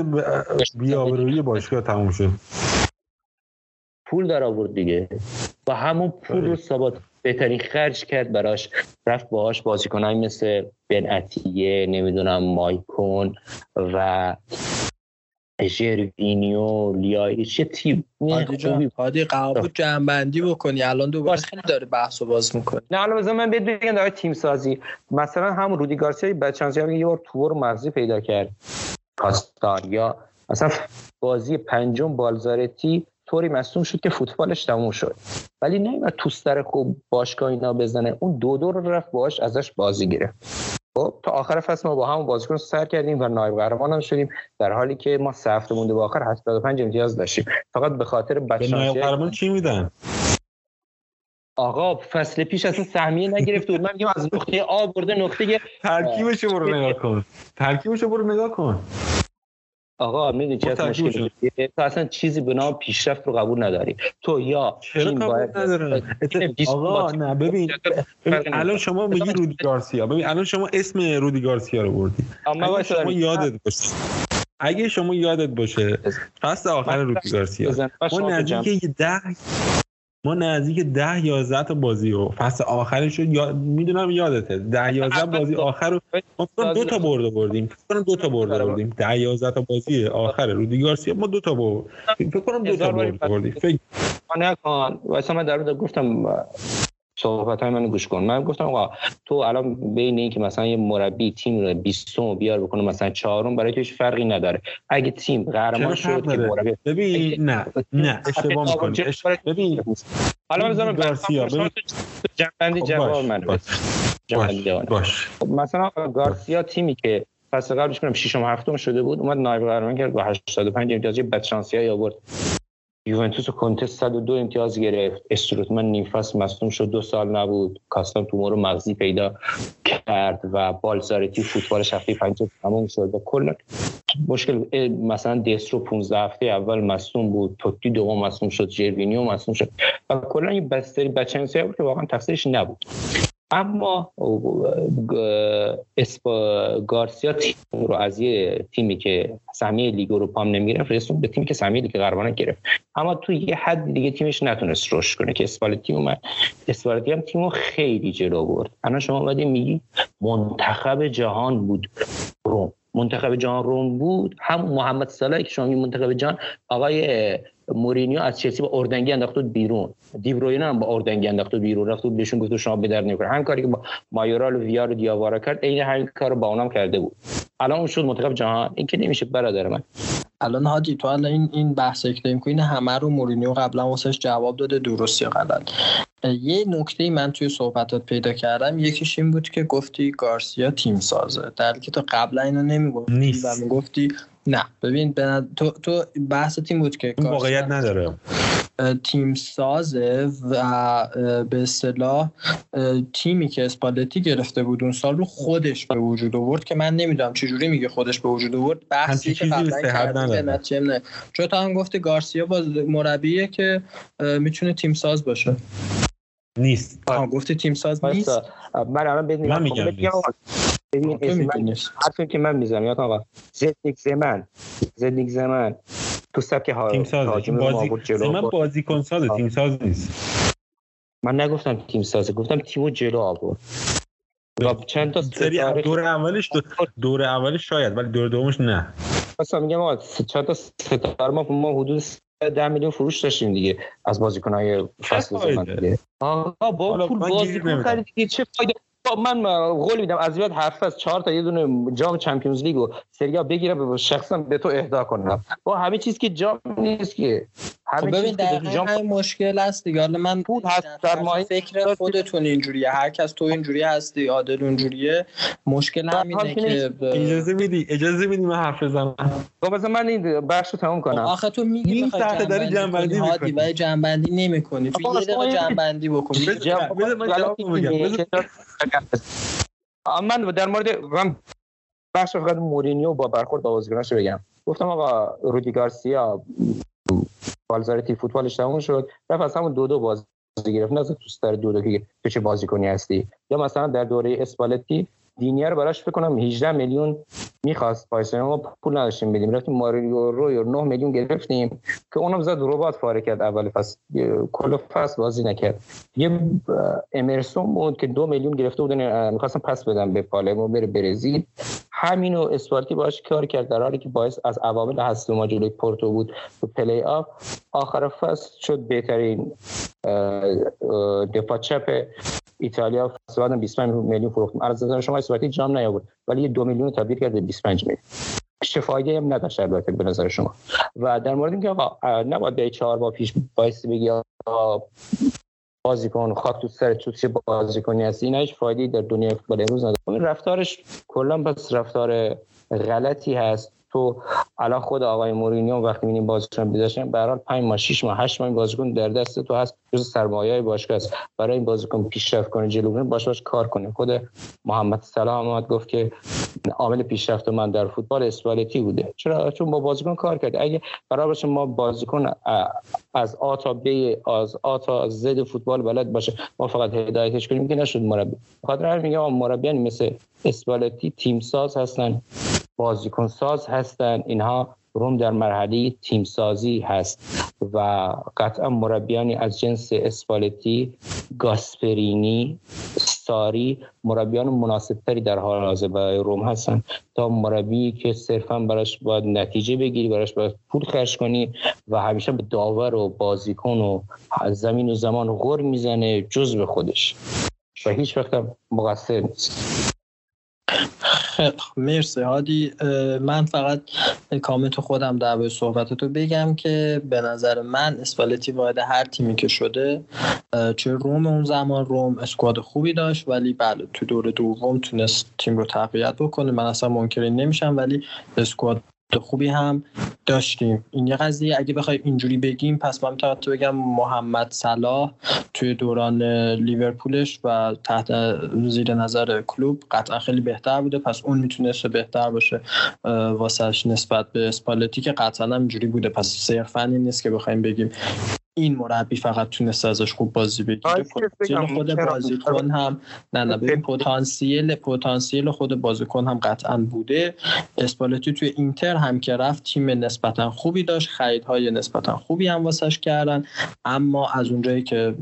بیاورویی باشگاه تموم شد. پول در آورد دیگه. و همون پول رو سابات بهترین خرج کرد براش. رفت باهاش بازیکنای مثل بن اتیه نمی‌دونم مایکون و ژروینیو لیای چه تیم. هادی قبول جنبندی بکنی. الان دوباره خیلی داره بحث و باز می‌کنه. نه الان بذار من بگم در تیم سازی مثلا هم رودی گارسیا بچانسی هم یه بار تور مغزی پیدا کرد. کاستار یا مثلا بازی پنجم بالزارتی طوری مصوم شد که فوتبالش تموم شد. ولی نه تو سر خوب باشگاه اینا بزنه. اون دو دو رو رفت باش ازش بازی گرفت. خب تا آخر فصل ما با هم بازیکن سر کردیم و نایب قهرمان هم شدیم. در حالی که ما سه هفته مونده به آخر 85 امتیاز داشتیم. فقط به خاطر بچه‌ها به نایب قهرمان چی میدن؟ آقا فصل پیش اصلا سهمیه نگرفت بود. من میگم از نقطه آ برده نقطه ترکیبش برو نگاه کن. ترکیبش برو نگاه کن. آقا می‌دونی چه مشکلی تو اصلا چیزی به نام پیشرفت رو قبول نداری. تو یا چرا باید آقا نه ببین الان شما میگی رودی گارسیا ببین الان شما اسم رودی گارسیا رو بردی. اما شما یادت باشه اگه شما یادت باشه فصل آخر رودی گارسیا. ما نزدیک ده ما نزدیک ده یازده تا بازی و فصل آخرش رو یا... می‌دونم یادته. ده یازده بازی آخر رو ما دو تا برده بردیم. فکر کنم دو تا برده بردیم. ده یازده تا بازی آخر. رودی گارسیا ما دو تا برد. فکر کنم دو تا برده بردیم. فکر نکن واسه من در گفتم صحبت های منو گوش کن. من گفتم آقا تو الان بین این که مثلا یه مربی تیم رو 20 بیار بکنه مثلا چهارم برای تو هیچ فرقی نداره. اگه تیم قهرمان شد که مربی ببین نه نه اشتباه می‌کنی. ببین حالا بذار گارسیا ببین خب، جواب من باش مثلا گارسیا تیمی که فصل قبلش کنم ششم هفتم شده بود اومد نایب قهرمان کرد با 85 امتیاز بدشانسی آورد یوونتوس و کنته 102 امتیاز گرفت. استروتمن نیم فصل شد. دو سال نبود. کاستان تومور مغزی پیدا کرد و بالزارتی فوتبالش هفته پنج تموم شد و کلا مشکل مثلا دسترو 15 هفته اول مصدوم بود. توتی دوم مصدوم شد. جروینیو مصدوم شد. و کلا این بستری بدشانسی بود که واقعا تقصیرش نبود. اما اسپا گارسیا تیم رو از یه تیمی که سهمیه لیگ اروپا هم نمی‌گرفت رسون به تیمی که سهمیه لیگ قهرمانان گرفت. اما تو یه حد دیگه تیمش نتونست رشد کنه که اسپالتی اومد. اسپالتی هم تیمو خیلی جلو برد. الان شما اومدی میگی منتخب جهان بود روم. منتخب جهان روم بود. هم محمد صلاحی که شما منتخب جهان آقای مورینیو از چلسی با اردنگی انداخت بیرون. دیبروین هم با اردنگی انداخت بیرون. رفت بهشون گفت شما به در نمی‌کنه همین کاری که با مایورال و ویار و دیاوارا کرد عین همین کار با اونم کرده بود. الان اون شد منتخب جهان. این که نمیشه برادر من. الان هادی تو الان این این بحث که این همه رو مورینیو قبلا واسش جواب داده درست یا غلط. یه نکته من توی صحبتات پیدا کردم یکیش این بود که گفتی گارسیا تیم سازه. در که تو قبلا اینو نمی‌گفتی و می‌گفتی نه. ببین تو تو بحث تیم بود که واقعیت نداره. تیم سازه و به اصطلاح تیمی که اسپالتی گرفته بود اون سال رو خودش به وجود آورد که من نمی‌دونم چجوری میگه خودش به وجود آورد. بحثی که قبلا چون تو هم گفتی گارسیا با مربیه که می‌تونه تیم ساز باشه. نیست. آه گفتی تیم ساز نیست؟ من الان من میگم حرفی که من می‌زنم. یاد آقا. زدنیک زمن. زدنیک زمن. تو سبک ها تیم بازی من بازیکن سازه تیم ساز نیست. من نگفتم تیم سازه گفتم تیمو جلو آورد. چند تا سری دور اولش دور اولش شاید ولی دور دومش نه. خواستم میگم آقا چند تا ستاره ما ما حدود 10 میلیون فروش داشتیم دیگه از بازیکن‌های فصل؟ زمان دیگه. آقا با پول بازیکن نمیدم. خرید دیگه چه فایده؟ من قول میدم از بعد حرف از چهار تا یه دونه جام چمپیونز لیگ و سری آ بگیره به شخصا به تو اهدا کنم. با همه چیز که جام نیست که. خب همه ببین چیز که جام همین مشکل هست دیگه. حالا من پول هست، در فکر خودتون اینجوریه. هر کس تو اینجوری هستی عادل اونجوریه. مشکل در همینه که که اجازه میدی اجازه میدی من حرف بزنم؟ خب بذار من این بخش رو تموم خب کنم آخه تو میگی نیم ساعته داری جنبندی می‌کنی. ولی جنبندی نمی‌کنی. تو یه دقیقه جنبندی بکن بذار- بذار من جواب بگم. من در مورد من بخش فقط مورینیو با برخورد با بازیکناش بگم. گفتم آقا رودی گارسیا بالزارتی فوتبالش تموم شد. رفت از همون دو دو بازی گرفت. نه تو سر دو دو که تو چه بازیکنی هستی. یا مثلا در دوره اسپالتی دینیه رو براش فکر کنم 18 میلیون می‌خواست. پایسن ما پول نداشتیم بدیم. رفتیم ماریو روی 9 میلیون گرفتیم که اونم زد رباط پاره کرد اول یه- کل فصل بازی نکرد. یه امرسون بود که دو میلیون گرفته بودن می‌خواستم پس بدم به پالمو بره برزیل. همینو اسپالتی باش کار کرد. در حالی که باعث از عوامل هست ما جلوی پورتو بود تو پلی آف. آخر فصل شد بهترین دفاع چپ ایتالیا فصل بعدم 25 میلیون فروختیم از نظر شما اسپارتی جام نیاورد ولی یه دو میلیون رو تبدیل کرد به 25 میلیون. چه فایده هم نداشت البته به نظر شما. و در مورد اینکه آقا نباید به چهار ماه پیش بایستی بگی بازیکن خاک تو سر تو چه بازیکنی هستی؟ اینا هیچ فایده‌ای در دنیای فوتبال امروز نداره این رفتارش کلا بس رفتار غلطی هست. تو الان خود آقای مورینیو وقتی می‌بینیم بازیکن بیداشتن به هر حال 5 ماه 6 ماه 8 ماه این بازیکن در دست تو هست جز سرمایه‌ای باشگاه است. برای این بازیکن پیشرفت کنه جلو بره باش باش کار کنه خود محمد صلاح هم اومد گفت که عامل پیشرفت من در فوتبال اسپالتی بوده. چرا؟ چون با بازیکن کار کرده. اگه قرار باشه ما بازیکن از آ تا ب از آ تا زد فوتبال بلد باشه ما فقط هدایتش کنیم که نشد مربی. خاطر میگم مربیان مثل اسپالتی تیم ساز هستن. بازیکن ساز هستن. اینها روم در مرحله تیم سازی هست و قطعا مربیانی از جنس اسپالتی گاسپرینی ساری مربیان مناسبتری در حال حاضر برای روم هستن. تا مربی که صرفا براش باید نتیجه بگیری براش باید پول خرج کنی و همیشه به داور و بازیکن و زمین و زمان غور می‌زنه جز به خودش. و هیچ وقت مقصر نیست. خیلی مرسی هادی. من فقط کامنت خودم در به صحبتتو بگم که به نظر من اسپالتی وارد هر تیمی که شده چه روم اون زمان روم اسکواد خوبی داشت ولی بله تو دور دوم تونست تیم رو تقویت بکنه. من اصلا منکر این نمیشم ولی اسکواد خوبی هم داشتیم. این یه قضیه اگه بخوایم اینجوری بگیم پس من می‌تونم بگم محمد صلاح توی دوران لیورپولش و تحت زیر نظر کلوب قطعا خیلی بهتر بوده. پس اون می‌تونست بهتر باشه واسهش نسبت به اسپالتی که قطعا هم اینجوری بوده. پس صرفا این نیست که بخوایم بگیم این مربی فقط تونست ازش خوب بازی بگیره. پتانسیل خود؟ بازیکن هم نه نه ببین پتانسیل پتانسیل خود بازیکن هم قطعا بوده. اسپالتی توی اینتر هم که رفت تیم نسبتا خوبی داشت. خریدهای نسبتا خوبی هم واسش کردن. اما از اونجایی که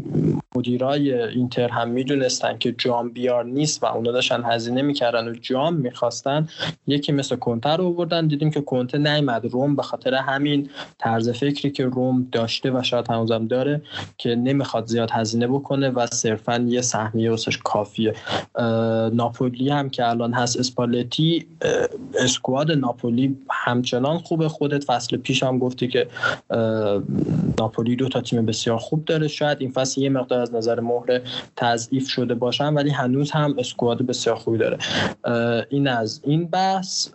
مدیرای اینتر هم می‌دونستن که جام بیار نیست و اونا داشتن هزینه می‌کردن و جام می‌خواستن یکی مثل کنته رو آوردن. دیدیم که کنته نیومد. روم به خاطر همین طرز فکری که روم داشته و شاید هنوزم داره که نمی‌خواد زیاد هزینه بکنه و صرفا یه سهمیه واسش کافیه. ناپولی هم که الان هست اسپالتی اسکواد ناپولی همچنان خوبه. خودت فصل پیش هم گفتی که ناپولی دو تا تیم بسیار خوب داره. شاید این فصل یه مقدار از نظر مهره تضعیف شده باشن ولی هنوز هم اسکواد بسیار خوبی داره. این از این بحث.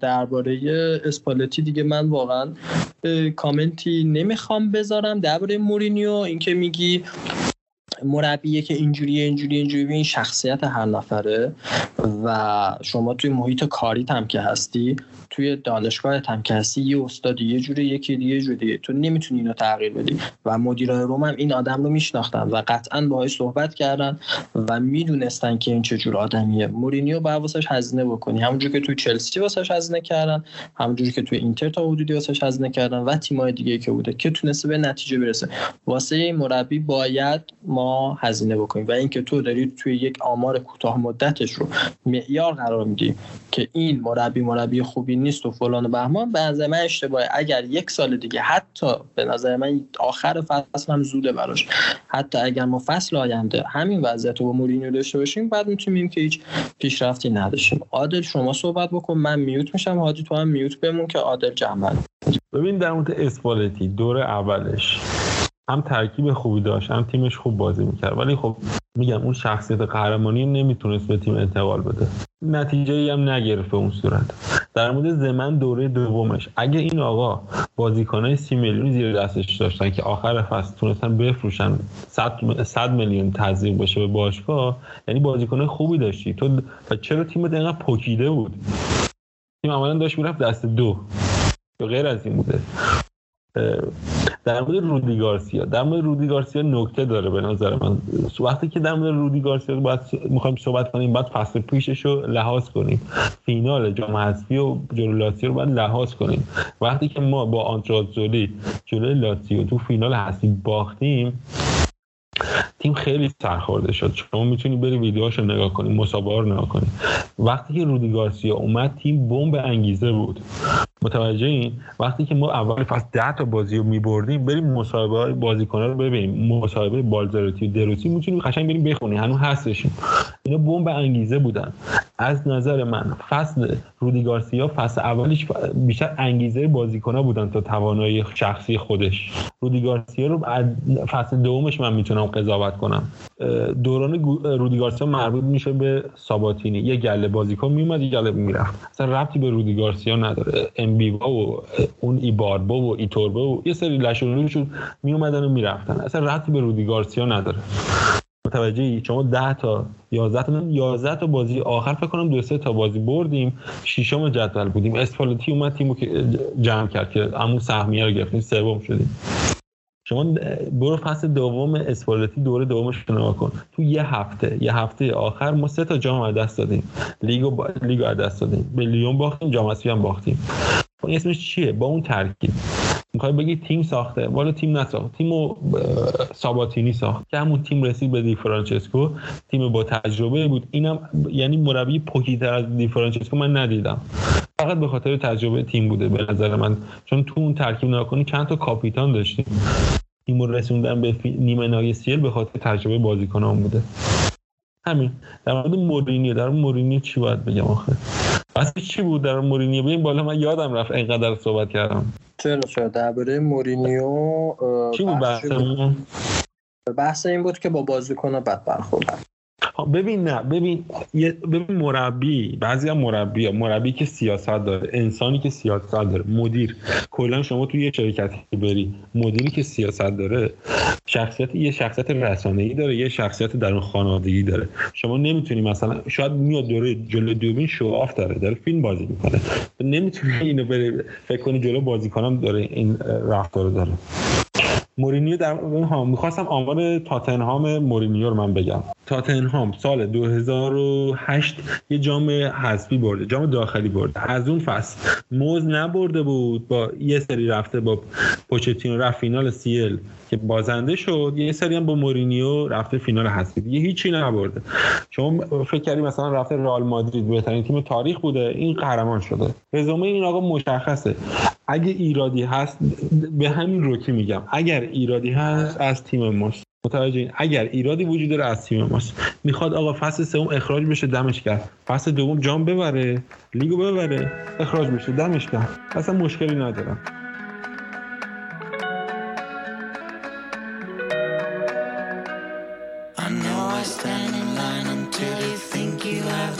درباره اسپالتی دیگه من واقعا کامنتی نمی‌خوام بذارم. درباره مورینیو. اینکه میگی مربیه که اینجوری اینجوری اینجوری این شخصیت هر نفره. و شما توی محیط کاری هم که هستی توی دانشگاه هم که هستی یه استادی یه جوری یکی دیگه جوری تو نمی‌تونی اینو تغییر بدی. و مدیرای روم هم این آدم رو میشناختن و قطعا باهاش صحبت کردن و می‌دونستن که این چه جور آدمیه. مورینیو با واسش هزینه بکنی. همونجور که توی چلسی واسش هزینه کردن همونجور که توی اینتر تا حدودی واسش هزینه کردن و تیمای دیگه که بوده که تونسته به نتیجه برسه. واسه مربی باید ما هزینه بکنیم. و اینکه تو داری توی یک آمار کوتاه مدتش رو معیار قرار میدی که این مربی مربی خوبی نیست و فلان و بهمان به نظر من اشتباهه. اگر یک سال دیگه حتی به نظر من آخر فصل هم زوده براش. حتی اگر ما فصل آینده همین وضعیت رو با مورینیو داشته باشیم بعد می‌تونیم که هیچ پیشرفتی نداشتیم. عادل شما صحبت بکن. من میوت میشم. حاجی تو هم میوت بمون که عادل جمع ببین در مورد اسپالتی دور اولش. هم ترکیب خوبی داشت هم تیمش خوب بازی می‌کرد. ولی خب میگم اون شخصیت قهرمانی نمی‌تونست به تیم انتقال بده. نتیجه هم نگرفت اون صورت. در مورد زمن دوره دومش. اگه این آقا بازیکنای سی میلیون زیر دستش داشتن که آخر فصل تونستن بفروشن 100 میلیون تزریق بشه به باشگاه یعنی بازیکنای خوبی داشتی. تو چرا تیمت اینقدر پکیده بود؟ تیم عملا داشت می‌رفت دست دو. غیر از این بوده. در مورد رودی گارسیا در مورد رودی گارسیا نکته داره به نظر من. وقتی که در مورد رودی گارسیا باید می‌خوایم صحبت کنیم بعد فصل پیشش رو لحاظ کنیم. فینال جام حذفی و جلو لاتسیو رو باید لحاظ کنیم. وقتی که ما با آنترازولی جلوی لاتسیو تو فینال حذفی باختیم تیم خیلی سرخورده شد. شما می‌تونی بری ویدیوهاش رو نگاه کنی مسابقه رو نگاه کنی. وقتی که رودی گارسیا اومد تیم بمب انگیزه بود. متوجه این؟ وقتی که ما اول فصل 10 تا بازی رو میبردیم بریم مصاحبه های بازیکن‌ها رو ببینیم. مصاحبه بالزاروتی و دروسی می‌تونیم قشنگ بریم بخونیم. هنوز هستشیم. اینا بمب انگیزه بودن. از نظر من فصل رودی گارسیا فصل اولش بیشتر انگیزه بازیکن‌ها بودن تا توانایی شخصی خودش. رودی گارسیا رو فصل دومش من می‌تونم قضاوت کنم. دوران رودی گارسیا مربوط میشه به ساباتینی. یه گله بازیکن میومد یه گله می‌رفت. اصلا ربطی به رودی گارسیا نداره. امبیوا و اون ایباربا و ایتوربه و یه سری لشونوشون میومدن و می‌رفتن. اصلا ربطی به رودی گارسیا نداره. متوجهی شما 10 تا 11 تا 11 تا بازی آخر فکر کنم دو سه تا بازی بردیم ششم جدول بودیم. اسپالتی اومد تیمو که جمع کرد که همون سهمیه رو گرفتیم سوم شدیم. شما برو فصل دوم اسپالتی دوره دومش رو کن. تو یه هفته یه هفته آخر ما سه تا جام از دست دادیم. لیگو با... لیگو از دست دادیم. به لیون باختیم جام هم باختیم. این اسمش چیه؟ با اون ترکیب. می‌خوای بگی تیم ساخته والا تیم نساخت. تیمو ساباتینی ساخت. که همون تیم رسید به دی فرانچسکو. تیم با تجربه بود. اینم یعنی مربی پوکیتر از دی فرانچسکو من ندیدم. فقط به خاطر تجربه تیم بوده به نظر من. چون تو اون ترکیب نگاه کنی چند تا کاپیتان داشتیم. تیم رسوندن به نیمه نهایی سیل به خاطر تجربه بازیکنان بوده. همین. در مورد مورینیو. در مورینیو چی باید بگم آخه؟ اصلا چی بود در مورینیو؟ ببین والا من یادم رفت اینقدر صحبت کردم. چرا چرا درباره مورینیو چی بود بحثمون؟ بحث این بود که با بازیکن بد برخورد ببین نه ببین ببین مربی بعضی هم مربی ها. مربی که سیاست داره انسانی که سیاست داره مدیر. کلا شما توی یه شرکتی بری مدیری که سیاست داره شخصیت یه شخصیت رسانه‌ای داره یه شخصیت در خانوادگی داره. شما نمی‌تونی مثلا شاید میاد دوره جلو دوبین شو آف داره داره فیلم بازی می‌کنه. نمی‌تونی اینو بری فکر کنی جلو بازیکنام داره این رفتار داره. مورینیو در ها می‌خواستم آمار تاتنهام مورینیو رو من بگم. تاتنهام سال 2008 یه جام حذفی برده جام داخلی برده. از اون فصل موز نبرده بود با یه سری رفته با پوچتینو رفت فینال سیل. که بازنده شد یه سری هم با مورینیو رفته فینال حذفی دیگه هیچی نبرده. شما فکر کردی مثلا رفته رئال مادرید بهترین تیم تاریخ بوده؟ این قهرمان شده. رزومه این آقا مشخصه. اگه ایرادی هست به همین روکی میگم. اگر ایرادی هست از تیم ماست. متوجه اگر ایرادی وجود داره از تیم ماست. می‌خواد آقا فصل سوم اخراج بشه دمش کرد فصل دوم جام ببره لیگو ببره اخراج بشه دمش کرد اصلا مشکلی ندارم.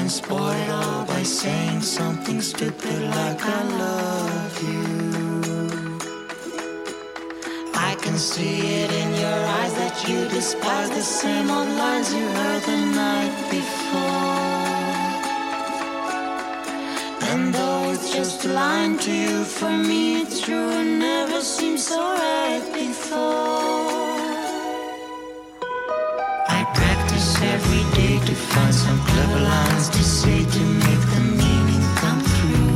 And spoil it all by saying something stupid like I love you. I can see it in your eyes that you despise the same old lines you heard the night before. And though it's just line to you, for me it's true and never seemed so right before. Find some clever lines to say to make the meaning come through.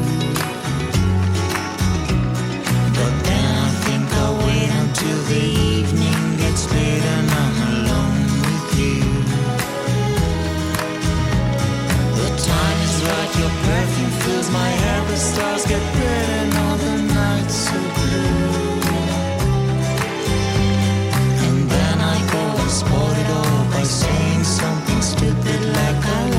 But then I think I'll wait until the evening gets late and I'm alone with you. The time is right, your perfume fills my hair, the stars get red and all the nights so blue. And then I go and spoil it all something like I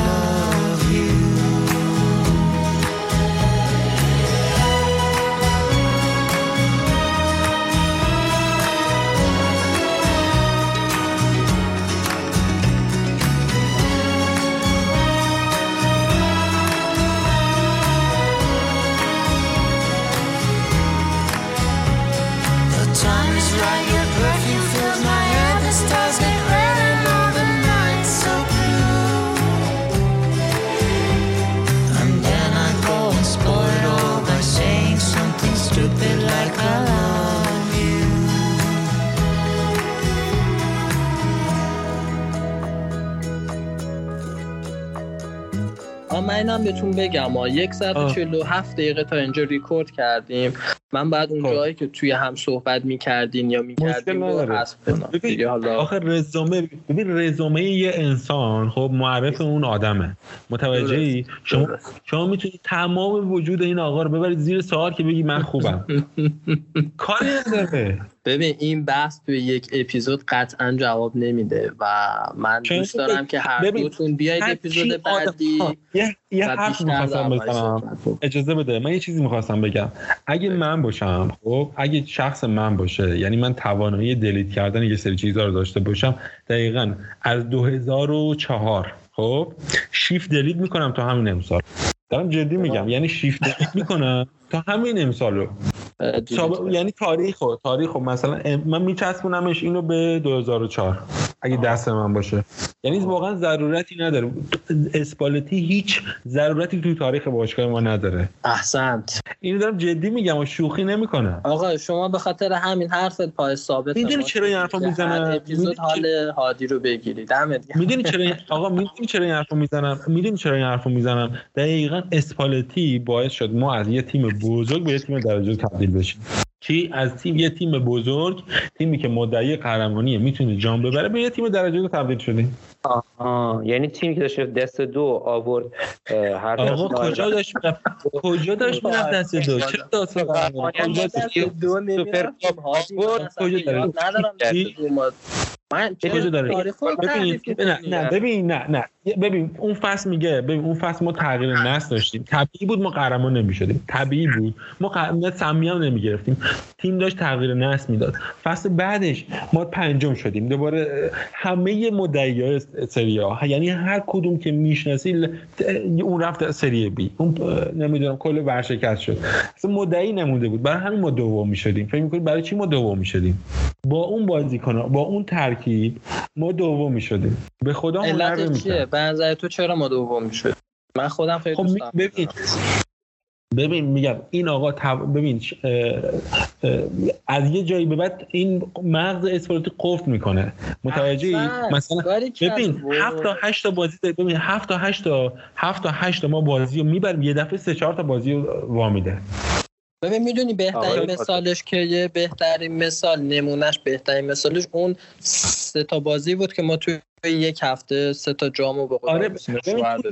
بهتون بگم. ما یک ساعت و آه. 47 دقیقه تا اینجا ریکورد کردیم. من بعد اون خب. جایی که توی هم صحبت می‌کردین یا می‌کردین رو نداره. حذف کنم ببین، دیگه حالا آخه رزومه ببین رزومه یه انسان خب معرف اون آدمه. متوجهی؟ شما درست. شما می‌تونید تمام وجود این آقا رو ببرید زیر سوال که بگی من خوبم. [laughs] کاری نداره. ببین این بحث توی یک اپیزود قطعا جواب نمیده و من دوست دارم که هر دوتون بیاید اپیزود بعدی یه یه حرف می‌خواستم بزنم کنیم. اجازه بده. من یه چیزی می‌خواستم بگم. اگه من باشم خب اگه شخص من باشه یعنی من توانایی دلیت کردن یه سری چیزها رو داشته باشم دقیقا از 2004 خب شیفت دلیت می‌کنم تا همین امسال. دارم جدی میگم. یعنی شیفت دلیت می‌کنم. [laughs] تا همین امسال. رو اه، دیگه سابق- یعنی تاریخ رو تاریخ رو مثلا ام- من میچسبونمش اینو به 2004 اگه دست من باشه. یعنی واقعا ضرورتی نداره. اسپالتی هیچ ضرورتی توی تاریخ باشگاه ما نداره. احسنت. اینو دارم جدی میگم و شوخی نمی‌کنم آقا شما به خاطر همین حرفت پای ثابت می‌دونی چرا این حرفو می‌زنم؟ اپیزود حال هادی رو بگیرید دمت. می‌دونی چرا این- آقا می‌دونی چرا این حرفو می‌زنم می‌دونی چرا این حرفو می‌زنم دقیقا اسپالتی باعث شد ما از یه تیم بزرگ به یه تیم درجه تبدیل بشیم کی از تیم یه تیم بزرگ تیمی که مدعی قهرمانیه می‌تونه جام ببره به یه تیم درجه تبدیل شدیم آه یعنی تیمی که داشت دست دو آورد هر آقا دست کجا داشت کجا داشت می‌رفت دست دو؟ چرا دست قهرمانی؟ کجا دست داشت؟ دو. هادی، من اصلا کجا داره؟ ندارم دست چی؟ دو من چرا کجا داره ببین؟ نه ببین نه نه. ببین اون فصل میگه ببین اون فصل ما تغییر نسل داشتیم. طبیعی بود ما قهرمان نمی‌شدیم. طبیعی بود. ما قهرمان سمی هم نمی‌گرفتیم. تیم داشت تغییر نسل می‌داد. فصل بعدش ما پنجم شدیم. دوباره همه مدعی های سری ها یعنی هر کدوم که می‌شناسی اون رفت سری بی. اون نمی‌دونم کل ورشکست شد. اصلا مدعی نمونده بود. برای همین ما دوم می‌شدیم. فکر می‌کنید برای چی ما دوم می‌شدیم؟ با اون بازیکن با اون ترکیب ما دوم می‌شدیم. به خدا هنر. به نظر تو چرا ما دوم می‌شد من خودم خیلی خب ببین ببین میگم این آقا تب... ببین اه، اه، از یه جایی به بعد این مغز اسپورتی قفل می‌کنه متوجهی احسن. مثلا. ببین هفت تا هشت تا بازی داری. ببین هفت تا هشت تا هفت تا هشت تا ما بازی رو می‌بریم یه دفعه سه چهار تا بازی رو وامیده ببین می‌دونی بهترین مثالش که یه بهترین مثال نمونهش بهترین مثالش اون سه تا بازی بود که ما توی یک هفته سه تا جامو به قول آره تو.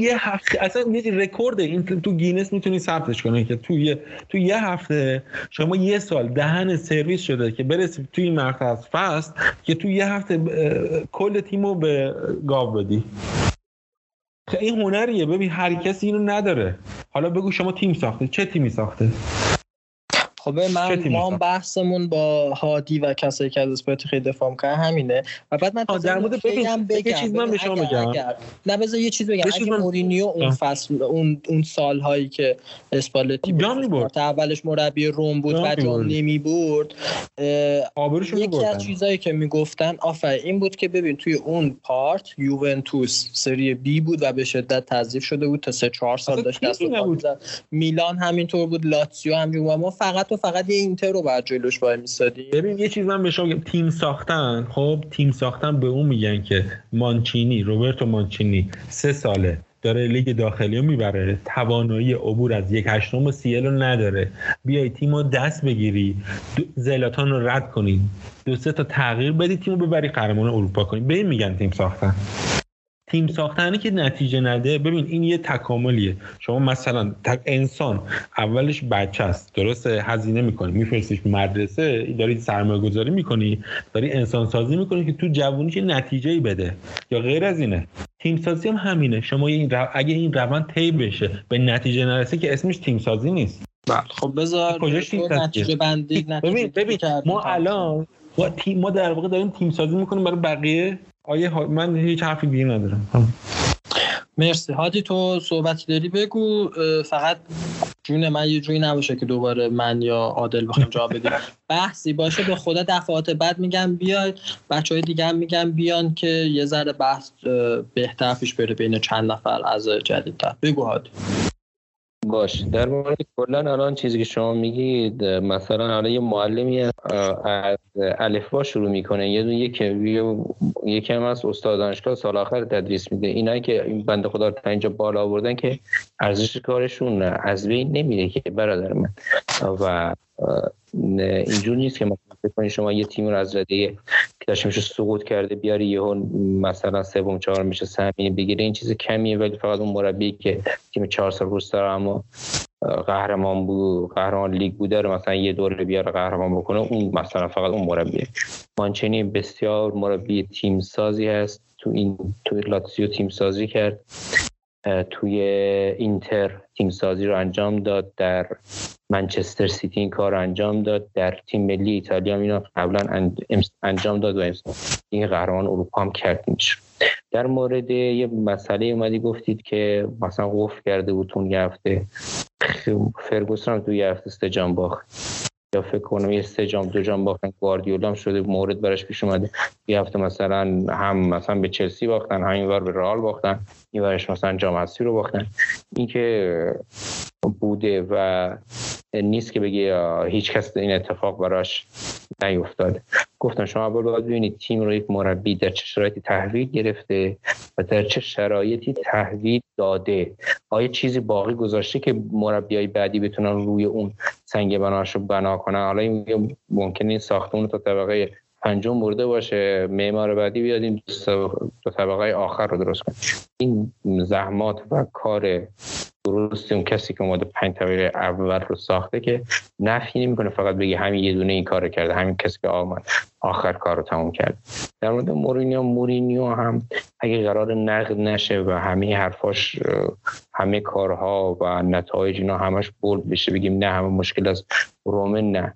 یه هفته اصلا یه رکورد این تو گینس می‌تونی ثبتش کنی که تو یه تو یه هفته شما یه سال دهن سرویس شده که برسی توی این مقطع از فصل که تو یه هفته کل تیمو به گاو بدی. خب این هنریه. ببین هر کسی اینو نداره. حالا بگو شما تیم ساخته. چه تیمی ساخته؟ خب من ما؟ بحثمون با هادی و کسایی که از اسپورت خیلی دفاع می‌کنن همینه و بعد من در مورد بگم یه چیز من به شما بگم. نه بذار یه چیز بگم اگه من- مورینیو اون. فصل اون اون سالهایی که اسپالتی بود، اولش مربی روم بود و جام. نمی برد یکی. از چیزایی که می‌گفتن آفر این بود که ببین توی اون پارت یوونتوس سری بی بود و به شدت تضعیف شده بود تا سه چهار سال اصلا داشت دست. میلان همینطور بود لاتسیو همینجور ما فقط و فقط یه اینتر رو بر جلوش وای میسادیم ببین یه چیز من به شما تیم ساختن. خب تیم ساختن به اون میگن که مانچینی روبرتو مانچینی سه ساله داره لیگ داخلی رو می‌بره. توانایی عبور از یک هشتم سیل رو نداره. بیای تیم رو دست بگیری. زلاتان رو رد کنی. دو سه تا تغییر بدی تیم رو ببری قهرمان اروپا کنی. به این میگن تیم ساختن. تیم ساختنی که نتیجه نده ببین این یه تکاملیه. شما مثلا تک انسان اولش بچه است. درسته؟ هزینه می‌کنی. میفرستیش مدرسه داری سرمایه گذاری می‌کنی داری انسان سازی می‌کنی که تو جوونیش نتیجه ای بده. یا غیر از اینه. تیم سازی هم همینه. شما این رو... اگه این روند طی بشه به نتیجه نرسه که اسمش تیم سازی نیست. بله. خب بذار کجاش؟ نتیجه بندی نتیجه ببین ببین. ما الان ما, تیم ما در واقع داریم تیم سازی می‌کنیم برای بقیه آیه ها- من هیچ حرفی دیگه ندارم. مرسی. هادی تو صحبتی داری؟ بگو فقط جون من یه جوری نباشه که دوباره من یا عادل بخوایم جواب بدیم. بحثی باشه به خدا دفعات بعد میگم بیاید بچه های دیگه هم میگم بیان که یه ذره بحث بهتر پیش بره بین چند نفر از جدیدتر. بگو هادی باش. در مورد کلا الان چیزی که شما میگید مثلا الان یه معلمی از از الفبا شروع می‌کنه. یه دونه یک یکم از استاد دانشگاه سال آخر تدریس میده. اینا که این بنده خدا تا اینجا بالا آوردن که ارزش کارشون از بین نمیره که برادر من. و اینجور نیست که کنید شما یه تیم رو از رده که داشته میشه سقوط کرده بیاری یهو مثلا سوم چهارم میشه سهمیه بگیره این چیز کمیه ولی فقط اون مربی که تیم چهار سال روز داره اما قهرمان بود قهرمان لیگ بوده رو مثلا یه دوره بیاره قهرمان بکنه اون مثلا فقط اون مربیه. مانچنی بسیار مربی تیم سازی هست. تو این تو لاتزیو تیم سازی کرد. توی اینتر تیم سازی رو انجام داد در منچستر سیتی این کار رو انجام داد در تیم ملی ایتالیا اینو قبلا انجام داد و این قهرمان اروپا هم کرد میشه در مورد یه مسئله اومدی گفتید که مثلا قفل کرده بود اون یه هفته فرگوسن هم تو یه هفته سه جام باخت. یا فکر کنم یه سه جام دو جام باختن گواردیولا هم شده مورد براش پیش اومده. یه هفته مثلا هم مثلا به چلسی باختن همین ور به رئال باختن این ورش مثلا جام رو باختن. این که بوده و نیست که بگی هیچ کس این اتفاق براش نیفتاده. گفتم شما اول باید ببینید تیم رو یک مربی در چه شرایطی تحویل گرفته و در چه شرایطی تحویل داده. آیا چیزی باقی گذاشته که مربیای بعدی بتونن روی اون سنگ بناشو بنا کنن؟ حالا این ممکنه این ساختمون تا طبقه پنجم برده باشه معمار بعدی بیاد این دو طبقه آخر رو درست کنه این زحمات و کار درست اون کسی که اومده پنج طبقه اول رو ساخته که نفی نمی‌کنه فقط بگی همین یه دونه این کار کرده همین کسی که آمد آخر کار رو تموم کرد. در مورد مورینیو مورینیو هم اگه قرار نقد نشه و همه حرفاش همه کارها و نتایج اینا همش bold بشه بگیم نه همه مشکل از روم نه.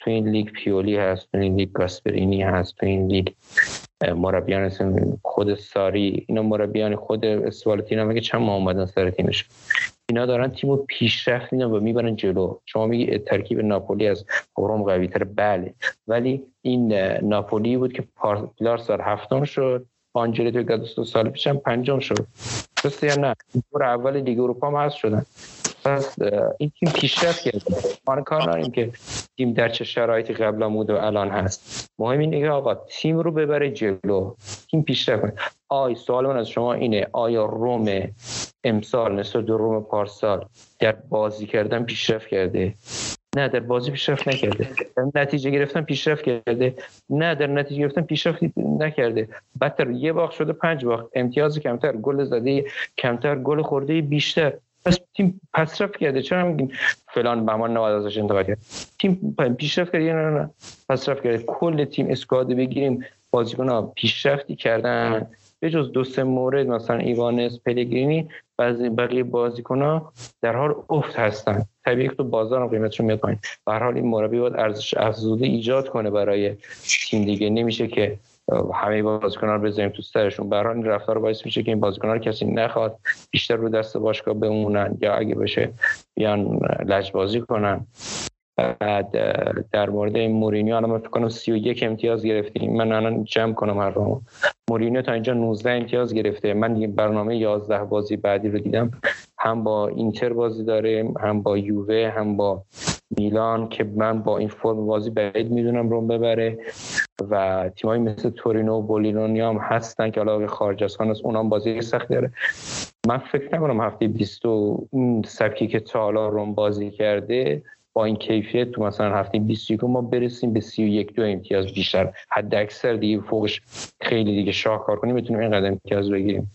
تو این لیگ پیولی هست تو این لیگ گاسپرینی هست تو این لیگ مربیان خود ساری. اینا مربیان خود اسپالتی اینا مگه چند ماه اومدن سر تیمش اینا دارن تیمو پیشرفت میدن و می‌برن جلو. شما میگی ترکیب ناپولی از روم قوی تر بله. ولی این ناپولی بود که پارسال سال هفتم شد آنجلیتو گادوستو سال پیشم پنجم شد. درسته یا نه؟ دور اول لیگ اروپا هم هست شدن. پس این تیم پیشرفت کرده. ما کار نداریم که تیم در چه شرایطی قبلا بود و الان هست. مهم اینه که آقا تیم رو ببره جلو. تیم پیشرفت کنه. آی سوال من از شما اینه. آیا روم امسال نسبت به روم پارسال در بازی کردن پیشرفت کرده؟ نه در بازی پیشرفت نکرده. در نتیجه گرفتن پیشرفت کرده. نه در نتیجه گرفتن پیشرفت نکرده. بدتر یه باخت شده پنج باخت. امتیاز کمتر گل زده کمتر گل خورده بیشتر. پس تیم پسرفت کرده. چرا میگیم فلان بهمان نباید ازش انتقاد کرد؟ تیم پیشرفت کرده نه نه پسرفت کرده کل تیم اسکواد بگیریم. بازیکن‌ها پیشرفتی کردن. به جز دو سه مورد مثلا ایوانس پلگرینی بعضی بقیه بازیکن‌ها در حال افت هستن. طبیعی که تو بازار قیمتشون میاد پایین. به حال این مربی باید ارزش افزوده ایجاد کنه برای تیم دیگه. نمیشه که همه بازیکن‌ها رو بزنیم تو سرشون. برای این رفتار باعث میشه که این بازیکن‌ها رو کسی نخواد بیشتر رو دست باشگاه بمونن یا اگه بشه بیان لجبازی کنن. بعد در مورد این مورینیو الان من فکر کنم 31 امتیاز گرفتیم. من الان جمع کنم هر رو مورینیو تا اینجا 19 امتیاز گرفته. من برنامه 11 بازی بعدی رو دیدم. هم با اینتر بازی داره هم با یووه هم با میلان که من با این فرم بازی بعید می‌دونم رو ببره و تیمایی مثل تورینو و بولینونی هم هستن که حالا خارج از خانه اونام بازی سخت داره. من فکر نکنم هفته 20 اون سبکی که تا حالا روم بازی کرده با این کیفیت تو مثلا هفته 21 ما برسیم به 31 دو امتیاز بیشتر. حد اکثر دیگه فوقش خیلی دیگه شاهکار کنیم می‌تونیم این قدم امتیاز بگیریم.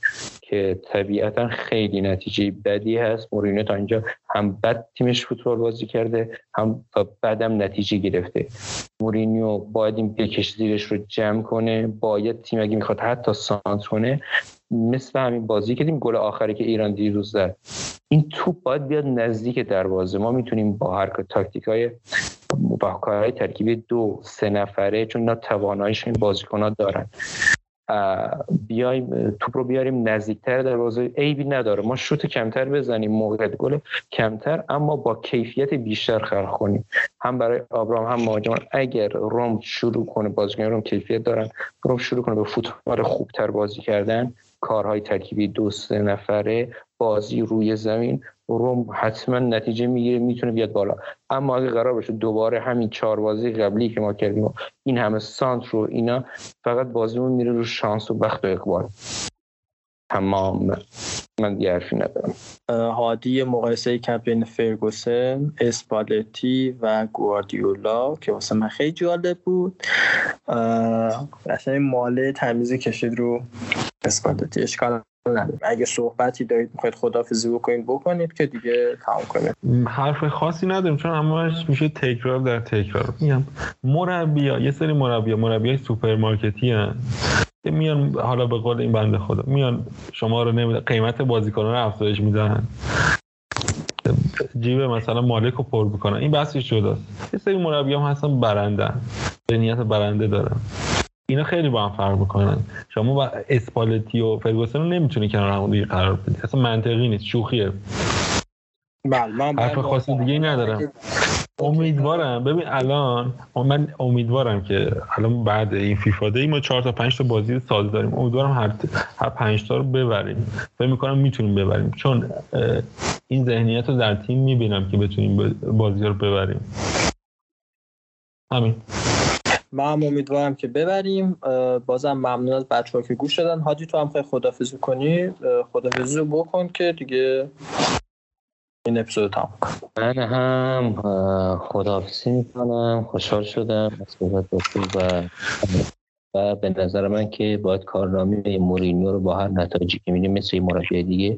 که طبیعتا خیلی نتیجه بدی هست. مورینیو تا اینجا هم بد تیمش فوتبال بازی کرده هم بدم نتیجه گرفته. مورینیو باید این بکش زیرش رو جمع کنه. باید تیم اگه می‌خواد حتی سانتر کنه مثل همین بازی که دیدیم گل آخری که ایران دیروز زد. این توپ باید بیاد نزدیک دروازه. ما می‌تونیم با هر تاکتیک های با کارهای ترکیبی دو سه نفره چون اینا تواناییش این بازیکن دارن. بیایم توپ رو بیاریم نزدیکتر دروازه عیبی نداره. ما شوت کمتر بزنیم موقع گل کمتر اما با کیفیت بیشتر خلق کنیم. هم برای آبرام هم مهاجمان. اگر روم شروع کنه بازیکن روم کیفیت دارن. روم شروع کنه به فوتبال خوبتر بازی کردن کارهای ترکیبی دو سه نفره بازی روی زمین. روم حتما نتیجه می‌گیره می‌تونه بیاد بالا. اما اگه قرار باشه دوباره همین چهار بازی قبلی که ما کردیم این همه سانت رو اینا فقط بازیمون میره رو شانس و بخت و اقبال. تمام. من دیگه حرفی ندارم. هادی مقایسه کرد بین فرگوسن اسپالتی و گواردیولا که واسه من خیلی جالب بود. اصلا ماله تمیزی کشید رو اسپالتی. اشکال نداریم اگه صحبتی دارید می‌خواید خدافزی بکنید بکنید که دیگه تمام کنید حرف خاصی نداریم چون همش میشه تکرار در تکرار. میگم مربیا یه سری مربیا مربیای سوپرمارکتی هن. میان حالا به قول این بنده خدا میان شما رو نمیده قیمت بازیکنان رو افزایش میدن. جیب مثلا مالک رو پر بکنن این بحثش جداست. یه سری مربی هم هستن برنده ذهنیت برنده دارن. اینا خیلی با هم فرق می‌کنن. شما با اسپالتی و فرگوسن رو نمی‌تونی کنار هم دیگه قرار بدی. اصلا منطقی نیست. شوخیه. بله من حرف خاصی دیگه ندارم. امیدوارم. ببین الان من امیدوارم که الان بعد این فیفا دی ما 4 تا 5 تا بازی ساز داریم. امیدوارم هر هر 5 تا رو ببریم. فکر می‌کنم می‌تونیم ببریم. چون این ذهنیت رو در تیم می‌بینم که بتونیم بازی رو ببریم. همین. من هم امیدوارم که ببریم. بازم ممنون از بچه ها که گوش دادن. حاجی تو هم خیلی خدافزی کنی. خدافزی رو بکن که دیگه این اپیزود تمام من هم خداحافظی می‌کنم خوشحال شدم از صحبت و و به نظر من که باید کارنامه مورینیو رو با هر نتایجی که میدیم مثل مربی دیگه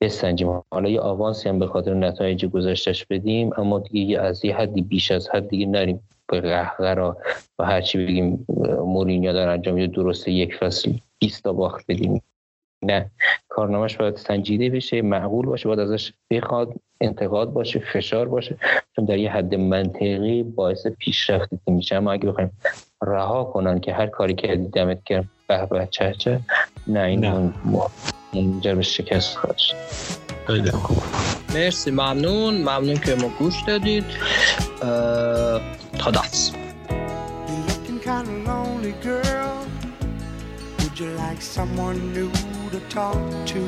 بسنجیم. حالا یه آوانسی هم به خاطر نتایج گذاشتش بدیم اما دیگه از یه حدی بیش از حد دیگه نریم. به قهقرا و هرچی بگیم مورینیو در انجام درسته یک فصل 20 تا باخت بدیم. نه. کارنامهش باید سنجیده بشه معقول باشه باید ازش بخواد انتقاد باشه فشار باشه. چون در یه حد منطقی باعث پیشرفت میشه. اما اگه بخوایم رها کنن که هر کاری که دمت کرد به به چه چه نه این اینجا به شکست خواهد خیلی خوب. مرسی ممنون. ممنون که ما گوش دادید. تا like someone new to talk to?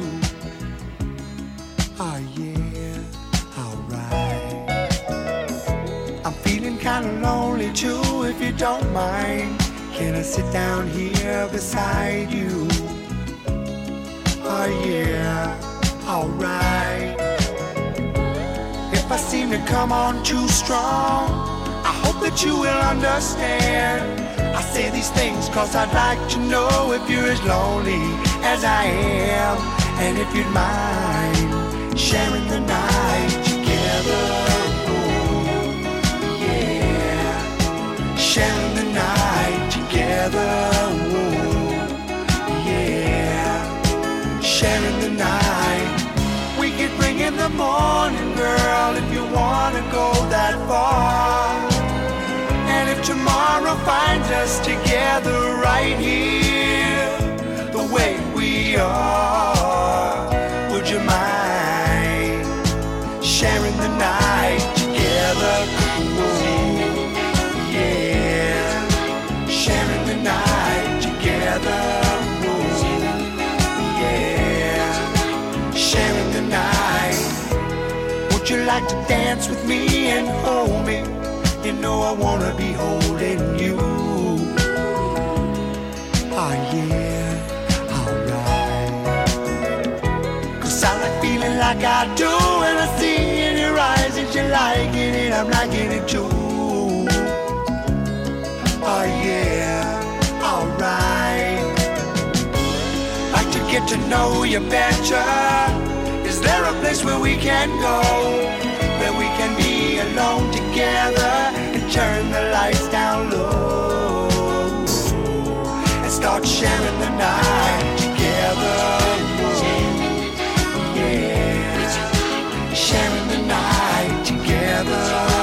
Oh yeah, alright. I'm feeling kinda lonely too, if you don't mind. Can I sit down here beside you? Oh yeah, alright. If I seem to come on too strong, I hope that you will understand. I say these things cause I'd like to know if you're as lonely as I am. And if you'd mind sharing the night together. Oh, yeah. Sharing the night together. Oh, yeah. Sharing the night. We could bring in the morning, girl, if you wanna go that far. Tomorrow finds us together right here, the way we are, would you mind sharing the night together? Yeah, sharing the night together. Yeah, sharing the night. Would you like to dance with me and hold me? You know I wanna be holding you. Oh yeah, alright. Cause I like feeling like I do when I see in your eyes that you're liking it, I'm liking it too. Oh yeah, alright. Like to get to know you better. Is there a place where we can go? Where we can be alone together turn the lights down low and start sharing the night together. Yeah, sharing the night together.